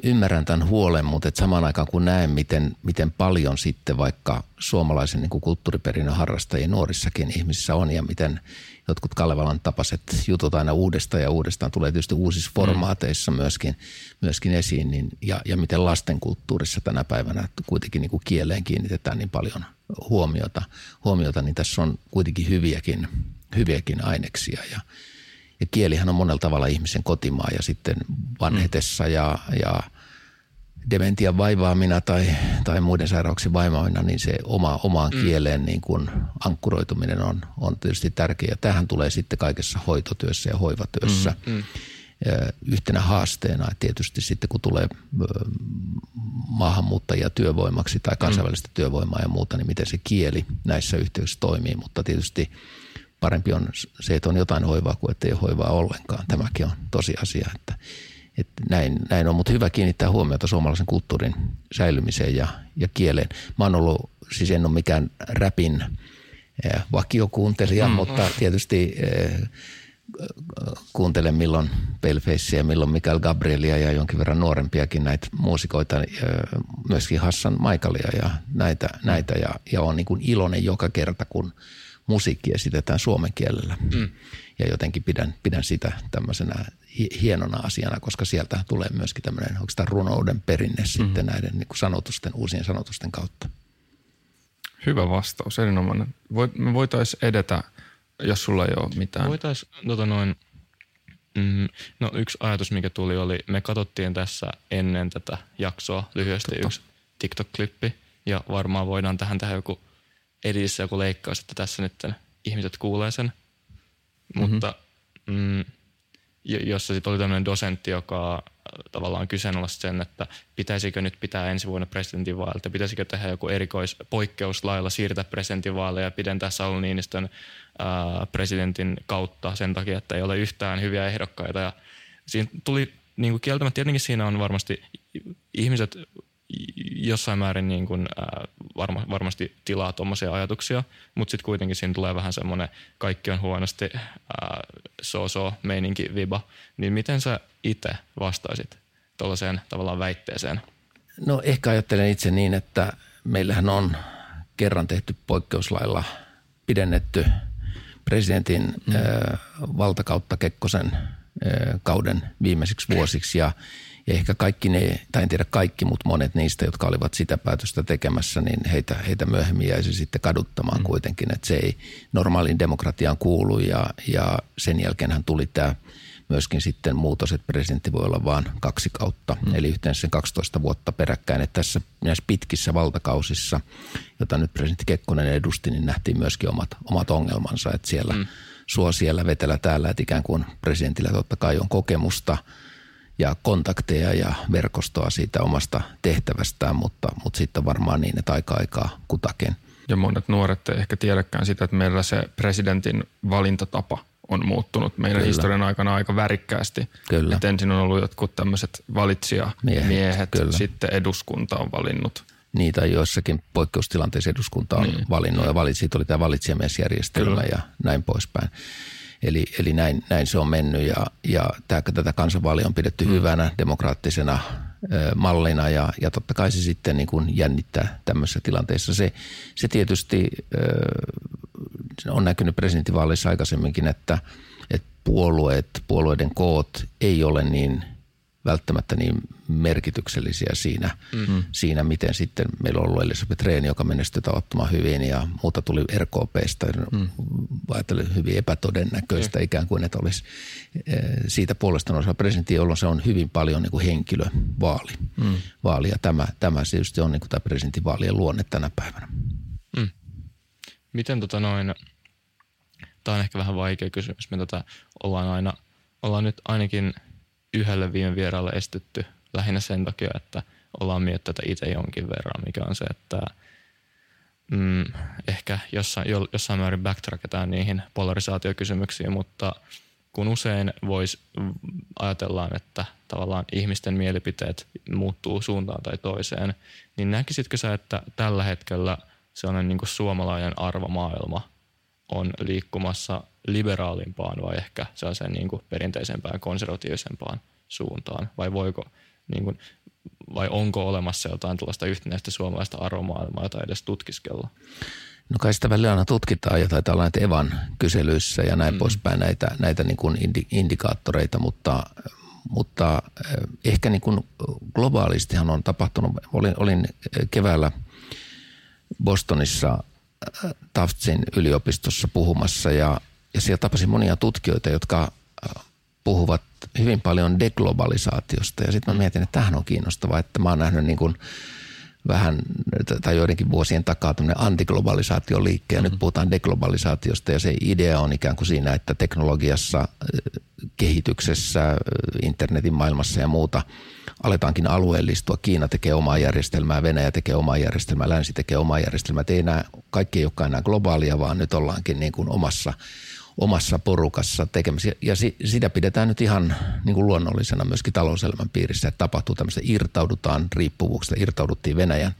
ymmärrän tämän huolen, mutta et samaan aikaan kun näen, miten, miten paljon sitten vaikka suomalaisen niin kulttuuriperinnön harrastajien nuorissakin ihmisissä on ja miten jotkut Kalevalan tapaiset jutut aina uudestaan ja uudestaan tulee tietysti uusissa formaateissa myöskin, myöskin esiin niin, ja, ja miten lastenkulttuurissa tänä päivänä kuitenkin niin kuin kieleen kiinnitetään niin paljon huomiota, huomiota, niin tässä on kuitenkin hyviäkin, hyviäkin aineksia ja, ja kielihän on monella tavalla ihmisen kotimaa ja sitten vanhetessa ja, ja dementian vaivaamina tai, tai muiden sairauksien vaivaamina, niin se oma, omaan mm. kieleen niin kuin ankkuroituminen on, on tietysti tärkeää. Tähän tulee sitten kaikessa hoitotyössä ja hoivatyössä mm, mm. yhtenä haasteena. Että tietysti sitten kun tulee maahanmuuttajia työvoimaksi tai kansainvälistä mm. työvoimaa ja muuta, niin miten se kieli näissä yhteyksissä toimii. Mutta tietysti – parempi on se, että on jotain hoivaa kuin että ei ole hoivaa ollenkaan. Tämäkin on tosiasia, että, että näin, näin on, mutta hyvä kiinnittää huomiota suomalaisen kulttuurin säilymiseen ja, ja kieleen. Mä oon ollut, siis en ole mikään räpin eh, vakiokuuntelija, mm. mutta tietysti eh, kuuntelen milloin Paleface ja milloin Mikael Gabrielia ja jonkin verran nuorempiakin näitä muusikoita, eh, myöskin Hassan Maikalia ja näitä, näitä ja, ja on niin kuin iloinen joka kerta, kun musiikki esitetään suomen kielellä. Mm. Ja jotenkin pidän, pidän sitä tämmöisenä hienona asiana, koska sieltä tulee myöskin tämmöinen oikeastaan runouden perinne mm. sitten näiden niin kuin sanotusten, uusien sanotusten kautta. Hyvä vastaus, erinomainen. Voit, me voitaisiin edetä, jos sulla ei ole mitään. Voitaisiin, tota noin, mm, no yksi ajatus, mikä tuli oli, me katsottiin tässä ennen tätä jaksoa lyhyesti Totta. yksi TikTok-klippi, ja varmaan voidaan tähän tehdä joku edissä joku leikkaus, että tässä nyt ihmiset kuulee sen. Mm-hmm. Mutta mm, jossa sitten oli tämmöinen dosentti, joka äh, tavallaan kyseenalaisti sen, että pitäisikö nyt pitää ensi vuonna presidentinvaaleja, pitäisikö tehdä joku erikois poikkeuslailla siirtää presidentinvaaleja ja pidentää Sauli Niinistön ää, äh, presidentin kautta sen takia, että ei ole yhtään hyviä ehdokkaita. Ja siinä tuli niin kuin kieltämättä, tietenkin siinä on varmasti ihmiset jossain määrin niin kuin, ää, varma, varmasti tilaa tuommoisia ajatuksia, mutta sitten kuitenkin siinä tulee vähän semmoinen kaikki on huonosti so-so meininki viba. Niin miten sä itse vastaisit tuollaiseen tavallaan väitteeseen? No ehkä ajattelen itse niin, että meillähän on kerran tehty poikkeuslailla pidennetty presidentin mm. ää, valtakautta Kekkosen ää, kauden viimeisiksi vuosiksi ja – ja ehkä kaikki ne, tai en tiedä kaikki, mutta monet niistä, jotka olivat sitä päätöstä tekemässä, niin heitä, heitä myöhemmin jäisi sitten kaduttamaan mm. kuitenkin, että se ei normaaliin demokratiaan kuulu ja, ja sen jälkeen tuli tämä myöskin sitten muutos, että presidentti voi olla vain kaksi kautta, mm. eli yhteensä sen 12 vuotta peräkkäin. Että tässä näissä pitkissä valtakausissa, jota nyt presidentti Kekkonen edusti, niin nähtiin myöskin omat, omat ongelmansa, että siellä mm. suo siellä, vetelä täällä, että ikään kuin presidentillä totta kai on kokemusta – ja kontakteja ja verkostoa siitä omasta tehtävästään, mutta, mutta sitten varmaan niin, että aika aikaa kutakin. Ja monet nuoret ei ehkä tiedäkään sitä, että meillä se presidentin valintatapa on muuttunut meidän Kyllä. historian aikana aika värikkäästi. Kyllä. Et ensin on ollut jotkut tämmöiset valitsijamiehet, miehet, Kyllä. sitten eduskunta on valinnut. Niitä joissakin poikkeustilanteissa eduskunta on niin. valinnut ja valitsit oli tämä valitsijamiesjärjestelmä Kyllä. ja näin poispäin. Eli, eli näin, näin se on mennyt ja, ja tämä, tätä kansanvaalia on pidetty mm. hyvänä demokraattisena ö, mallina ja, ja totta kai se sitten niin kuin jännittää tämmöisessä tilanteessa. Se, se tietysti ö, on näkynyt presidentinvaaleissa aikaisemminkin, että, että puolueet, puolueiden koot ei ole niin – välttämättä niin merkityksellisiä siinä, mm-hmm. siinä miten sitten meillä on ollut Elisabeth Rehn, joka menestyi tavattoman hyvin ja muuta tuli RKPstä. Mm. Ajattelen hyvin epätodennäköistä mm. ikään kuin, että olisi eh, siitä puolesta osa presidentti, jolloin se on hyvin paljon niin kuin henkilövaali. Mm. Vaali, ja tämä, tämä tietysti on niin kuin tämä presidentinvaalien luonne tänä päivänä. Mm. Miten tota noin, tämä on ehkä vähän vaikea kysymys, me tota ollaan aina, ollaan nyt ainakin – yhdelle viime vieraalle estetty lähinnä sen takia, että ollaan miettinyt tätä itse jonkin verran, mikä on se, että mm, ehkä jossain, jossain määrin backtrackataan niihin polarisaatiokysymyksiin, mutta kun usein voisi ajatellaan, että tavallaan ihmisten mielipiteet muuttuu suuntaan tai toiseen, niin näkisitkö sä, että tällä hetkellä sellainen niin kuin suomalainen arvomaailma on liikkumassa liberaalimpaan vai ehkä sellaiseen niin kuin perinteisempään konservatiivisempaan suuntaan? Vai voiko, niin kuin, vai onko olemassa jotain tällaista yhtenäistä suomalaista arvomaailmaa, jota edes tutkiskella? No kai sitä välillä aina tutkitaan ja taitaa olla näitä Evan kyselyissä ja näin mm. poispäin näitä, näitä niin kuin indi, indikaattoreita, mutta, mutta eh, ehkä niin kuin globaalistihan on tapahtunut. Olin, olin keväällä Bostonissa Taftsin yliopistossa puhumassa ja ja siellä tapasin monia tutkijoita, jotka äh, puhuvat hyvin paljon deglobalisaatiosta. Ja sitten mä mietin, että tämähän on kiinnostavaa, että mä oon nähnyt niin kuin vähän tai joidenkin vuosien takaa tämmöinen antiglobalisaation liikkeen ja mm-hmm. nyt puhutaan deglobalisaatiosta ja se idea on ikään kuin siinä, että teknologiassa, äh, kehityksessä, äh, internetin maailmassa ja muuta aletaankin alueellistua. Kiina tekee omaa järjestelmää, Venäjä tekee omaa järjestelmää, Länsi tekee omaa järjestelmää. Ei enää, kaikki ei olekaan enää globaalia, vaan nyt ollaankin niin kuin omassa – omassa porukassa tekemässä. Ja sitä pidetään nyt ihan niin kuin luonnollisena myöskin talouselämän piirissä, että tapahtuu tämmöistä, irtaudutaan riippuvuuksista, irtauduttiin Venäjän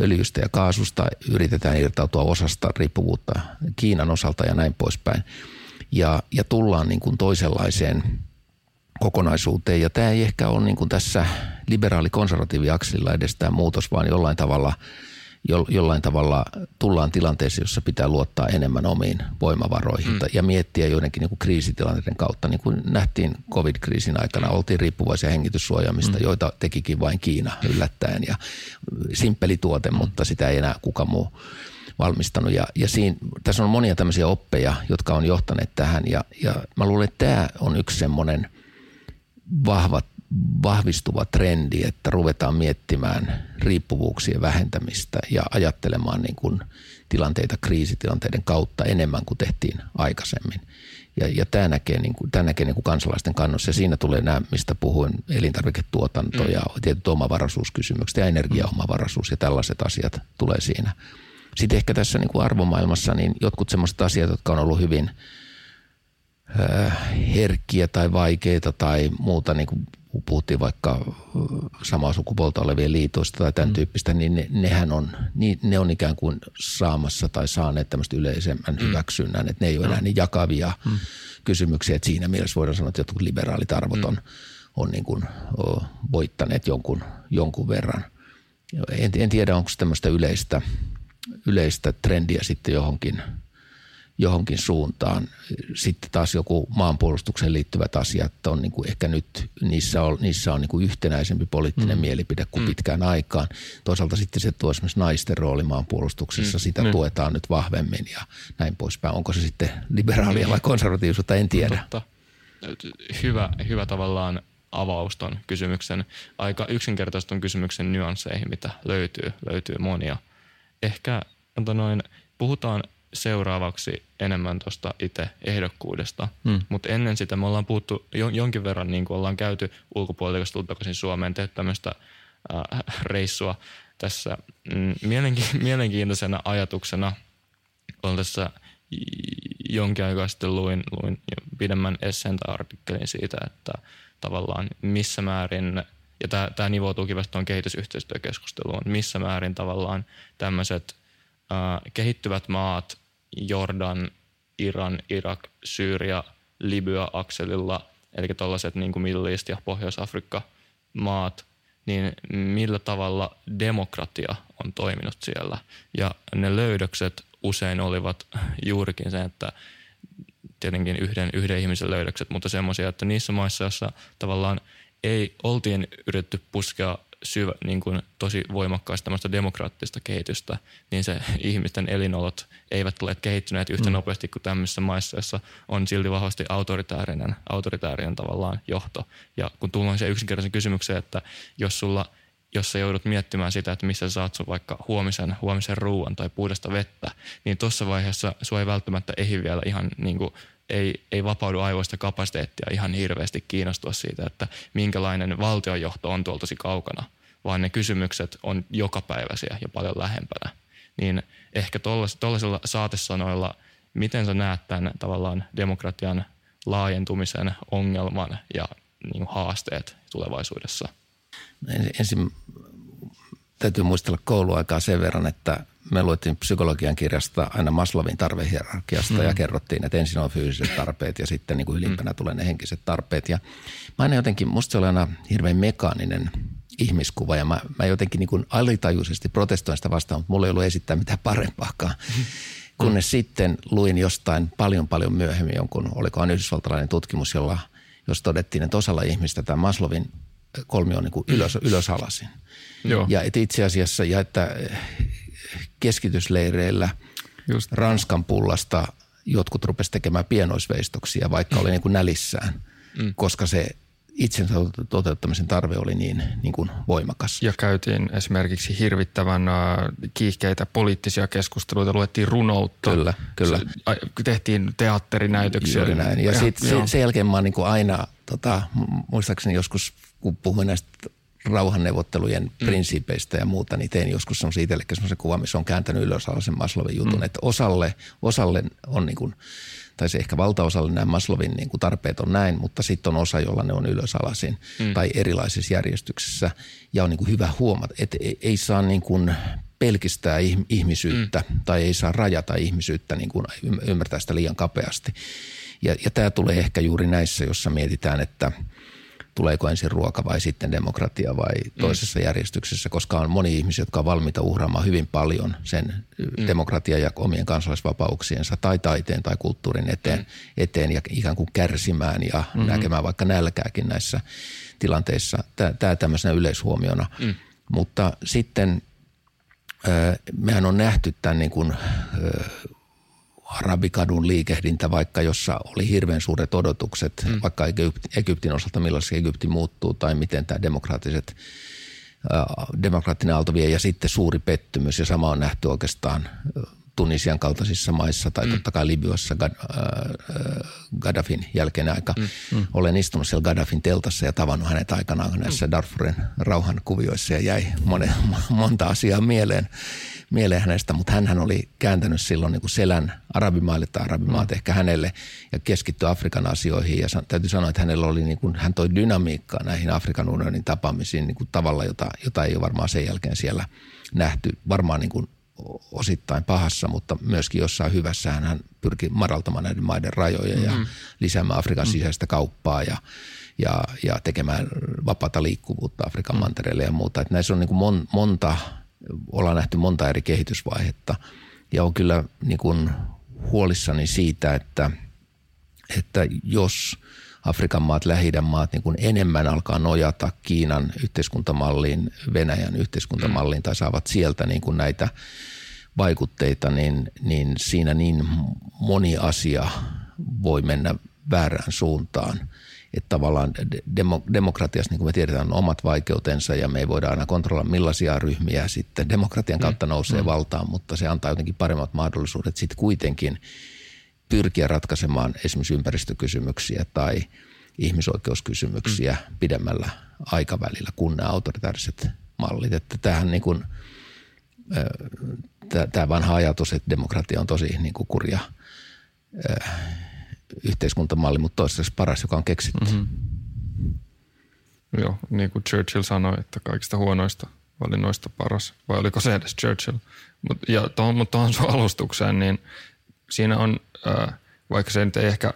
öljystä ja kaasusta, yritetään irtautua osasta riippuvuutta Kiinan osalta ja näin poispäin. Ja, ja tullaan niin kuin toisenlaiseen kokonaisuuteen. Ja tämä ei ehkä ole niin kuin tässä liberaali-konservatiiviakselilla edes tämä muutos, vaan jollain tavalla, jollain tavalla tullaan tilanteeseen, jossa pitää luottaa enemmän omiin voimavaroihin mm. ja miettiä joidenkin niin kuin kriisitilanteiden kautta. Niin kuin nähtiin covid-kriisin aikana, oltiin riippuvaisia hengityssuojaamista, mm. joita tekikin vain Kiina yllättäen ja simppeli tuote, mm. mutta sitä ei enää kuka muu valmistanut. Ja, ja siinä, tässä on monia tämmöisiä oppeja, jotka on johtaneet tähän ja, ja mä luulen, että tämä on yksi semmoinen – vahva, vahvistuva trendi, että ruvetaan miettimään riippuvuuksien vähentämistä ja ajattelemaan niin kuin tilanteita kriisitilanteiden kautta enemmän kuin tehtiin aikaisemmin. Ja, ja tämä näkee, niin kuin, tämä näkee niin kuin kansalaisten kannossa ja siinä tulee nämä, mistä puhuin, elintarviketuotanto mm. ja tietyt omavaraisuuskysymykset ja energiaomavaraisuus ja tällaiset asiat tulee siinä. Sitten ehkä tässä niin kuin arvomaailmassa niin jotkut sellaiset asiat, jotka on ollut hyvin – herkkiä tai vaikeita tai muuta, niin kuin puhuttiin vaikka samaa sukupuolta olevien liitoista tai tämän mm. tyyppistä, niin ne, nehän on, niin, ne on ikään kuin saamassa tai saaneet tämmöistä yleisemmän mm. hyväksynnän, että ne ei ole enää niin jakavia mm. kysymyksiä, että siinä mielessä voidaan sanoa, että jotkut liberaalit arvot on, mm. on niin kuin, o, voittaneet jonkun, jonkun verran. En, en tiedä, onko tämmöistä yleistä, yleistä trendiä sitten johonkin – johonkin suuntaan. Sitten taas joku maanpuolustukseen liittyvät asiat on niin kuin ehkä nyt, niissä on, niissä on niin kuin yhtenäisempi poliittinen mm. mielipide kuin mm. pitkään aikaan. Toisaalta sitten se tuo esimerkiksi naisten rooli maanpuolustuksessa, mm. sitä mm. tuetaan nyt vahvemmin ja näin poispäin. Onko se sitten liberaalia vai konservatiivisuutta, en tiedä. Totta. Hyvä, hyvä tavallaan avaus ton kysymyksen, aika yksinkertaiston kysymyksen nyansseihin, mitä löytyy, löytyy monia. Ehkä noin, puhutaan seuraavaksi enemmän tuosta itse ehdokkuudesta. Hmm. Mutta ennen sitä me ollaan puhuttu jo, jonkin verran, niin kuin ollaan käyty ulkopuolelta takaisin Suomeen, tehty tämmöistä äh, reissua tässä. Mm, mielenki- mielenkiintoisena ajatuksena on tässä jonkin aikaa sitten luin, luin pidemmän esseen tai artikkelin siitä, että tavallaan missä määrin, ja tämä nivoutuu kivasti tuon kehitysyhteistyökeskusteluun, missä määrin tavallaan tämmöiset äh, kehittyvät maat Jordan, Iran, Irak, Syyria, Libya-akselilla, eli tällaiset niin kuin Middle East ja Pohjois-Afrikka maat, niin millä tavalla demokratia on toiminut siellä. Ja ne löydökset usein olivat juurikin se, että tietenkin yhden, yhden ihmisen löydökset, mutta semmoisia, että niissä maissa, joissa tavallaan ei oltiin yritetty puskea syvä, niin kuin tosi voimakkaasti tämmöistä demokraattista kehitystä, niin se ihmisten elinolot eivät ole kehittyneet yhtä mm. nopeasti kuin tämmöisissä maissa, joissa on silti vahvasti autoritäärinen, autoritäärinen tavallaan johto. Ja kun tullaan se yksinkertaisen kysymykseen, että jos sulla jos sä joudut miettimään sitä, että missä sä saat sun vaikka huomisen, huomisen ruoan tai puhdasta vettä, niin tuossa vaiheessa sua ei välttämättä ehdi vielä ihan niin kuin ei, ei vapaudu aivoista kapasiteettia ihan hirveästi kiinnostua siitä, että minkälainen valtionjohto on tuolta tosi kaukana, vaan ne kysymykset on jokapäiväisiä ja paljon lähempänä. Niin ehkä tuollaisilla saatesanoilla, miten sä näet tämän tavallaan demokratian laajentumisen ongelman ja niin haasteet tulevaisuudessa? Ensin täytyy muistella kouluaikaa sen verran, että me luettiin psykologian kirjasta aina Maslovin tarvehierarkiasta mm. ja kerrottiin, että ensin on fyysiset tarpeet ja sitten niin kuin ylimpänä mm. tulee ne henkiset tarpeet. Ja mä aina jotenkin, musta se oli aina hirveän mekaaninen ihmiskuva ja mä, mä jotenkin niin kuin alitajuisesti protestoin sitä vastaan, mutta mulla ei ollut esittää mitään parempaakaan. Mm. Kunnes sitten luin jostain paljon paljon myöhemmin jonkun, olikohan yhdysvaltalainen tutkimus, jolla jos todettiin, että osalla ihmistä tämä Maslovin kolmi on niin kuin ylös, ylösalasin. Joo. Ja että itse asiassa, ja että keskitysleireillä Just. Ranskan pullasta jotkut rupes tekemään pienoisveistoksia, vaikka oli niin kuin nälissään, mm. koska se itsensä toteuttamisen tarve oli niin, niin kuin voimakas. Ja käytiin esimerkiksi hirvittävän äh, kiihkeitä poliittisia keskusteluita, luettiin runoutta. Kyllä, kyllä. Tehtiin teatterinäytöksiä. Juuri näin. Ja, ja sit, se, sen jälkeen mä oon niin kuin aina, tota, muistaakseni joskus, kun puhuin näistä rauhanneuvottelujen mm. prinsiipeistä ja muuta, niin tein joskus semmoisen itsellekin semmoisen kuvan, missä on kääntänyt ylös alaisen Maslovin jutun, mm. että osalle, osalle on niin kuin tai se ehkä valtaosalle nämä Maslovin niin kuin tarpeet on näin, mutta sitten on osa, jolla ne on ylösalasin mm. tai erilaisissa järjestyksissä. Ja on niin kuin hyvä huomata, että ei, ei saa niin kuin pelkistää ihmisyyttä mm. tai ei saa rajata ihmisyyttä niin kuin ymmärtää sitä liian kapeasti. Ja, ja tämä tulee ehkä juuri näissä, jossa mietitään, että – tuleeko ensin ruoka vai sitten demokratia vai mm. toisessa mm. järjestyksessä, koska on moni ihmisiä, jotka on valmiita uhraamaan hyvin paljon sen mm. demokratia ja omien kansalaisvapauksiensa tai taiteen tai kulttuurin eteen, mm. eteen ja ikään kuin kärsimään ja mm-hmm. näkemään vaikka nälkääkin näissä tilanteissa. Tämä tämmöisenä yleishuomiona. Mm. Mutta sitten mehän on nähty tämän niin kuin, arabikadun liikehdintä, vaikka jossa oli hirveän suuret odotukset, mm. vaikka Egyptin osalta millaisen Egypti muuttuu tai miten tämä demokraattiset demokraattinen aalto vie ja sitten suuri pettymys ja sama on nähty oikeastaan Tunisian kaltaisissa maissa tai mm. totta kai Libyassa Gad, äh, Gaddafin jälkeinen aika. Mm. Mm. Olen istunut siellä Gaddafin teltassa ja tavannut hänet aikanaan näissä mm. Darfurin rauhan kuvioissa ja jäi monen, monta asiaa mieleen mieleen hänestä, mutta hän oli kääntänyt silloin niin kuin selän arabimaille tai arabimaat mm. ehkä hänelle ja keskittyi Afrikan asioihin. Ja täytyy sanoa, että hänellä oli, niin kuin, hän toi dynamiikkaa näihin Afrikan unionin tapaamisiin niin kuin tavalla, jota, jota ei ole varmaan sen jälkeen siellä nähty. Varmaan niin kuin osittain pahassa, mutta myöskin jossain hyvässä hän pyrki madaltamaan näiden maiden rajoja ja mm-hmm. lisäämään Afrikan mm-hmm. sisäistä kauppaa ja, ja, ja tekemään vapaata liikkuvuutta Afrikan mm-hmm. mantereelle ja muuta. Että näissä on niin kuin mon, monta ollaan nähty monta eri kehitysvaihetta. Ja on kyllä niin kuin huolissani siitä, että, että jos Afrikan maat, lähi maat niin kuin enemmän alkaa nojata Kiinan yhteiskuntamalliin, Venäjän yhteiskuntamalliin tai saavat sieltä niin kuin näitä vaikutteita, niin, niin siinä niin moni asia voi mennä väärään suuntaan – että tavallaan demo, demokratiassa, niin kuin me tiedetään, on omat vaikeutensa ja me ei voida aina kontrolloida millaisia ryhmiä sitten demokratian mm. kautta nousee mm. valtaan, mutta se antaa jotenkin paremmat mahdollisuudet sitten kuitenkin pyrkiä ratkaisemaan esimerkiksi ympäristökysymyksiä tai ihmisoikeuskysymyksiä mm. pidemmällä aikavälillä kuin nämä autoritaariset mallit. Että tämähän niin kuin, tämä vanha ajatus, että demokratia on tosi niin kuin kurja yhteiskuntamalli, mutta toistaiseksi paras, joka on keksitty. Mm-hmm. Joo, niin kuin Churchill sanoi, että kaikista huonoista valinnoista paras, vai oliko se edes Churchill? Mut, ja tuohon, mutta tuohon sun alustukseen, niin siinä on, äh, vaikka se nyt ei ehkä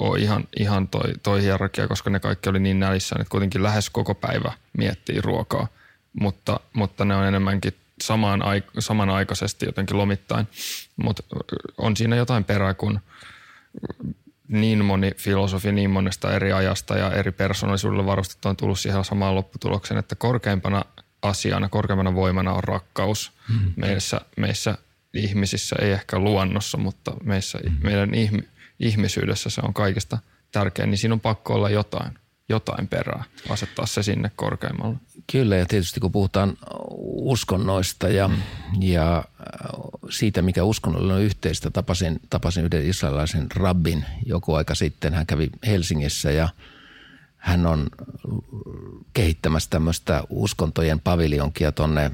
ole ihan, ihan toi, toi hierarkia, koska ne kaikki oli niin nälissä, että kuitenkin lähes koko päivä miettii ruokaa, mutta, mutta ne on enemmänkin samaan, samanaikaisesti jotenkin lomittain. Mutta on siinä jotain perää, kun – niin moni filosofi niin monesta eri ajasta ja eri persoonallisuudella varustettu on tullut siihen samaan lopputulokseen, että korkeimpana asiana, korkeimpana voimana on rakkaus. Mm-hmm. Meissä, meissä ihmisissä, ei ehkä luonnossa, mutta meissä, mm-hmm. meidän ihmi, ihmisyydessä se on kaikista tärkein, niin siinä on pakko olla jotain jotain perää, asettaa se sinne korkeammalle. Kyllä ja tietysti kun puhutaan uskonnoista ja, mm. ja siitä, mikä uskonnolla on yhteistä, tapasin, tapasin yhden israelilaisen rabbin joku aika sitten. Hän kävi Helsingissä ja hän on kehittämässä tämmöistä uskontojen paviljonkia tuonne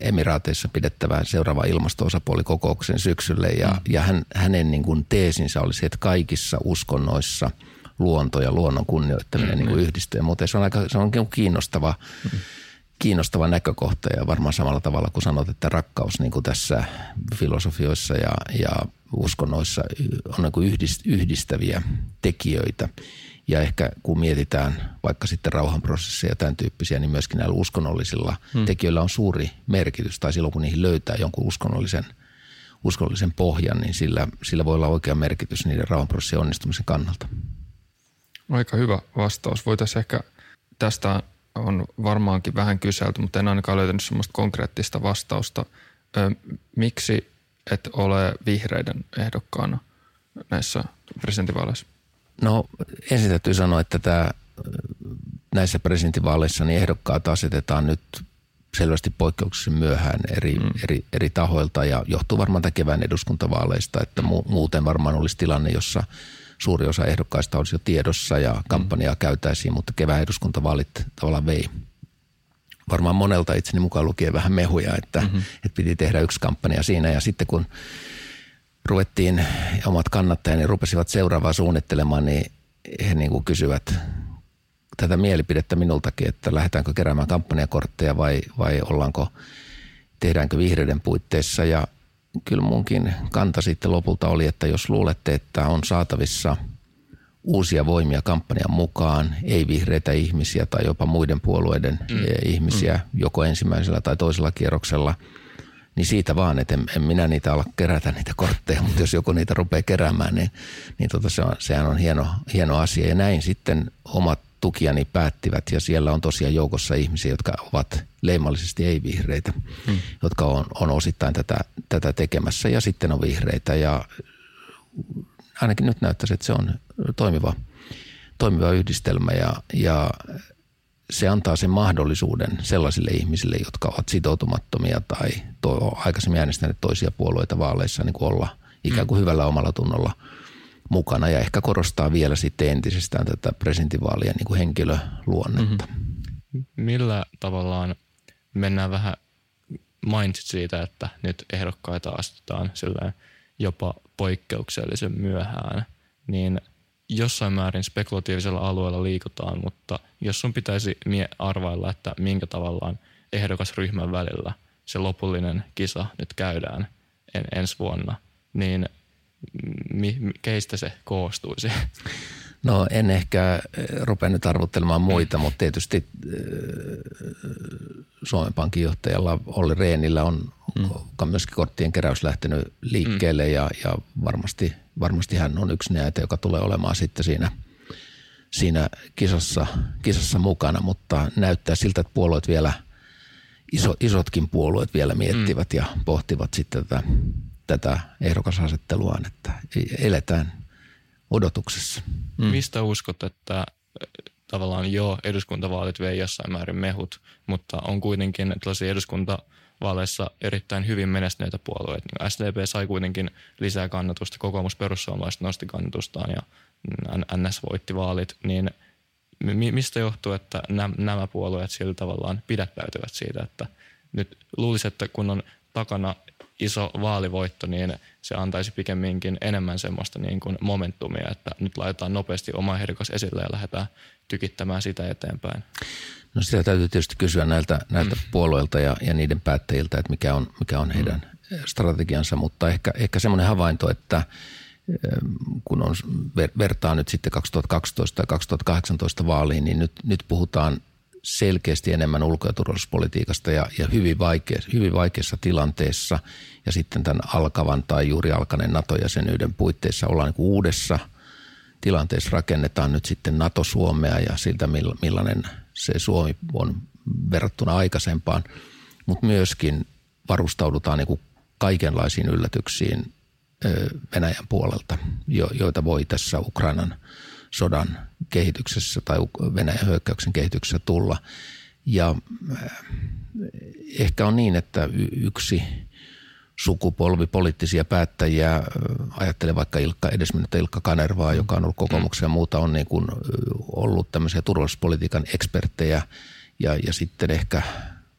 Emiraateissa pidettävään seuraava ilmasto-osapuolikokouksen syksylle. Ja, mm. ja hän, hänen niin kuin teesinsä oli se, että kaikissa uskonnoissa – luonto ja luonnon kunnioittaminen mm, niin kuin yhdistyy. Mutta se on aika se on kiinnostava, mm. kiinnostava näkökohta ja varmaan samalla tavalla kuin sanot, että rakkaus niin kuin tässä filosofioissa ja, ja uskonnoissa on niin kuin yhdistäviä tekijöitä. Ja ehkä kun mietitään vaikka sitten rauhanprosesseja ja tämän tyyppisiä, niin myöskin näillä uskonnollisilla hmm. tekijöillä on suuri merkitys. Tai silloin kun niihin löytää jonkun uskonnollisen, uskonnollisen pohjan, niin sillä, sillä voi olla oikea merkitys niiden rauhanprosessien onnistumisen kannalta. Aika hyvä vastaus. Voitaisiin ehkä, tästä on varmaankin vähän kyselty, mutta en ainakaan löytänyt sellaista konkreettista vastausta. Ö, miksi et ole vihreiden ehdokkaana näissä presidentinvaaleissa? No ensin täytyy sanoa, että tämä, näissä presidentinvaaleissa niin ehdokkaat asetetaan nyt selvästi poikkeuksellisen myöhään eri, mm. eri, eri tahoilta ja johtuu varmaan kevään eduskuntavaaleista, että mu, muuten varmaan olisi tilanne, jossa – suuri osa ehdokkaista olisi jo tiedossa ja kampanjaa mm. käytäisiin, mutta kevään eduskuntavaalit tavallaan vei varmaan monelta itseni mukaan lukien vähän mehuja, että, mm-hmm. että piti tehdä yksi kampanja siinä ja sitten kun ruvettiin, omat kannattajani rupesivat seuraavaa suunnittelemaan, niin he niin kuin kysyvät tätä mielipidettä minultakin, että lähdetäänkö keräämään kampanjakortteja vai, vai ollaanko, tehdäänkö vihreiden puitteissa. Ja kyllä munkin kanta sitten lopulta oli, että jos luulette, että on saatavissa uusia voimia kampanjan mukaan, ei vihreitä ihmisiä tai jopa muiden puolueiden mm. ihmisiä, mm. joko ensimmäisellä tai toisella kierroksella – niin siitä vaan, että en, en minä niitä ala kerätä niitä kortteja, mutta jos joku niitä rupeaa keräämään, niin, niin tota se on, sehän on hieno, hieno asia. Ja näin sitten omat tukijani päättivät. Ja siellä on tosiaan joukossa ihmisiä, jotka ovat leimallisesti ei-vihreitä, hmm. jotka on, on osittain tätä, tätä tekemässä ja sitten on vihreitä. Ja ainakin nyt näyttäisi, että se on toimiva, toimiva yhdistelmä ja, ja se antaa sen mahdollisuuden sellaisille ihmisille, jotka ovat sitoutumattomia tai to, aikaisemmin äänestäneet toisia puolueita vaaleissa niin kuin olla ikään kuin hyvällä omalla tunnolla mukana ja ehkä korostaa vielä sitten entisestään tätä presidentinvaalien niin henkilöluonnetta. Mm-hmm. Millä tavallaan mennään vähän mainitsit siitä, että nyt ehdokkaita astutaan jopa poikkeuksellisen myöhään, niin – jossain määrin spekulatiivisella alueella liikutaan, mutta jos sun pitäisi arvailla, että minkä tavallaan ehdokasryhmän välillä se lopullinen kisa nyt käydään en, ensi vuonna, niin mi, mi, keistä se koostuisi? No en ehkä eh, rupea nyt arvottelemaan muita, mutta tietysti äh, Suomen Pankin johtajalla Olli Reenillä on mm. myöskin korttien keräys lähtenyt liikkeelle mm. ja, ja varmasti, varmasti hän on yksi näitä, joka tulee olemaan sitten siinä, siinä kisassa, kisassa mukana, mutta näyttää siltä, että puolueet vielä, iso, isotkin puolueet vielä miettivät mm. ja pohtivat sitten tätä, tätä ehdokasasetteluaan, että eletään odotuksessa. Mm. Mistä uskot, että tavallaan jo eduskuntavaalit vei jossain määrin mehut, mutta on kuitenkin tällaisia eduskuntavaaleissa erittäin hyvin menestyneitä puolueita. Niin SDP sai kuitenkin lisää kannatusta, kokoomus perussuomalaiset nosti kannatustaan ja NS voitti vaalit, niin mistä johtuu, että nämä puolueet sillä tavallaan pidättäytyvät siitä, että nyt luulisi, että kun on takana iso vaalivoitto, niin se antaisi pikemminkin enemmän semmoista niin kuin momentumia, että nyt laitetaan nopeasti oma ehdokas esille ja lähdetään tykittämään sitä eteenpäin. No sitä täytyy tietysti kysyä näiltä, näiltä mm. puolueilta ja, ja niiden päättäjiltä, että mikä on, mikä on heidän mm. strategiansa, mutta ehkä, ehkä semmoinen havainto, että kun on, vertaa nyt sitten 2012 ja 2018 vaaliin, niin nyt, nyt puhutaan selkeästi enemmän ulko- ja turvallisuuspolitiikasta ja, ja hyvin, vaikeassa, hyvin vaikeassa tilanteessa. Ja sitten tämän alkavan tai juuri alkaneen NATO-jäsenyyden puitteissa ollaan niin uudessa tilanteessa. Rakennetaan nyt sitten NATO-Suomea ja siltä millainen se Suomi on verrattuna aikaisempaan, mutta myöskin varustaudutaan niin kuin kaikenlaisiin yllätyksiin Venäjän puolelta, joita voi tässä Ukrainan – sodan kehityksessä tai Venäjän hyökkäyksen kehityksessä tulla. Ja äh, ehkä on niin, että yksi sukupolvi poliittisia päättäjiä, ajattelen vaikka Ilkka, edesmennyttä Ilkka Kanervaa, joka on ollut kokoomuksen ja muuta, on niin kuin ollut tämmöisiä turvallisuuspolitiikan eksperttejä ja, ja sitten ehkä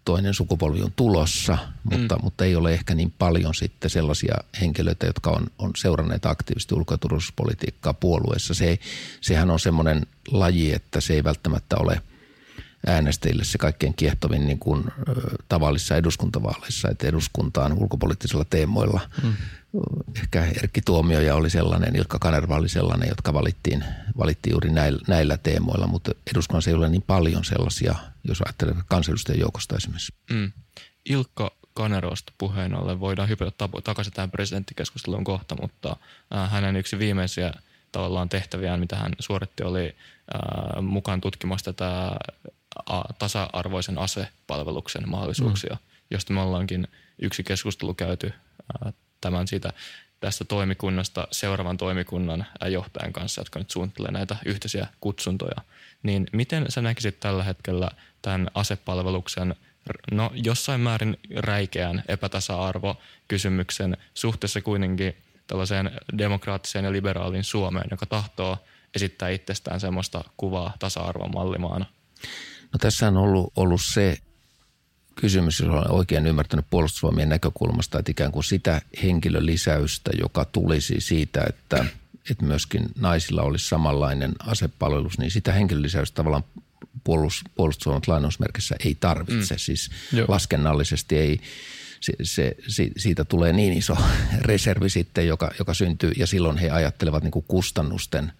toinen sukupolvi on tulossa, mutta, mm. mutta ei ole ehkä niin paljon sitten sellaisia henkilöitä, jotka on, on seuranneet aktiivisesti ulko- ja turvallisuuspolitiikkaa puolueessa. Se, sehän on semmoinen laji, että se ei välttämättä ole äänestäjille se kaikkein kiehtovin niin kuin, tavallisissa eduskuntavaaleissa, että eduskuntaan ulkopoliittisilla teemoilla mm ehkä Erkki Tuomioja oli sellainen, Ilkka Kanerva oli sellainen, jotka valittiin, valittiin juuri näillä, näillä teemoilla, mutta eduskunnassa ei ole niin paljon sellaisia, jos ajattelee kansanedustajien joukosta esimerkiksi. Mm. Ilkka Kanerosta puheen ollen voidaan hypätä takaisin tähän presidenttikeskusteluun kohta, mutta äh, hänen yksi viimeisiä tavallaan tehtäviään, mitä hän suoritti, oli äh, mukaan tutkimassa tätä tasa-arvoisen asepalveluksen mahdollisuuksia, mm. josta me ollaankin yksi keskustelu käyty äh, tämän siitä tästä toimikunnasta seuraavan toimikunnan johtajan kanssa, jotka nyt suunnittelee näitä yhteisiä kutsuntoja. Niin miten sä näkisit tällä hetkellä tämän asepalveluksen no jossain määrin räikeän epätasa-arvokysymyksen suhteessa kuitenkin tällaiseen demokraattiseen ja liberaaliin Suomeen, joka tahtoo esittää itsestään semmoista kuvaa tasa-arvon mallimaana? No tässä on ollut, ollut se kysymys, jos olen oikein ymmärtänyt puolustusvoimien näkökulmasta, että ikään kuin sitä henkilölisäystä, joka tulisi siitä, että, että myöskin naisilla olisi samanlainen asepalvelus, niin sitä henkilölisäystä tavallaan puolustusvoimat lainausmerkissä ei tarvitse. Mm. Siis Joo. laskennallisesti ei, se, se, siitä tulee niin iso reservi sitten, joka, joka syntyy ja silloin he ajattelevat niin kuin kustannusten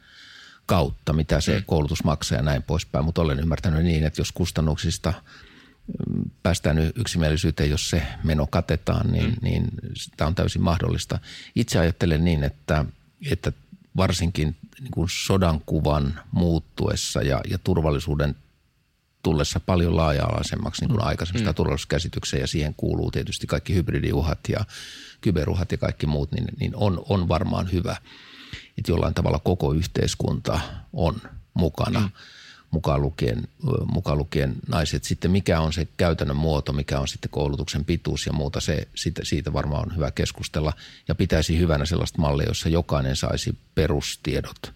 kautta, mitä se mm. koulutus maksaa ja näin poispäin. Mutta olen ymmärtänyt niin, että jos kustannuksista päästään yksimielisyyteen, jos se meno katetaan, niin, mm. niin tämä on täysin mahdollista. Itse ajattelen niin, että, että varsinkin niin kuin sodan kuvan muuttuessa ja, ja turvallisuuden tullessa paljon laaja-alaisemmaksi niin kuin mm. aikaisemmista mm. turvallisuuskäsitykseen ja siihen kuuluu tietysti kaikki hybridiuhat ja kyberuhat ja kaikki muut, niin, niin on, on varmaan hyvä, että jollain tavalla koko yhteiskunta on mukana. Mm mukaan lukien, mukaan lukien naiset. Sitten mikä on se käytännön muoto, mikä on sitten koulutuksen pituus ja muuta, se, siitä, siitä varmaan on hyvä keskustella. Ja pitäisi hyvänä sellaista mallia, jossa jokainen saisi perustiedot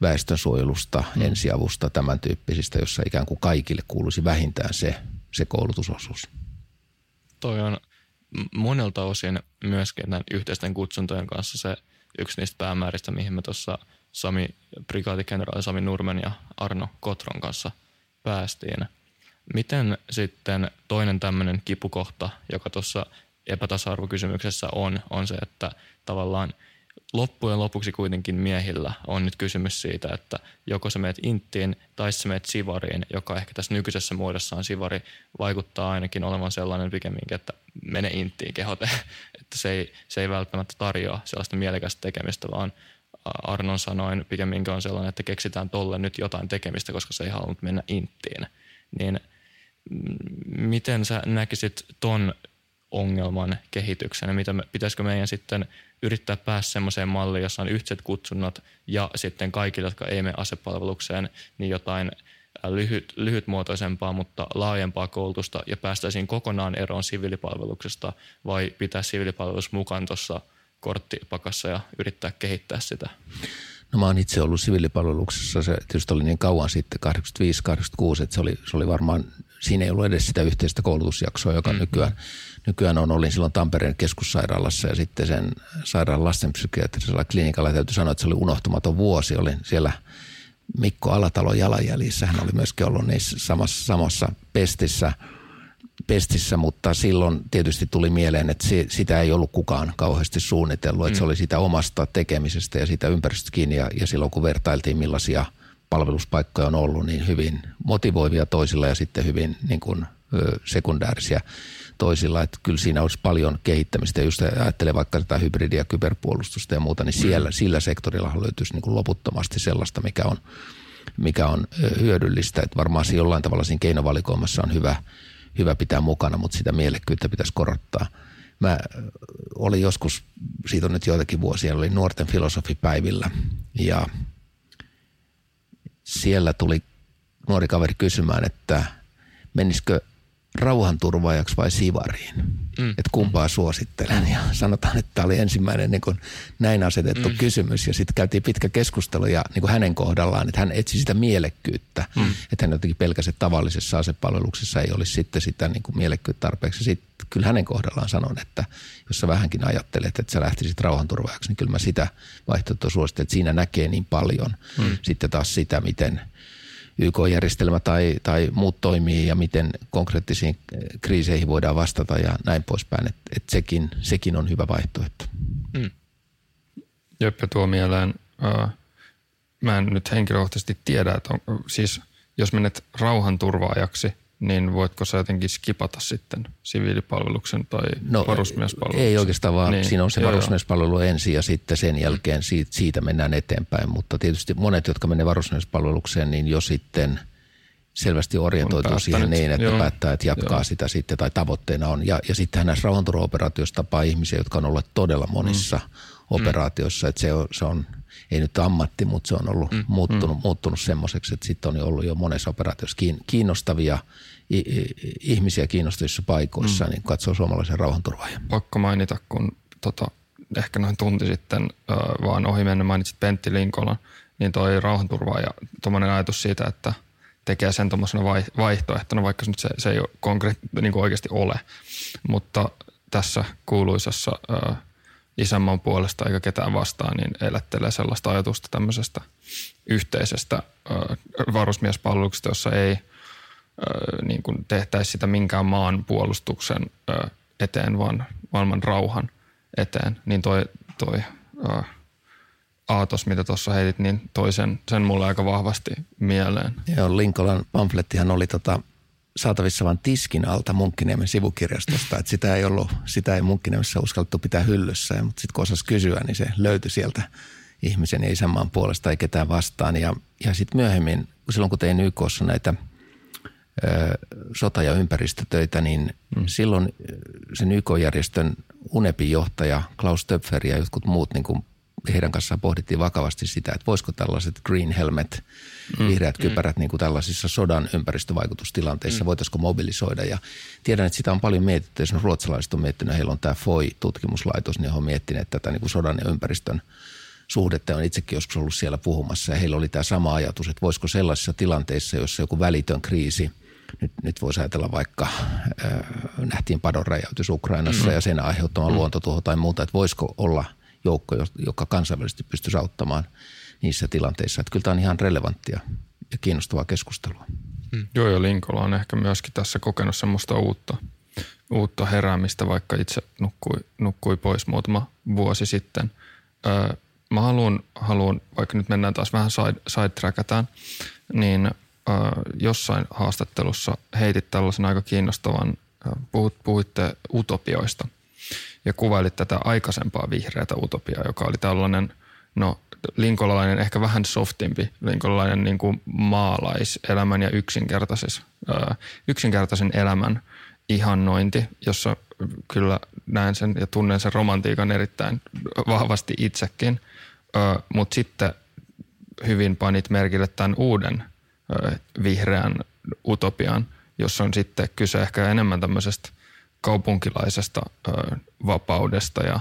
väestönsuojelusta, mm. ensiavusta, tämän tyyppisistä, jossa ikään kuin kaikille kuuluisi vähintään se, se koulutusosuus. Toi on monelta osin myöskin näiden yhteisten kutsuntojen kanssa se yksi niistä päämääristä, mihin me tuossa – Sami, prikaatikenraali Sami Nurmen ja Arno Kotron kanssa päästiin. Miten sitten toinen tämmöinen kipukohta, joka tuossa epätasa-arvokysymyksessä on, on se, että tavallaan loppujen lopuksi kuitenkin miehillä on nyt kysymys siitä, että joko sä meet inttiin tai sä meet sivariin, joka ehkä tässä nykyisessä muodossaan sivari vaikuttaa ainakin olevan sellainen pikemminkin, että mene inttiin kehote, että se ei, se ei välttämättä tarjoa sellaista mielekästä tekemistä, vaan Arnon sanoin pikemminkin on sellainen, että keksitään tolle nyt jotain tekemistä, koska se ei halunnut mennä inttiin. Niin mm, miten sä näkisit ton ongelman kehityksen mitä me, pitäisikö meidän sitten yrittää päästä semmoiseen malliin, jossa on yhteiset kutsunnat ja sitten kaikille, jotka ei mene asepalvelukseen, niin jotain lyhyt, lyhytmuotoisempaa, mutta laajempaa koulutusta ja päästäisiin kokonaan eroon siviilipalveluksesta vai pitää siviilipalvelus mukaan tuossa – korttipakassa ja yrittää kehittää sitä? No mä oon itse ollut siviilipalveluksessa, se tietysti oli niin kauan sitten, 85-86, että se oli, se oli varmaan, siinä ei ollut edes sitä yhteistä koulutusjaksoa, joka mm-hmm. nykyään, nykyään on. Olin silloin Tampereen keskussairaalassa ja sitten sen sairaalan lastenpsykiatrisella klinikalla täytyy sanoa, että se oli unohtumaton vuosi. Olin siellä Mikko Alatalon jalanjäljissä, hän oli myöskin ollut niissä samassa, samassa pestissä – pestissä, mutta silloin tietysti tuli mieleen, että se, sitä ei ollut kukaan kauheasti suunnitellut, että mm. se oli sitä omasta tekemisestä ja sitä ympäristöstä kiinni ja, ja silloin kun vertailtiin millaisia palveluspaikkoja on ollut, niin hyvin motivoivia toisilla ja sitten hyvin niin kuin, ö, sekundäärisiä toisilla, että kyllä siinä olisi paljon kehittämistä. Ja just ajattelee vaikka tätä hybridia, ja kyberpuolustusta ja muuta, niin siellä, mm. sillä sektorilla löytyisi niin kuin loputtomasti sellaista, mikä on, mikä on hyödyllistä. Että varmaan jollain tavalla siinä keinovalikoimassa on hyvä – hyvä pitää mukana, mutta sitä mielekkyyttä pitäisi korottaa. Mä olin joskus, siitä on nyt joitakin vuosia, oli nuorten filosofipäivillä ja siellä tuli nuori kaveri kysymään, että menisikö rauhanturvaajaksi vai sivariin. Mm. Että kumpaa suosittelen. Ja sanotaan, että tämä oli ensimmäinen niin kuin näin asetettu mm. kysymys. Ja sitten käytiin pitkä keskustelu ja niin kuin hänen kohdallaan, että hän etsi sitä mielekkyyttä. Mm. Että hän jotenkin pelkäsi, että tavallisessa asepalveluksessa ei olisi sitten sitä niin kuin mielekkyyttä tarpeeksi. Sitten kyllä hänen kohdallaan sanon, että jos sä vähänkin ajattelet, että sä lähtisit rauhanturvaajaksi, niin kyllä mä sitä vaihtoehtoa suosittelen, että siinä näkee niin paljon. Mm. Sitten taas sitä, miten – YK-järjestelmä tai, tai muut toimii ja miten konkreettisiin kriiseihin voidaan vastata ja näin poispäin. Että et sekin, sekin on hyvä vaihtoehto. Mm. Jeppe tuo mieleen, uh, mä en nyt henkilökohtaisesti tiedä, että on, siis jos menet rauhanturvaajaksi, niin voitko sä jotenkin skipata sitten siviilipalveluksen tai no, varusmiespalveluksen? Ei oikeastaan, vaan niin, siinä on se joo, varusmiespalvelu ensin ja sitten sen jälkeen siitä, siitä mennään eteenpäin. Mutta tietysti monet, jotka menee varusmiespalvelukseen, niin jo sitten selvästi orientoituu siihen niin, että joo, päättää, että jatkaa joo. sitä sitten tai tavoitteena on. Ja, ja sittenhän näissä rauhanturvaoperaatioissa tapaa ihmisiä, jotka on ollut todella monissa mm. operaatioissa, että se on, se on – ei nyt ammatti, mutta se on ollut mm, muuttunut, mm. muuttunut semmoiseksi, että sitten on jo ollut jo monessa operaatiossa kiinnostavia ihmisiä kiinnostavissa paikoissa, mm. niin katsoo suomalaisen rauhanturvaajan. Pakko mainita, kun tota, ehkä noin tunti sitten äh, vaan ohi mennä mainitsit Pentti Linkolan, niin toi rauhanturvaaja, tuommoinen ajatus siitä, että tekee sen tuommoisena vaihtoehtona, vaikka nyt se, se ei ole konkreet, niin kuin oikeasti ole. Mutta tässä kuuluisassa ää, isänmaan puolesta eikä ketään vastaan, niin elättelee sellaista ajatusta tämmöisestä yhteisestä varusmiespalveluksesta, jossa ei – niin kuin tehtäisi sitä minkään maan puolustuksen eteen, vaan maailman rauhan eteen, niin toi, toi aatos, mitä tuossa heitit, niin toi sen, sen mulle aika vahvasti mieleen. Joo, Linkolan pamflettihan oli tota, saatavissa vain tiskin alta Munkkiniemen sivukirjastosta, että sitä ei ollut, sitä ei Munkkiniemessä uskallettu pitää hyllyssä, mutta sitten kun osasi kysyä, niin se löytyi sieltä ihmisen ja isänmaan puolesta ei ketään vastaan. Ja, ja sitten myöhemmin, silloin kun tein YKssa näitä – sota- ja ympäristötöitä, niin mm. silloin sen YK-järjestön UNEPin johtaja Klaus Töpfer ja jotkut muut, niin kuin heidän kanssaan pohdittiin vakavasti sitä, että voisiko tällaiset green helmet, mm. vihreät mm. kypärät niin kuin tällaisissa sodan ympäristövaikutustilanteissa, mm. voitaisiko mobilisoida. Ja tiedän, että sitä on paljon mietitty, jos ruotsalaiset on miettinyt, heillä on tämä FOI-tutkimuslaitos, niin he on miettineet tätä niin kuin sodan ja ympäristön suhdetta. On itsekin joskus ollut siellä puhumassa ja heillä oli tämä sama ajatus, että voisiko sellaisissa tilanteissa, jossa joku välitön kriisi – nyt, nyt voisi ajatella vaikka, äh, nähtiin padon räjäytys Ukrainassa mm. ja sen aiheuttama mm. luontotuho tai muuta, että voisiko olla joukko, joka kansainvälisesti pystyisi auttamaan niissä tilanteissa. Että kyllä tämä on ihan relevanttia ja kiinnostavaa keskustelua. Mm. Joo, ja Linkola on ehkä myöskin tässä kokenut semmoista uutta, uutta heräämistä, vaikka itse nukkui, nukkui pois muutama vuosi sitten. Öö, mä haluan, haluan, vaikka nyt mennään taas vähän side, sidetrackataan, niin – jossain haastattelussa heitit tällaisen aika kiinnostavan, puhut, puhuitte utopioista ja kuvailit tätä aikaisempaa vihreätä utopiaa, joka oli tällainen, no linkolalainen ehkä vähän softimpi, linkolalainen niin kuin maalaiselämän ja yksinkertaisis, yksinkertaisen elämän ihannointi, jossa kyllä näen sen ja tunnen sen romantiikan erittäin vahvasti itsekin, mutta sitten hyvin panit merkille tämän uuden vihreän utopian, jossa on sitten kyse ehkä enemmän tämmöisestä kaupunkilaisesta vapaudesta ja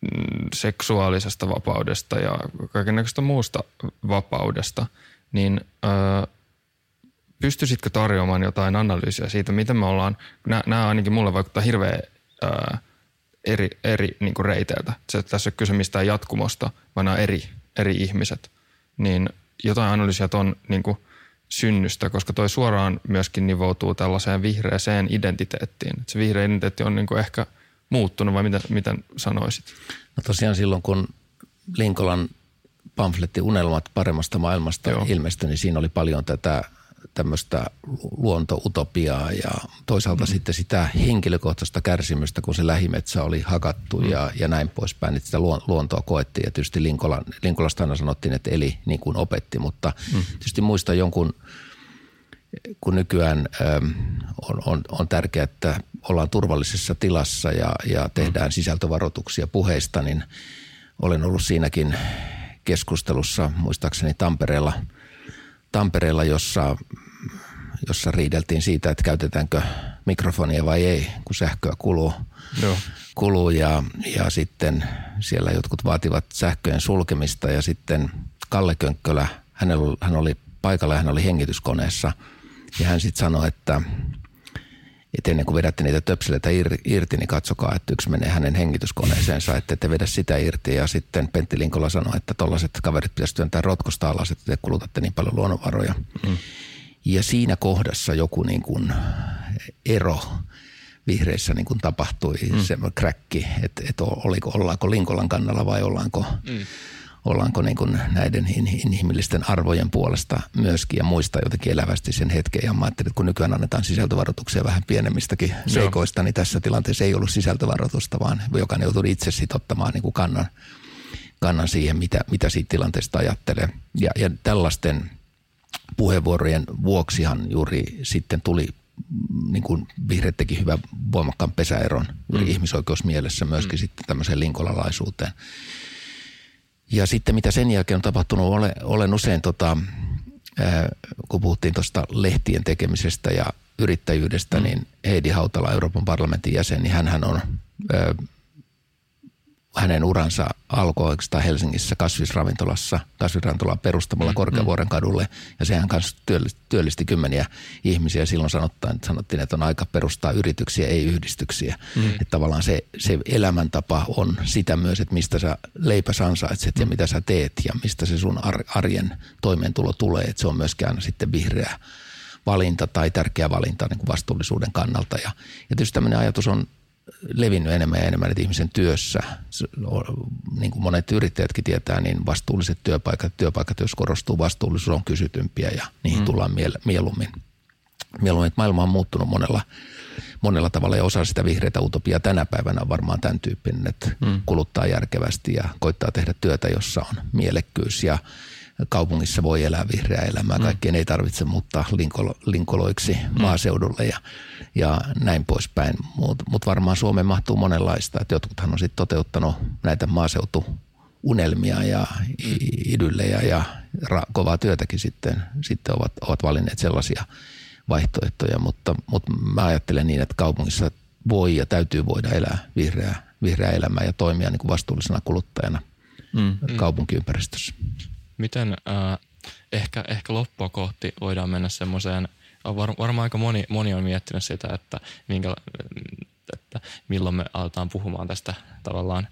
mm, seksuaalisesta vapaudesta ja kaikenlaista muusta vapaudesta, niin pystyisitkö tarjoamaan jotain analyysiä siitä, miten me ollaan, nämä ainakin mulle vaikuttaa hirveän eri, eri niin kuin reiteiltä. Se, tässä ei ole kyse mistään jatkumosta, vaan nämä eri, eri ihmiset. Niin jotain analyysiä tuon niin kuin synnystä, koska toi suoraan myöskin nivoutuu tällaiseen vihreäseen identiteettiin. Et se vihreä identiteetti on niinku ehkä muuttunut vai mitä, miten sanoisit? No tosiaan silloin, kun Linkolan pamfletti Unelmat paremmasta maailmasta Joo. ilmestyi, niin siinä oli paljon tätä tämmöistä luontoutopiaa ja toisaalta mm. sitten sitä henkilökohtaista kärsimystä, kun se lähimetsä oli hakattu mm. ja, ja näin poispäin. Että sitä luontoa koettiin ja tietysti Linkola, Linkolasta aina sanottiin, että eli niin kuin opetti, mutta mm. tietysti muista jonkun, kun nykyään ähm, on, on, on tärkeää, että ollaan turvallisessa tilassa ja, ja tehdään mm. sisältövaroituksia puheista, niin olen ollut siinäkin keskustelussa muistaakseni Tampereella – Tampereella, jossa, jossa riideltiin siitä, että käytetäänkö mikrofonia vai ei, kun sähköä kuluu. Joo. kuluu ja, ja sitten siellä jotkut vaativat sähköjen sulkemista ja sitten Kalle Könkkölä, hän oli, hän oli paikalla ja hän oli hengityskoneessa ja hän sitten sanoi, että että ennen kuin vedätte niitä töpseleitä irti, niin katsokaa, että yksi menee hänen hengityskoneeseensa, että te vedä sitä irti. Ja sitten Pentti Linkola sanoi, että tollaiset kaverit pitäisi työntää rotkosta alas, että te kulutatte niin paljon luonnonvaroja. Mm. Ja siinä kohdassa joku niin kuin ero vihreissä niin kuin tapahtui, mm. se kräkki, että, että oliko, ollaanko Linkolan kannalla vai ollaanko mm ollaanko niin kuin näiden inhimillisten arvojen puolesta myöskin ja muistaa jotenkin elävästi sen hetken. Ja mä ajattelin, että kun nykyään annetaan sisältövaroituksia vähän pienemmistäkin Joo. seikoista, niin tässä tilanteessa ei ollut sisältövaroitusta, vaan jokainen joutui itse sitten ottamaan niin kuin kannan, kannan siihen, mitä, mitä siitä tilanteesta ajattelee. Ja, ja tällaisten puheenvuorojen vuoksihan juuri sitten tuli niin kuin vihreät teki hyvän voimakkaan pesäeron mm. ihmisoikeusmielessä myöskin mm. sitten tämmöiseen linkolalaisuuteen. Ja sitten mitä sen jälkeen on tapahtunut, olen, olen usein, tota, kun puhuttiin tuosta lehtien tekemisestä ja yrittäjyydestä, mm. niin Heidi Hautala, Euroopan parlamentin jäsen, niin hän on hänen uransa alkoi oikeastaan Helsingissä kasvisravintolassa, kasvisravintolan perustamalla mm, Korkeavuoren kadulle. Ja sehän kanssa työllisti, työllisti kymmeniä ihmisiä. Silloin sanottiin, sanottiin, että on aika perustaa yrityksiä, ei yhdistyksiä. Mm. Että tavallaan se, se elämäntapa on sitä myös, että mistä sä leipäs ansaitset mm. ja mitä sä teet ja mistä se sun arjen toimeentulo tulee. Että se on myöskään aina sitten vihreä valinta tai tärkeä valinta niin kuin vastuullisuuden kannalta. Ja, ja tietysti tämmöinen ajatus on levinnyt enemmän ja enemmän, että ihmisen työssä, niin kuin monet yrittäjätkin tietää, niin vastuulliset työpaikat, työpaikat, jos korostuu vastuullisuus, on kysytympiä ja niihin mm. tullaan mieluummin. Mieluummin, että maailma on muuttunut monella, monella tavalla ja osa sitä vihreitä utopiaa tänä päivänä on varmaan tämän tyyppinen, että mm. kuluttaa järkevästi ja koittaa tehdä työtä, jossa on mielekkyys ja kaupungissa voi elää vihreää elämää. Mm. Kaikkien ei tarvitse muuttaa linkolo, linkoloiksi mm. maaseudulle ja, ja näin poispäin. Mutta mut varmaan Suomeen mahtuu monenlaista. Et jotkuthan on sitten toteuttanut näitä maaseutuunelmia ja idyllejä ja ra- kovaa työtäkin sitten, sitten ovat, ovat valinneet sellaisia vaihtoehtoja. Mutta, mutta mä ajattelen niin, että kaupungissa voi ja täytyy voida elää vihreää, vihreää elämää ja toimia niin kuin vastuullisena kuluttajana mm. kaupunkiympäristössä. Miten äh, ehkä, ehkä loppua kohti voidaan mennä semmoiseen, var, varmaan aika moni, moni on miettinyt sitä, että, minkä, että milloin me aletaan puhumaan tästä tavallaan,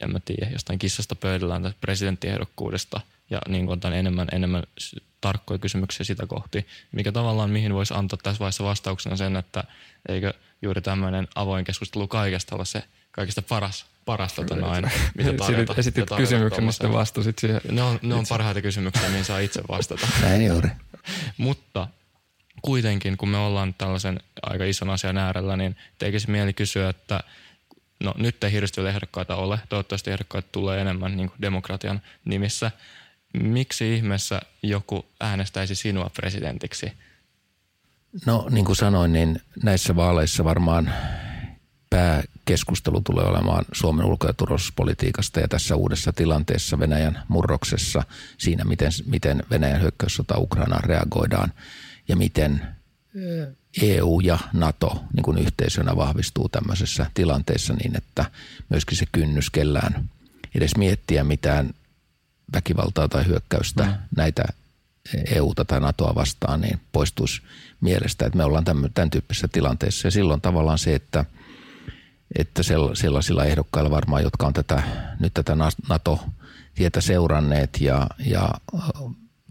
en mä tiedä, jostain kissasta pöydällään tästä presidenttiehdokkuudesta ja niin kuin enemmän, enemmän tarkkoja kysymyksiä sitä kohti, mikä tavallaan mihin voisi antaa tässä vaiheessa vastauksena sen, että eikö juuri tämmöinen avoin keskustelu kaikesta ole se kaikista paras parasta tota noin, mitä tarjota. Esitit kysymyksen, mistä vastasit siihen. Ne on, ne on parhaita kysymyksiä, mihin saa itse vastata. Näin juuri. Mutta kuitenkin, kun me ollaan tällaisen aika ison asian äärellä, niin tekisi mieli kysyä, että no nyt ei hirveästi ehdokkaita ole. Toivottavasti ehdokkaita tulee enemmän niin demokratian nimissä. Miksi ihmeessä joku äänestäisi sinua presidentiksi? No niin kuin sanoin, niin näissä vaaleissa varmaan pääkeskustelu tulee olemaan Suomen ulko- ja turvallisuuspolitiikasta ja tässä uudessa tilanteessa Venäjän murroksessa siinä, miten, miten Venäjän hyökkäyssota Ukrainaan reagoidaan ja miten EU ja NATO niin kuin yhteisönä vahvistuu tämmöisessä tilanteessa niin, että myöskin se kynnys kellään edes miettiä mitään väkivaltaa tai hyökkäystä mm. näitä EUta tai NATOa vastaan, niin poistuisi mielestä, että me ollaan tämän, tämän tyyppisessä tilanteessa. Ja silloin tavallaan se, että – että sellaisilla ehdokkailla varmaan, jotka on tätä, nyt tätä NATO-tietä seuranneet ja, ja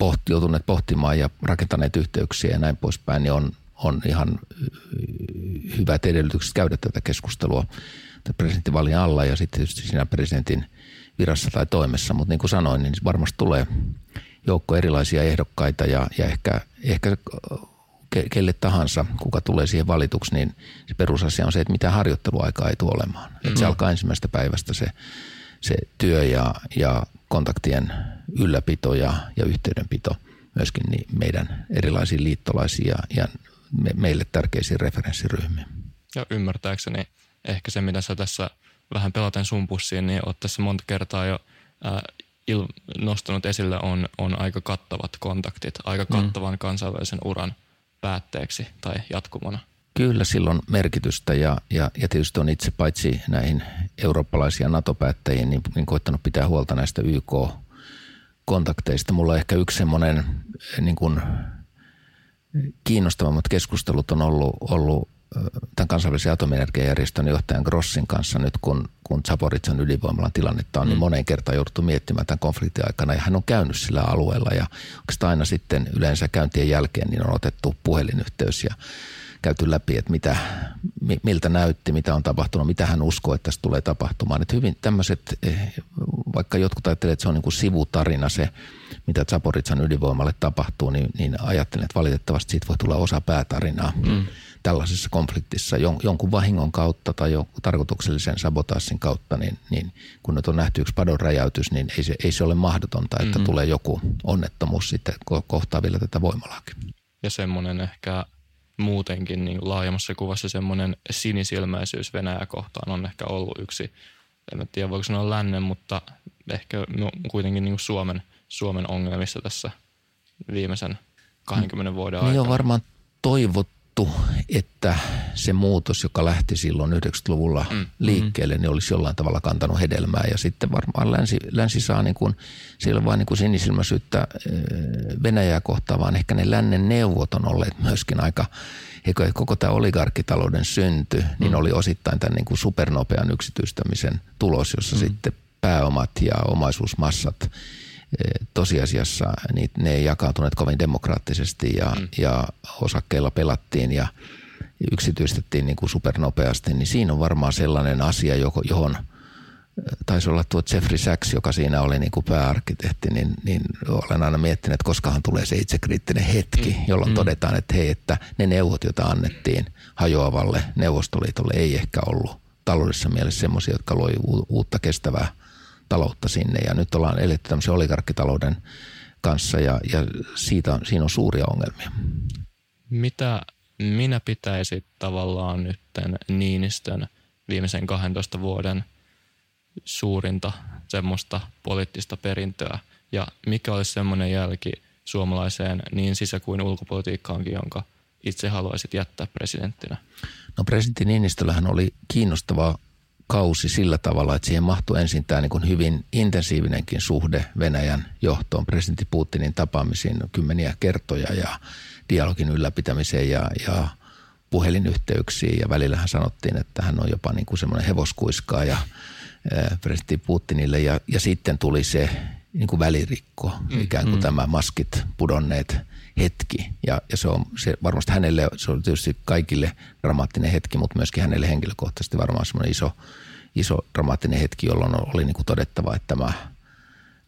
pohti, joutuneet pohtimaan ja rakentaneet yhteyksiä ja näin poispäin, niin on, on ihan hyvät edellytykset käydä tätä keskustelua presidenttivalin alla ja sitten tietysti siinä presidentin virassa tai toimessa. Mutta niin kuin sanoin, niin varmasti tulee joukko erilaisia ehdokkaita ja, ja ehkä, ehkä kelle tahansa, kuka tulee siihen valituksi, niin se perusasia on se, että mitä harjoitteluaikaa ei tule olemaan. Mm-hmm. se alkaa ensimmäisestä päivästä se, se työ ja, ja kontaktien ylläpito ja, ja yhteydenpito myöskin niin meidän erilaisiin liittolaisiin ja, ja me, meille tärkeisiin referenssiryhmiin. Ja ymmärtääkseni ehkä se, mitä sä tässä vähän pelaten sun pussiin, niin oot tässä monta kertaa jo ää, il, nostanut esille, on, on aika kattavat kontaktit, aika mm. kattavan mm. kansainvälisen uran – päätteeksi tai jatkumona? Kyllä silloin merkitystä ja, ja, ja tietysti on itse paitsi näihin eurooppalaisia NATO-päättäjiin, niin, niin koittanut pitää huolta näistä YK-kontakteista. Mulla on ehkä yksi semmoinen eh, niin kuin kiinnostavammat keskustelut on ollut, ollut tämän kansainvälisen atomienergiajärjestön johtajan Grossin kanssa nyt, kun, kun Zaporitsan ydinvoimalan tilannetta on, niin mm. niin moneen kertaan jouduttu miettimään tämän konfliktin aikana. Ja hän on käynyt sillä alueella ja oikeastaan aina sitten yleensä käyntien jälkeen niin on otettu puhelinyhteys ja käyty läpi, että mitä, miltä näytti, mitä on tapahtunut, mitä hän uskoo, että tästä tulee tapahtumaan. Että hyvin tämmöiset, eh, vaikka jotkut ajattelevat, että se on niin kuin sivutarina se, mitä Zaporitsan ydinvoimalle tapahtuu, niin, niin ajattelen, että valitettavasti siitä voi tulla osa päätarinaa. Mm tällaisessa konfliktissa jonkun vahingon kautta tai jonkun tarkoituksellisen sabotaassin kautta, niin, niin kun nyt on nähty yksi padon räjäytys, niin ei se, ei se ole mahdotonta, että mm-hmm. tulee joku onnettomuus sitten kohtaa vielä tätä voimalaakin. Ja semmoinen ehkä muutenkin niin laajemmassa kuvassa semmoinen sinisilmäisyys Venäjä kohtaan on ehkä ollut yksi, en tiedä voiko sanoa lännen, mutta ehkä no, kuitenkin niin Suomen, Suomen ongelmissa tässä viimeisen 20 vuoden aikana. Niin on varmaan toivottu uskottu, että se muutos, joka lähti silloin 90-luvulla mm. liikkeelle, niin olisi jollain tavalla kantanut hedelmää. Ja sitten varmaan länsi, länsi saa niin kuin, siellä vain niin kuin sinisilmäisyyttä Venäjää kohtaan, vaan ehkä ne lännen neuvot on olleet myöskin aika, koko tämä oligarkkitalouden synty, niin mm. oli osittain tämän niin kuin supernopean yksityistämisen tulos, jossa mm. sitten pääomat ja omaisuusmassat tosiasiassa niin ne ei jakautuneet kovin demokraattisesti ja, mm. ja osakkeilla pelattiin ja yksityistettiin niin kuin supernopeasti, niin siinä on varmaan sellainen asia, johon taisi olla tuo Jeffrey Sachs, joka siinä oli niin kuin pääarkkitehti, niin, niin olen aina miettinyt, että koskahan tulee se itsekriittinen hetki, mm. jolloin mm. todetaan, että hei, että ne neuvot, joita annettiin hajoavalle Neuvostoliitolle, ei ehkä ollut taloudessa mielessä semmoisia, jotka loi uutta kestävää taloutta sinne ja nyt ollaan eletty tämmöisen oligarkkitalouden kanssa ja, ja siitä, siinä on suuria ongelmia. Mitä minä pitäisin tavallaan nyt Niinistön viimeisen 12 vuoden suurinta semmoista poliittista perintöä ja mikä olisi semmoinen jälki suomalaiseen niin sisä- kuin ulkopolitiikkaankin, jonka itse haluaisit jättää presidenttinä? No presidentti Niinistöllähän oli kiinnostavaa kausi sillä tavalla, että siihen mahtui ensin tämä niin hyvin intensiivinenkin suhde Venäjän johtoon, presidentti Putinin tapaamisiin kymmeniä kertoja ja dialogin ylläpitämiseen ja, ja puhelinyhteyksiin. Ja välillähän sanottiin, että hän on jopa niin kuin semmoinen hevoskuiskaa ja presidentti Putinille. Ja, ja sitten tuli se niin kuin välirikko, mm, ikään kuin mm. tämä maskit pudonneet hetki. Ja, ja se on se varmasti hänelle, se on tietysti kaikille dramaattinen hetki, mutta myöskin hänelle henkilökohtaisesti varmaan semmoinen iso, iso dramaattinen hetki, jolloin oli niin kuin todettava, että tämä,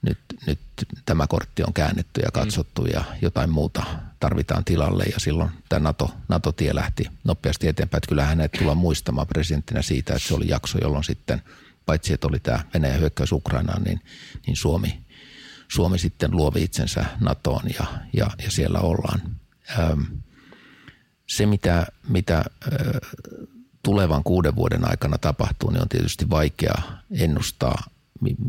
nyt, nyt tämä kortti on käännetty ja katsottu mm. ja jotain muuta tarvitaan tilalle. Ja silloin tämä NATO, NATO-tie lähti nopeasti eteenpäin. Että kyllä hänet tullaan muistamaan presidenttinä siitä, että se oli jakso, jolloin sitten paitsi että oli tämä Venäjän hyökkäys Ukrainaan, niin, niin Suomi Suomi sitten luovi itsensä NATOon ja, ja, ja siellä ollaan. Se, mitä, mitä tulevan kuuden vuoden aikana tapahtuu, niin on tietysti vaikea ennustaa,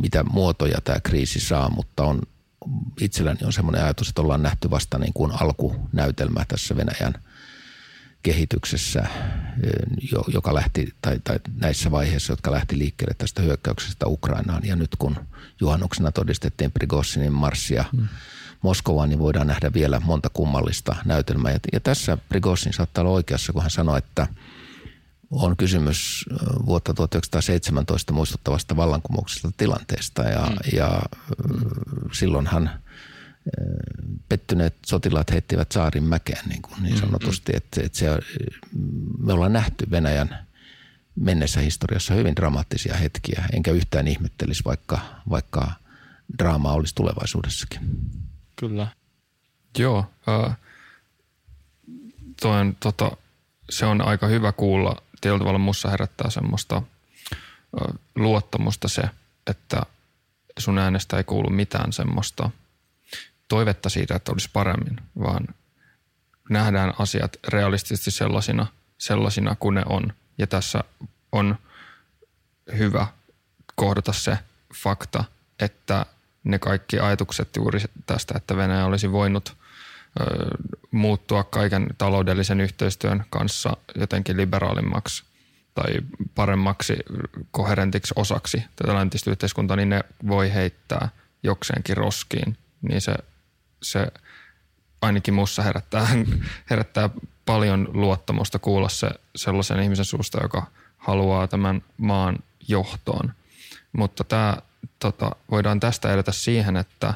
mitä muotoja tämä kriisi saa, mutta on, itselläni on semmoinen ajatus, että ollaan nähty vasta niin kuin alkunäytelmä tässä Venäjän – kehityksessä, joka lähti, tai, tai näissä vaiheissa, jotka lähti liikkeelle tästä hyökkäyksestä Ukrainaan. Ja nyt kun juhannuksena todistettiin Prigozinin marssia mm. Moskovaan, niin voidaan nähdä vielä monta kummallista näytelmää. Ja, ja tässä Prigozin saattaa olla oikeassa, kun hän sanoi, että on kysymys vuotta 1917 muistuttavasta vallankumouksesta tilanteesta. Ja, mm. ja silloin hän pettyneet sotilaat heittivät saarin mäkeen niin, kuin niin sanotusti. Mm-hmm. Että, että se, me ollaan nähty Venäjän mennessä historiassa hyvin dramaattisia hetkiä, enkä yhtään ihmettelisi, vaikka, vaikka draamaa olisi tulevaisuudessakin. Kyllä. Joo. Äh, on, tota, se on aika hyvä kuulla. Tietyllä tavalla mussa herättää semmoista äh, luottamusta se, että sun äänestä ei kuulu mitään semmoista – toivetta siitä, että olisi paremmin, vaan nähdään asiat realistisesti sellaisina, sellaisina kuin ne on. Ja tässä on hyvä kohdata se fakta, että ne kaikki ajatukset juuri tästä, että Venäjä olisi voinut ö, muuttua kaiken taloudellisen yhteistyön kanssa jotenkin liberaalimmaksi tai paremmaksi koherentiksi osaksi tätä läntistä yhteiskuntaa, niin ne voi heittää jokseenkin roskiin. Niin se se ainakin mussa herättää, herättää paljon luottamusta kuulla se sellaisen ihmisen suusta, joka haluaa tämän maan johtoon. Mutta tämä, tota, voidaan tästä edetä siihen, että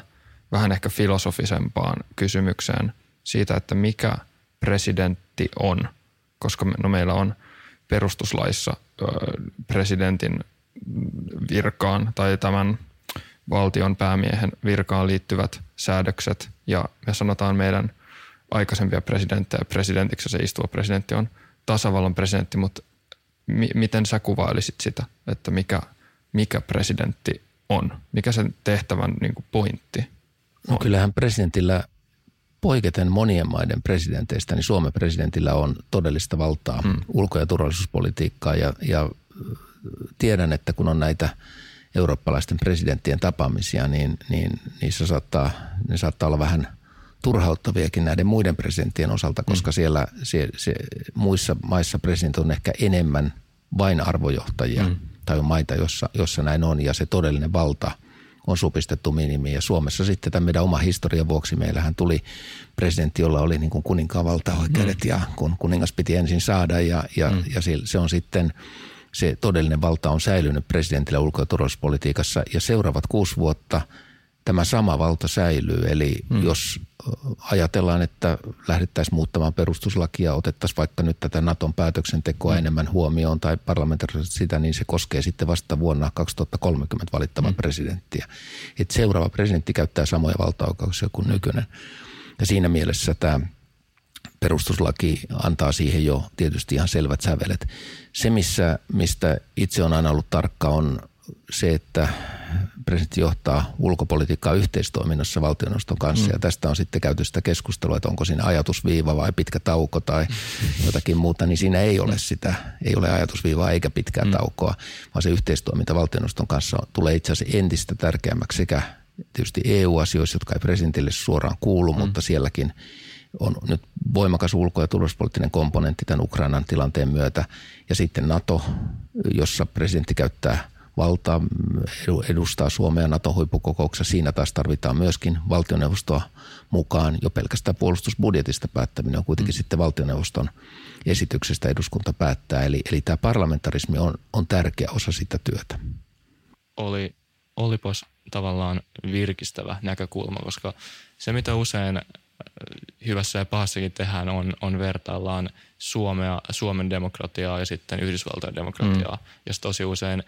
vähän ehkä filosofisempaan kysymykseen siitä, että mikä presidentti on, koska me, no meillä on perustuslaissa ö, presidentin virkaan tai tämän valtion päämiehen virkaan liittyvät säädökset ja me sanotaan meidän aikaisempia presidenttejä presidentiksi, se istuva presidentti on tasavallan presidentti, mutta mi- miten sä kuvailisit sitä, että mikä, mikä presidentti on? Mikä sen tehtävän niin kuin pointti no on? No kyllähän presidentillä poiketen monien maiden presidenteistä, niin Suomen presidentillä on todellista valtaa hmm. ulko- ja turvallisuuspolitiikkaa ja, ja tiedän, että kun on näitä – eurooppalaisten presidenttien tapaamisia, niin, niin niissä saattaa, ne saattaa olla vähän turhauttaviakin näiden muiden presidenttien osalta, koska mm. siellä se, se, muissa maissa presidentti on ehkä enemmän vain arvojohtajia mm. tai on maita, jossa, jossa näin on ja se todellinen valta on supistettu minimiin. Ja Suomessa sitten tämän meidän oma historian vuoksi meillähän tuli presidentti, jolla oli niin kuin kuninkaan valtaoikeudet mm. ja kun kuningas piti ensin saada ja, ja, mm. ja se on sitten se todellinen valta on säilynyt presidentillä ulko- ja turvallisuuspolitiikassa ja seuraavat kuusi vuotta – tämä sama valta säilyy. Eli hmm. jos ajatellaan, että lähdettäisiin muuttamaan perustuslakia, otettaisiin vaikka nyt tätä Naton päätöksentekoa hmm. enemmän huomioon tai parlamentaarisesti sitä, niin se koskee sitten vasta vuonna 2030 valittavan hmm. presidenttiä. Et seuraava presidentti käyttää samoja valtaoikeuksia kuin nykyinen. Ja siinä mielessä tämä perustuslaki antaa siihen jo tietysti ihan selvät sävelet. Se, missä, mistä itse on aina ollut tarkka, on se, että presidentti johtaa ulkopolitiikkaa yhteistoiminnassa valtioneuvoston kanssa mm. ja tästä on sitten käyty sitä keskustelua, että onko siinä ajatusviiva vai pitkä tauko tai jotakin muuta, niin siinä ei ole sitä, ei ole ajatusviivaa eikä pitkää mm. taukoa, vaan se yhteistoiminta valtioneuvoston kanssa tulee itse asiassa entistä tärkeämmäksi sekä tietysti EU-asioissa, jotka ei presidentille suoraan kuulu, mm. mutta sielläkin on nyt voimakas ulko- ja turvallisuuspoliittinen komponentti tämän Ukrainan tilanteen myötä ja sitten NATO, jossa presidentti käyttää – valtaa edustaa Suomea NATO-huippukokouksessa. Siinä taas tarvitaan myöskin valtioneuvostoa mukaan. Jo pelkästään puolustusbudjetista päättäminen on kuitenkin mm. sitten valtioneuvoston esityksestä eduskunta päättää. Eli, eli tämä parlamentarismi on, on tärkeä osa sitä työtä. Oli, olipas tavallaan virkistävä näkökulma, koska se mitä usein hyvässä ja pahassakin tehdään on, on vertaillaan Suomea, Suomen demokratiaa ja sitten Yhdysvaltojen demokratiaa. Mm. Ja tosi usein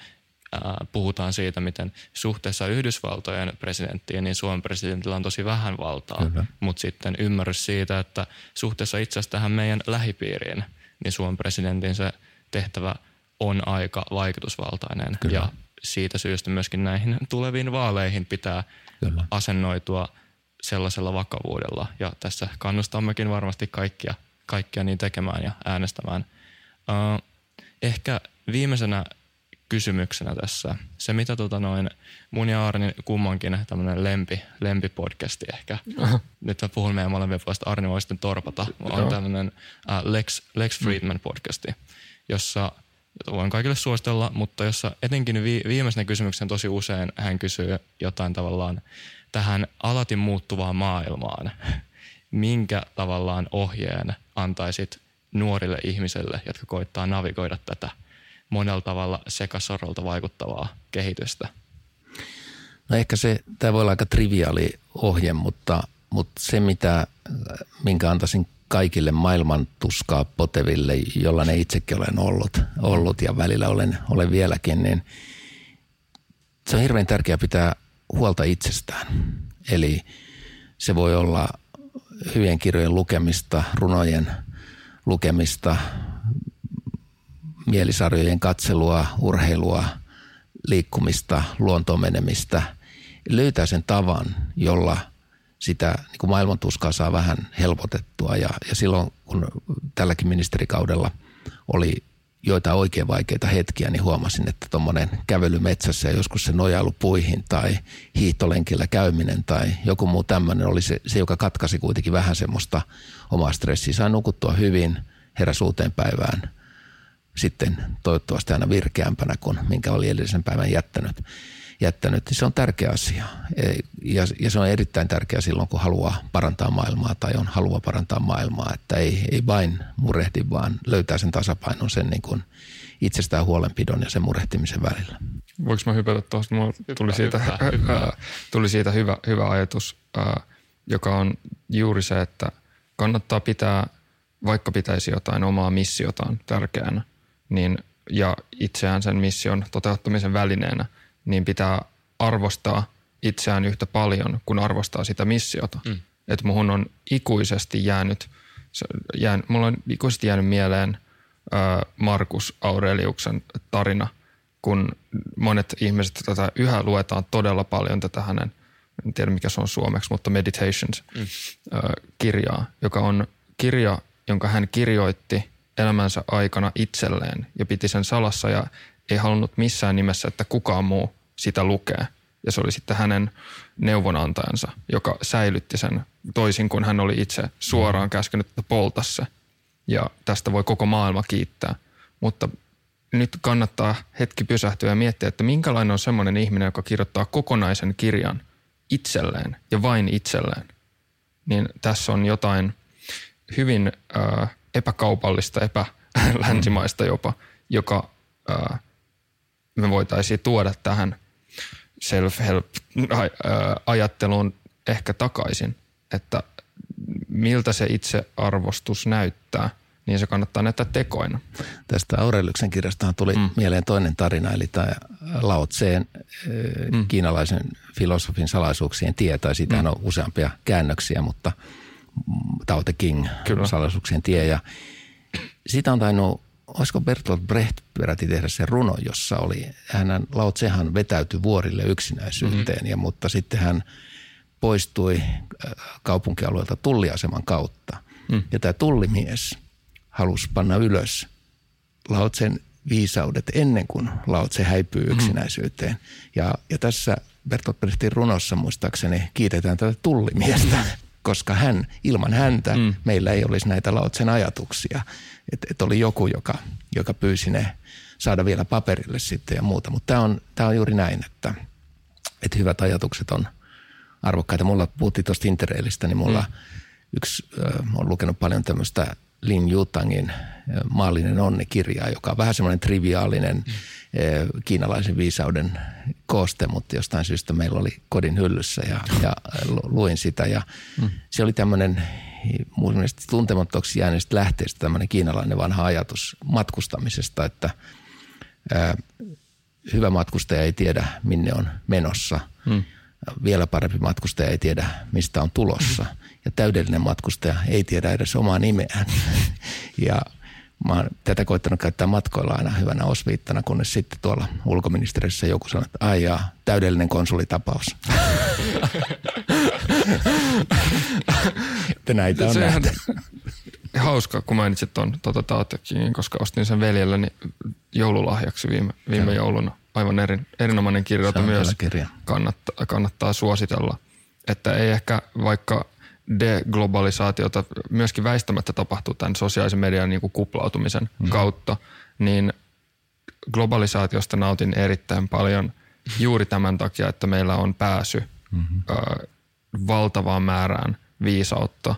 puhutaan siitä, miten suhteessa Yhdysvaltojen presidenttiin, niin Suomen presidentillä on tosi vähän valtaa. Mutta sitten ymmärrys siitä, että suhteessa itse asiassa tähän meidän lähipiiriin, niin Suomen presidentin se tehtävä on aika vaikutusvaltainen. Kyllä. Ja siitä syystä myöskin näihin tuleviin vaaleihin pitää Kyllä. asennoitua sellaisella vakavuudella. Ja tässä kannustammekin varmasti kaikkia, kaikkia niin tekemään ja äänestämään. Uh, ehkä viimeisenä kysymyksenä tässä. Se, mitä tota noin, mun ja Arni kummankin tämmöinen lempi, lempipodcasti ehkä. Nyt mä puhun meidän molemmien puolesta, Arni voi sitten torpata. On tämmöinen uh, Lex, Lex Friedman podcasti, jossa jota voin kaikille suositella, mutta jossa etenkin vi, viimeisenä kysymyksen tosi usein hän kysyy jotain tavallaan tähän alati muuttuvaan maailmaan. Minkä tavallaan ohjeen antaisit nuorille ihmisille, jotka koittaa navigoida tätä – monella tavalla sekasorolta vaikuttavaa kehitystä? No ehkä se, tämä voi olla aika triviaali ohje, mutta, mutta se mitä, minkä antaisin kaikille maailman tuskaa poteville, jolla ne itsekin olen ollut, ollut ja välillä olen, olen vieläkin, niin se on hirveän tärkeää pitää huolta itsestään. Eli se voi olla hyvien kirjojen lukemista, runojen lukemista, mielisarjojen katselua, urheilua, liikkumista, luontoon menemistä, löytää sen tavan, jolla sitä niin maailmantuskaa saa vähän helpotettua. Ja, ja silloin, kun tälläkin ministerikaudella oli joita oikein vaikeita hetkiä, niin huomasin, että tuommoinen kävely metsässä ja joskus se nojailu puihin tai hiihtolenkillä käyminen tai joku muu tämmöinen oli se, se, joka katkasi kuitenkin vähän semmoista omaa stressiä. Sain nukuttua hyvin, heräs uuteen päivään – sitten toivottavasti aina virkeämpänä kuin minkä oli edellisen päivän jättänyt. Jättänyt. Se on tärkeä asia ja, ja se on erittäin tärkeä silloin, kun haluaa parantaa maailmaa tai on halua parantaa maailmaa, että ei, ei vain murehdi, vaan löytää sen tasapainon sen niin kuin itsestään huolenpidon ja sen murehtimisen välillä. Voinko mä hypätä tuosta? Tuli siitä, hyvä, hyvä. tuli siitä hyvä, hyvä ajatus, joka on juuri se, että kannattaa pitää, vaikka pitäisi jotain omaa missiotaan tärkeänä, niin, ja itseään sen mission toteuttamisen välineenä, niin pitää arvostaa itseään yhtä paljon kuin arvostaa sitä missiota. Mm. Että muhun on ikuisesti jäänyt, jään, mulla on ikuisesti jäänyt mieleen Markus Aureliuksen tarina, kun monet ihmiset tätä yhä luetaan todella paljon tätä hänen, en tiedä mikä se on suomeksi, mutta Meditations mm. kirjaa, joka on kirja, jonka hän kirjoitti elämänsä aikana itselleen ja piti sen salassa ja ei halunnut missään nimessä, että kukaan muu sitä lukee. ja se oli sitten hänen neuvonantajansa, joka säilytti sen toisin kuin hän oli itse suoraan käskenyt, että polta se. Ja tästä voi koko maailma kiittää. Mutta nyt kannattaa hetki pysähtyä ja miettiä, että minkälainen on semmoinen ihminen, joka kirjoittaa kokonaisen kirjan itselleen ja vain itselleen. Niin tässä on jotain hyvin äh, epäkaupallista, epälänsimaista jopa, joka äh, me voitaisiin tuoda tähän self-help-ajatteluun ehkä takaisin, että miltä se itsearvostus näyttää, niin se kannattaa näyttää tekoina. Tästä Aureliuksen kirjastahan tuli mm. mieleen toinen tarina, eli tämä Lao Tseen, mm. kiinalaisen filosofin salaisuuksien tie, tai siitä mm. on useampia käännöksiä, mutta Tao Te King, Kyllä. salaisuuksien tie, ja siitä on tainnut olisiko Bertolt Brecht peräti tehdä se runo, jossa oli, hän Lao Tsehan vetäytyi vuorille yksinäisyyteen, mm-hmm. ja, mutta sitten hän poistui äh, kaupunkialueelta tulliaseman kautta. Mm. Ja tämä tullimies halusi panna ylös Laotsen viisaudet ennen kuin Laotse häipyy mm-hmm. yksinäisyyteen. Mm. Ja, ja tässä Bertolt Brechtin runossa muistaakseni kiitetään tätä tullimiestä, koska hän, ilman häntä mm. meillä ei olisi näitä Laotsen ajatuksia että et oli joku, joka, joka pyysi ne saada vielä paperille sitten ja muuta. Mutta tämä on, tää on juuri näin, että, että hyvät ajatukset on arvokkaita. Mulla puhuttiin tuosta Interrailista, niin mulla mm. yksi, äh, on lukenut paljon tämmöistä Lin Jutangin Maallinen onni-kirjaa, joka on vähän semmoinen triviaalinen mm. kiinalaisen viisauden kooste, mutta jostain syystä meillä oli kodin hyllyssä ja, ja luin sitä. Ja mm. Se oli tämmöinen mun mielestä tuntemattoksi jääneestä lähteestä tämmöinen kiinalainen vanha ajatus matkustamisesta, että ää, hyvä matkustaja ei tiedä, minne on menossa. Hmm. Vielä parempi matkustaja ei tiedä, mistä on tulossa. Ja täydellinen matkustaja ei tiedä edes omaa nimeään. ja mä oon tätä koittanut käyttää matkoilla aina hyvänä osviittana, kunnes sitten tuolla ulkoministeriössä joku sanoi, että ai jaa, täydellinen konsulitapaus. että näitä on Sehän nähty. Hauska, kun mainitsit tuon tuota Taatekin, koska ostin sen veljelleni joululahjaksi viime, viime jouluna. Aivan erin, erinomainen kirja, jota myös kirja. Kannattaa, kannattaa suositella. Että ei ehkä vaikka deglobalisaatiota myöskin väistämättä tapahtuu tämän sosiaalisen median niin kuin kuplautumisen mm. kautta, niin globalisaatiosta nautin erittäin paljon juuri tämän takia, että meillä on pääsy mm-hmm. ö, valtavaan määrään viisautta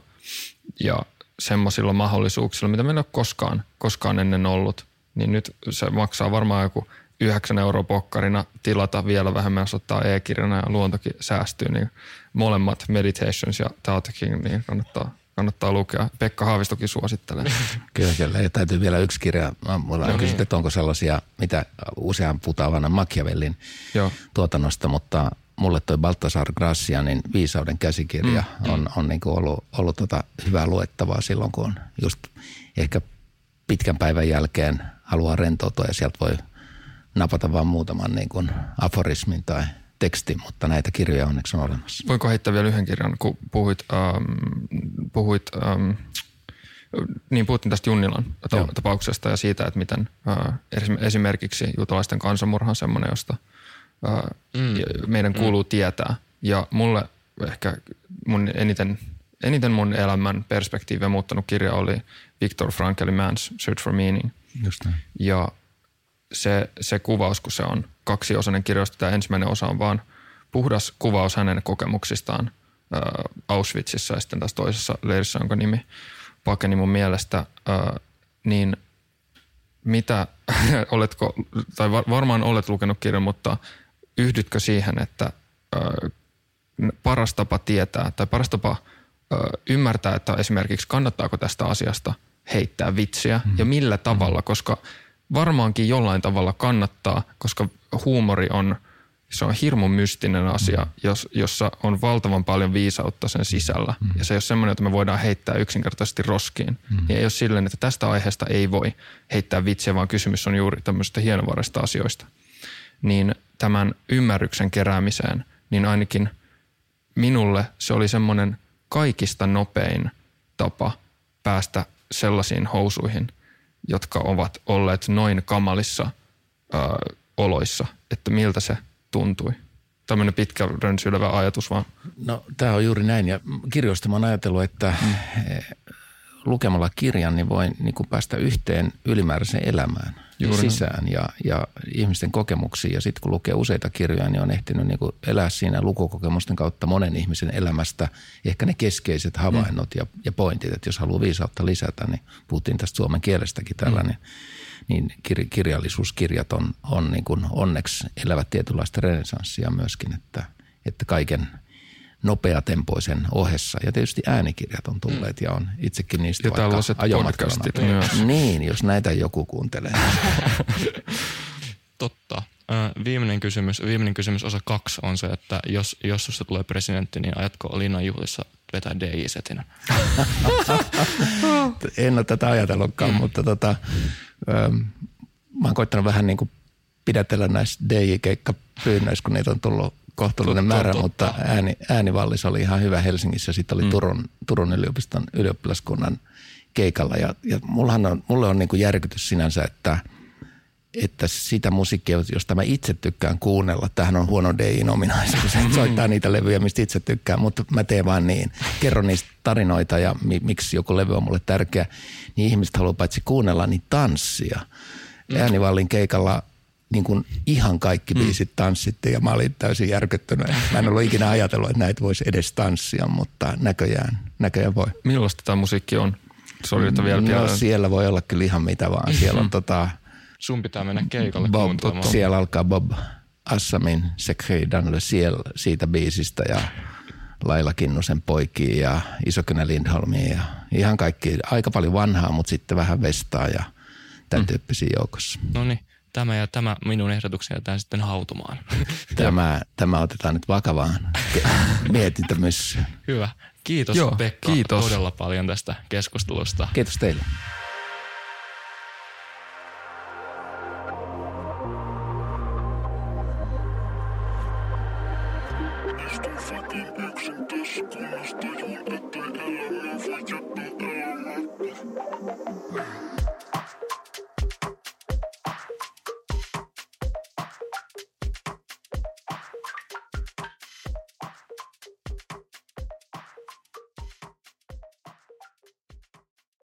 ja semmoisilla mahdollisuuksilla, mitä meillä ei ole koskaan, koskaan ennen ollut, niin nyt se maksaa varmaan joku 9 euroa pokkarina tilata vielä vähemmän, jos ottaa e-kirjana ja luontokin säästyy, niin molemmat Meditations ja Tao niin kannattaa, kannattaa lukea. Pekka Haavistokin suosittelee. Kyllä, kyllä. Ja täytyy vielä yksi kirja. Mulla on no kysytty, niin. että onko sellaisia, mitä usean puhutaan Machiavellin Joo. tuotannosta, mutta mulle toi Baltasar Gracianin Viisauden käsikirja mm. on, on niin kuin ollut, ollut tota hyvää luettavaa silloin, kun on just ehkä pitkän päivän jälkeen haluaa rentoutua ja sieltä voi napata vaan muutaman niin kuin aforismin tai tekstin, mutta näitä kirjoja onneksi on olemassa. Voinko heittää vielä yhden kirjan, kun puhuit, ähm, puhuit ähm, niin puhuttiin tästä Junnilan Joo. tapauksesta ja siitä, että miten äh, esimerkiksi juutalaisten kansanmurha on semmoinen, josta äh, mm. meidän kuuluu mm. tietää. Ja mulle ehkä mun eniten, eniten mun elämän perspektiiviä muuttanut kirja oli Viktor Frankelin Man's Search for Meaning. Just näin. Ja se, se kuvaus, kun se on kaksiosainen kirjoista, tämä ensimmäinen osa on vaan puhdas kuvaus hänen kokemuksistaan äh, Auschwitzissa ja sitten tässä toisessa leirissä, jonka nimi pakeni mun mielestä, äh, niin mitä, oletko, tai varmaan olet lukenut kirjan, mutta yhdytkö siihen, että äh, paras tapa tietää tai paras tapa ymmärtää, että esimerkiksi kannattaako tästä asiasta heittää vitsiä mm. ja millä tavalla, mm. koska – varmaankin jollain tavalla kannattaa, koska huumori on, se on hirmu mystinen asia, mm. jos, jossa on valtavan paljon viisautta sen sisällä. Mm. Ja se ei ole semmoinen, että me voidaan heittää yksinkertaisesti roskiin. Mm. Ja ei ole silleen, että tästä aiheesta ei voi heittää vitsiä, vaan kysymys on juuri tämmöistä hienovaraista asioista. Niin tämän ymmärryksen keräämiseen, niin ainakin minulle se oli semmoinen kaikista nopein tapa päästä sellaisiin housuihin – jotka ovat olleet noin kamalissa ö, oloissa, että miltä se tuntui. tämmöinen pitkä rönsyilevä ajatus vaan? No tämä on juuri näin ja kirjoista mä oon ajatellut, että mm. lukemalla kirjan niin voi niin kuin päästä yhteen ylimääräiseen elämään juuri sisään ja, ja ihmisten kokemuksiin. Ja sitten kun lukee useita kirjoja, niin on ehtinyt niin elää siinä lukukokemusten kautta monen ihmisen elämästä ehkä ne keskeiset havainnot mm. ja, ja pointit. Että jos haluaa viisautta lisätä, niin puhuttiin tästä suomen kielestäkin tällainen. Mm niin kir- kirjallisuuskirjat on, on niin kuin onneksi elävät tietynlaista renesanssia myöskin, että, että kaiken nopeatempoisen ohessa. Ja tietysti äänikirjat on tulleet mm. ja on itsekin niistä ja vaikka myös. Niin, jos näitä joku kuuntelee. Totta. Viimeinen kysymys, viimeinen kysymys osa kaksi on se, että jos, jos susta tulee presidentti, niin ajatko linnanjuhlissa vetää DJ-setinä? en ole tätä ajatellutkaan, mm. mutta tota, mä oon koittanut vähän niin kuin pidätellä näissä DJ-keikkapyynnöissä, kun niitä on tullut kohtuullinen määrä, totta. mutta ääni, äänivallis oli ihan hyvä Helsingissä. Sitten oli mm. Turun, Turun yliopiston ylioppilaskunnan keikalla ja, ja mullahan on, mulle on niin kuin järkytys sinänsä, että, että sitä musiikkia, josta mä itse tykkään kuunnella, tähän on huono DIin ominaisuus, että soittaa niitä levyjä, mistä itse tykkään, mutta mä teen vaan niin. Kerron niistä tarinoita ja mi, miksi joku levy on mulle tärkeä, niin ihmiset haluaa paitsi kuunnella, niin tanssia. Mm. Äänivallin keikalla niin kuin ihan kaikki mm. biisit tanssittiin ja mä olin täysin järkyttynyt. Mä en ollut ikinä ajatellut, että näitä voisi edes tanssia, mutta näköjään, näköjään voi. Millaista tämä musiikki on? Sorry, että vielä no, siellä voi olla kyllä ihan mitä vaan. Siellä on tota... Sun pitää mennä keikalle Bob, Siellä alkaa Bob Assamin Secret dans le ciel siitä biisistä ja Laila Kinnusen poikia ja Isokynä Lindholmia ja ihan kaikki, aika paljon vanhaa, mutta sitten vähän vestaa ja tämän mm. tyyppisiä joukossa. No niin, tämä ja tämä minun ehdotukseni jätetään sitten hautumaan. Tämä, tämä otetaan nyt vakavaan mietintämyssyyn. Hyvä. Kiitos Joo, Pekka kiitos. todella paljon tästä keskustelusta. Kiitos teille.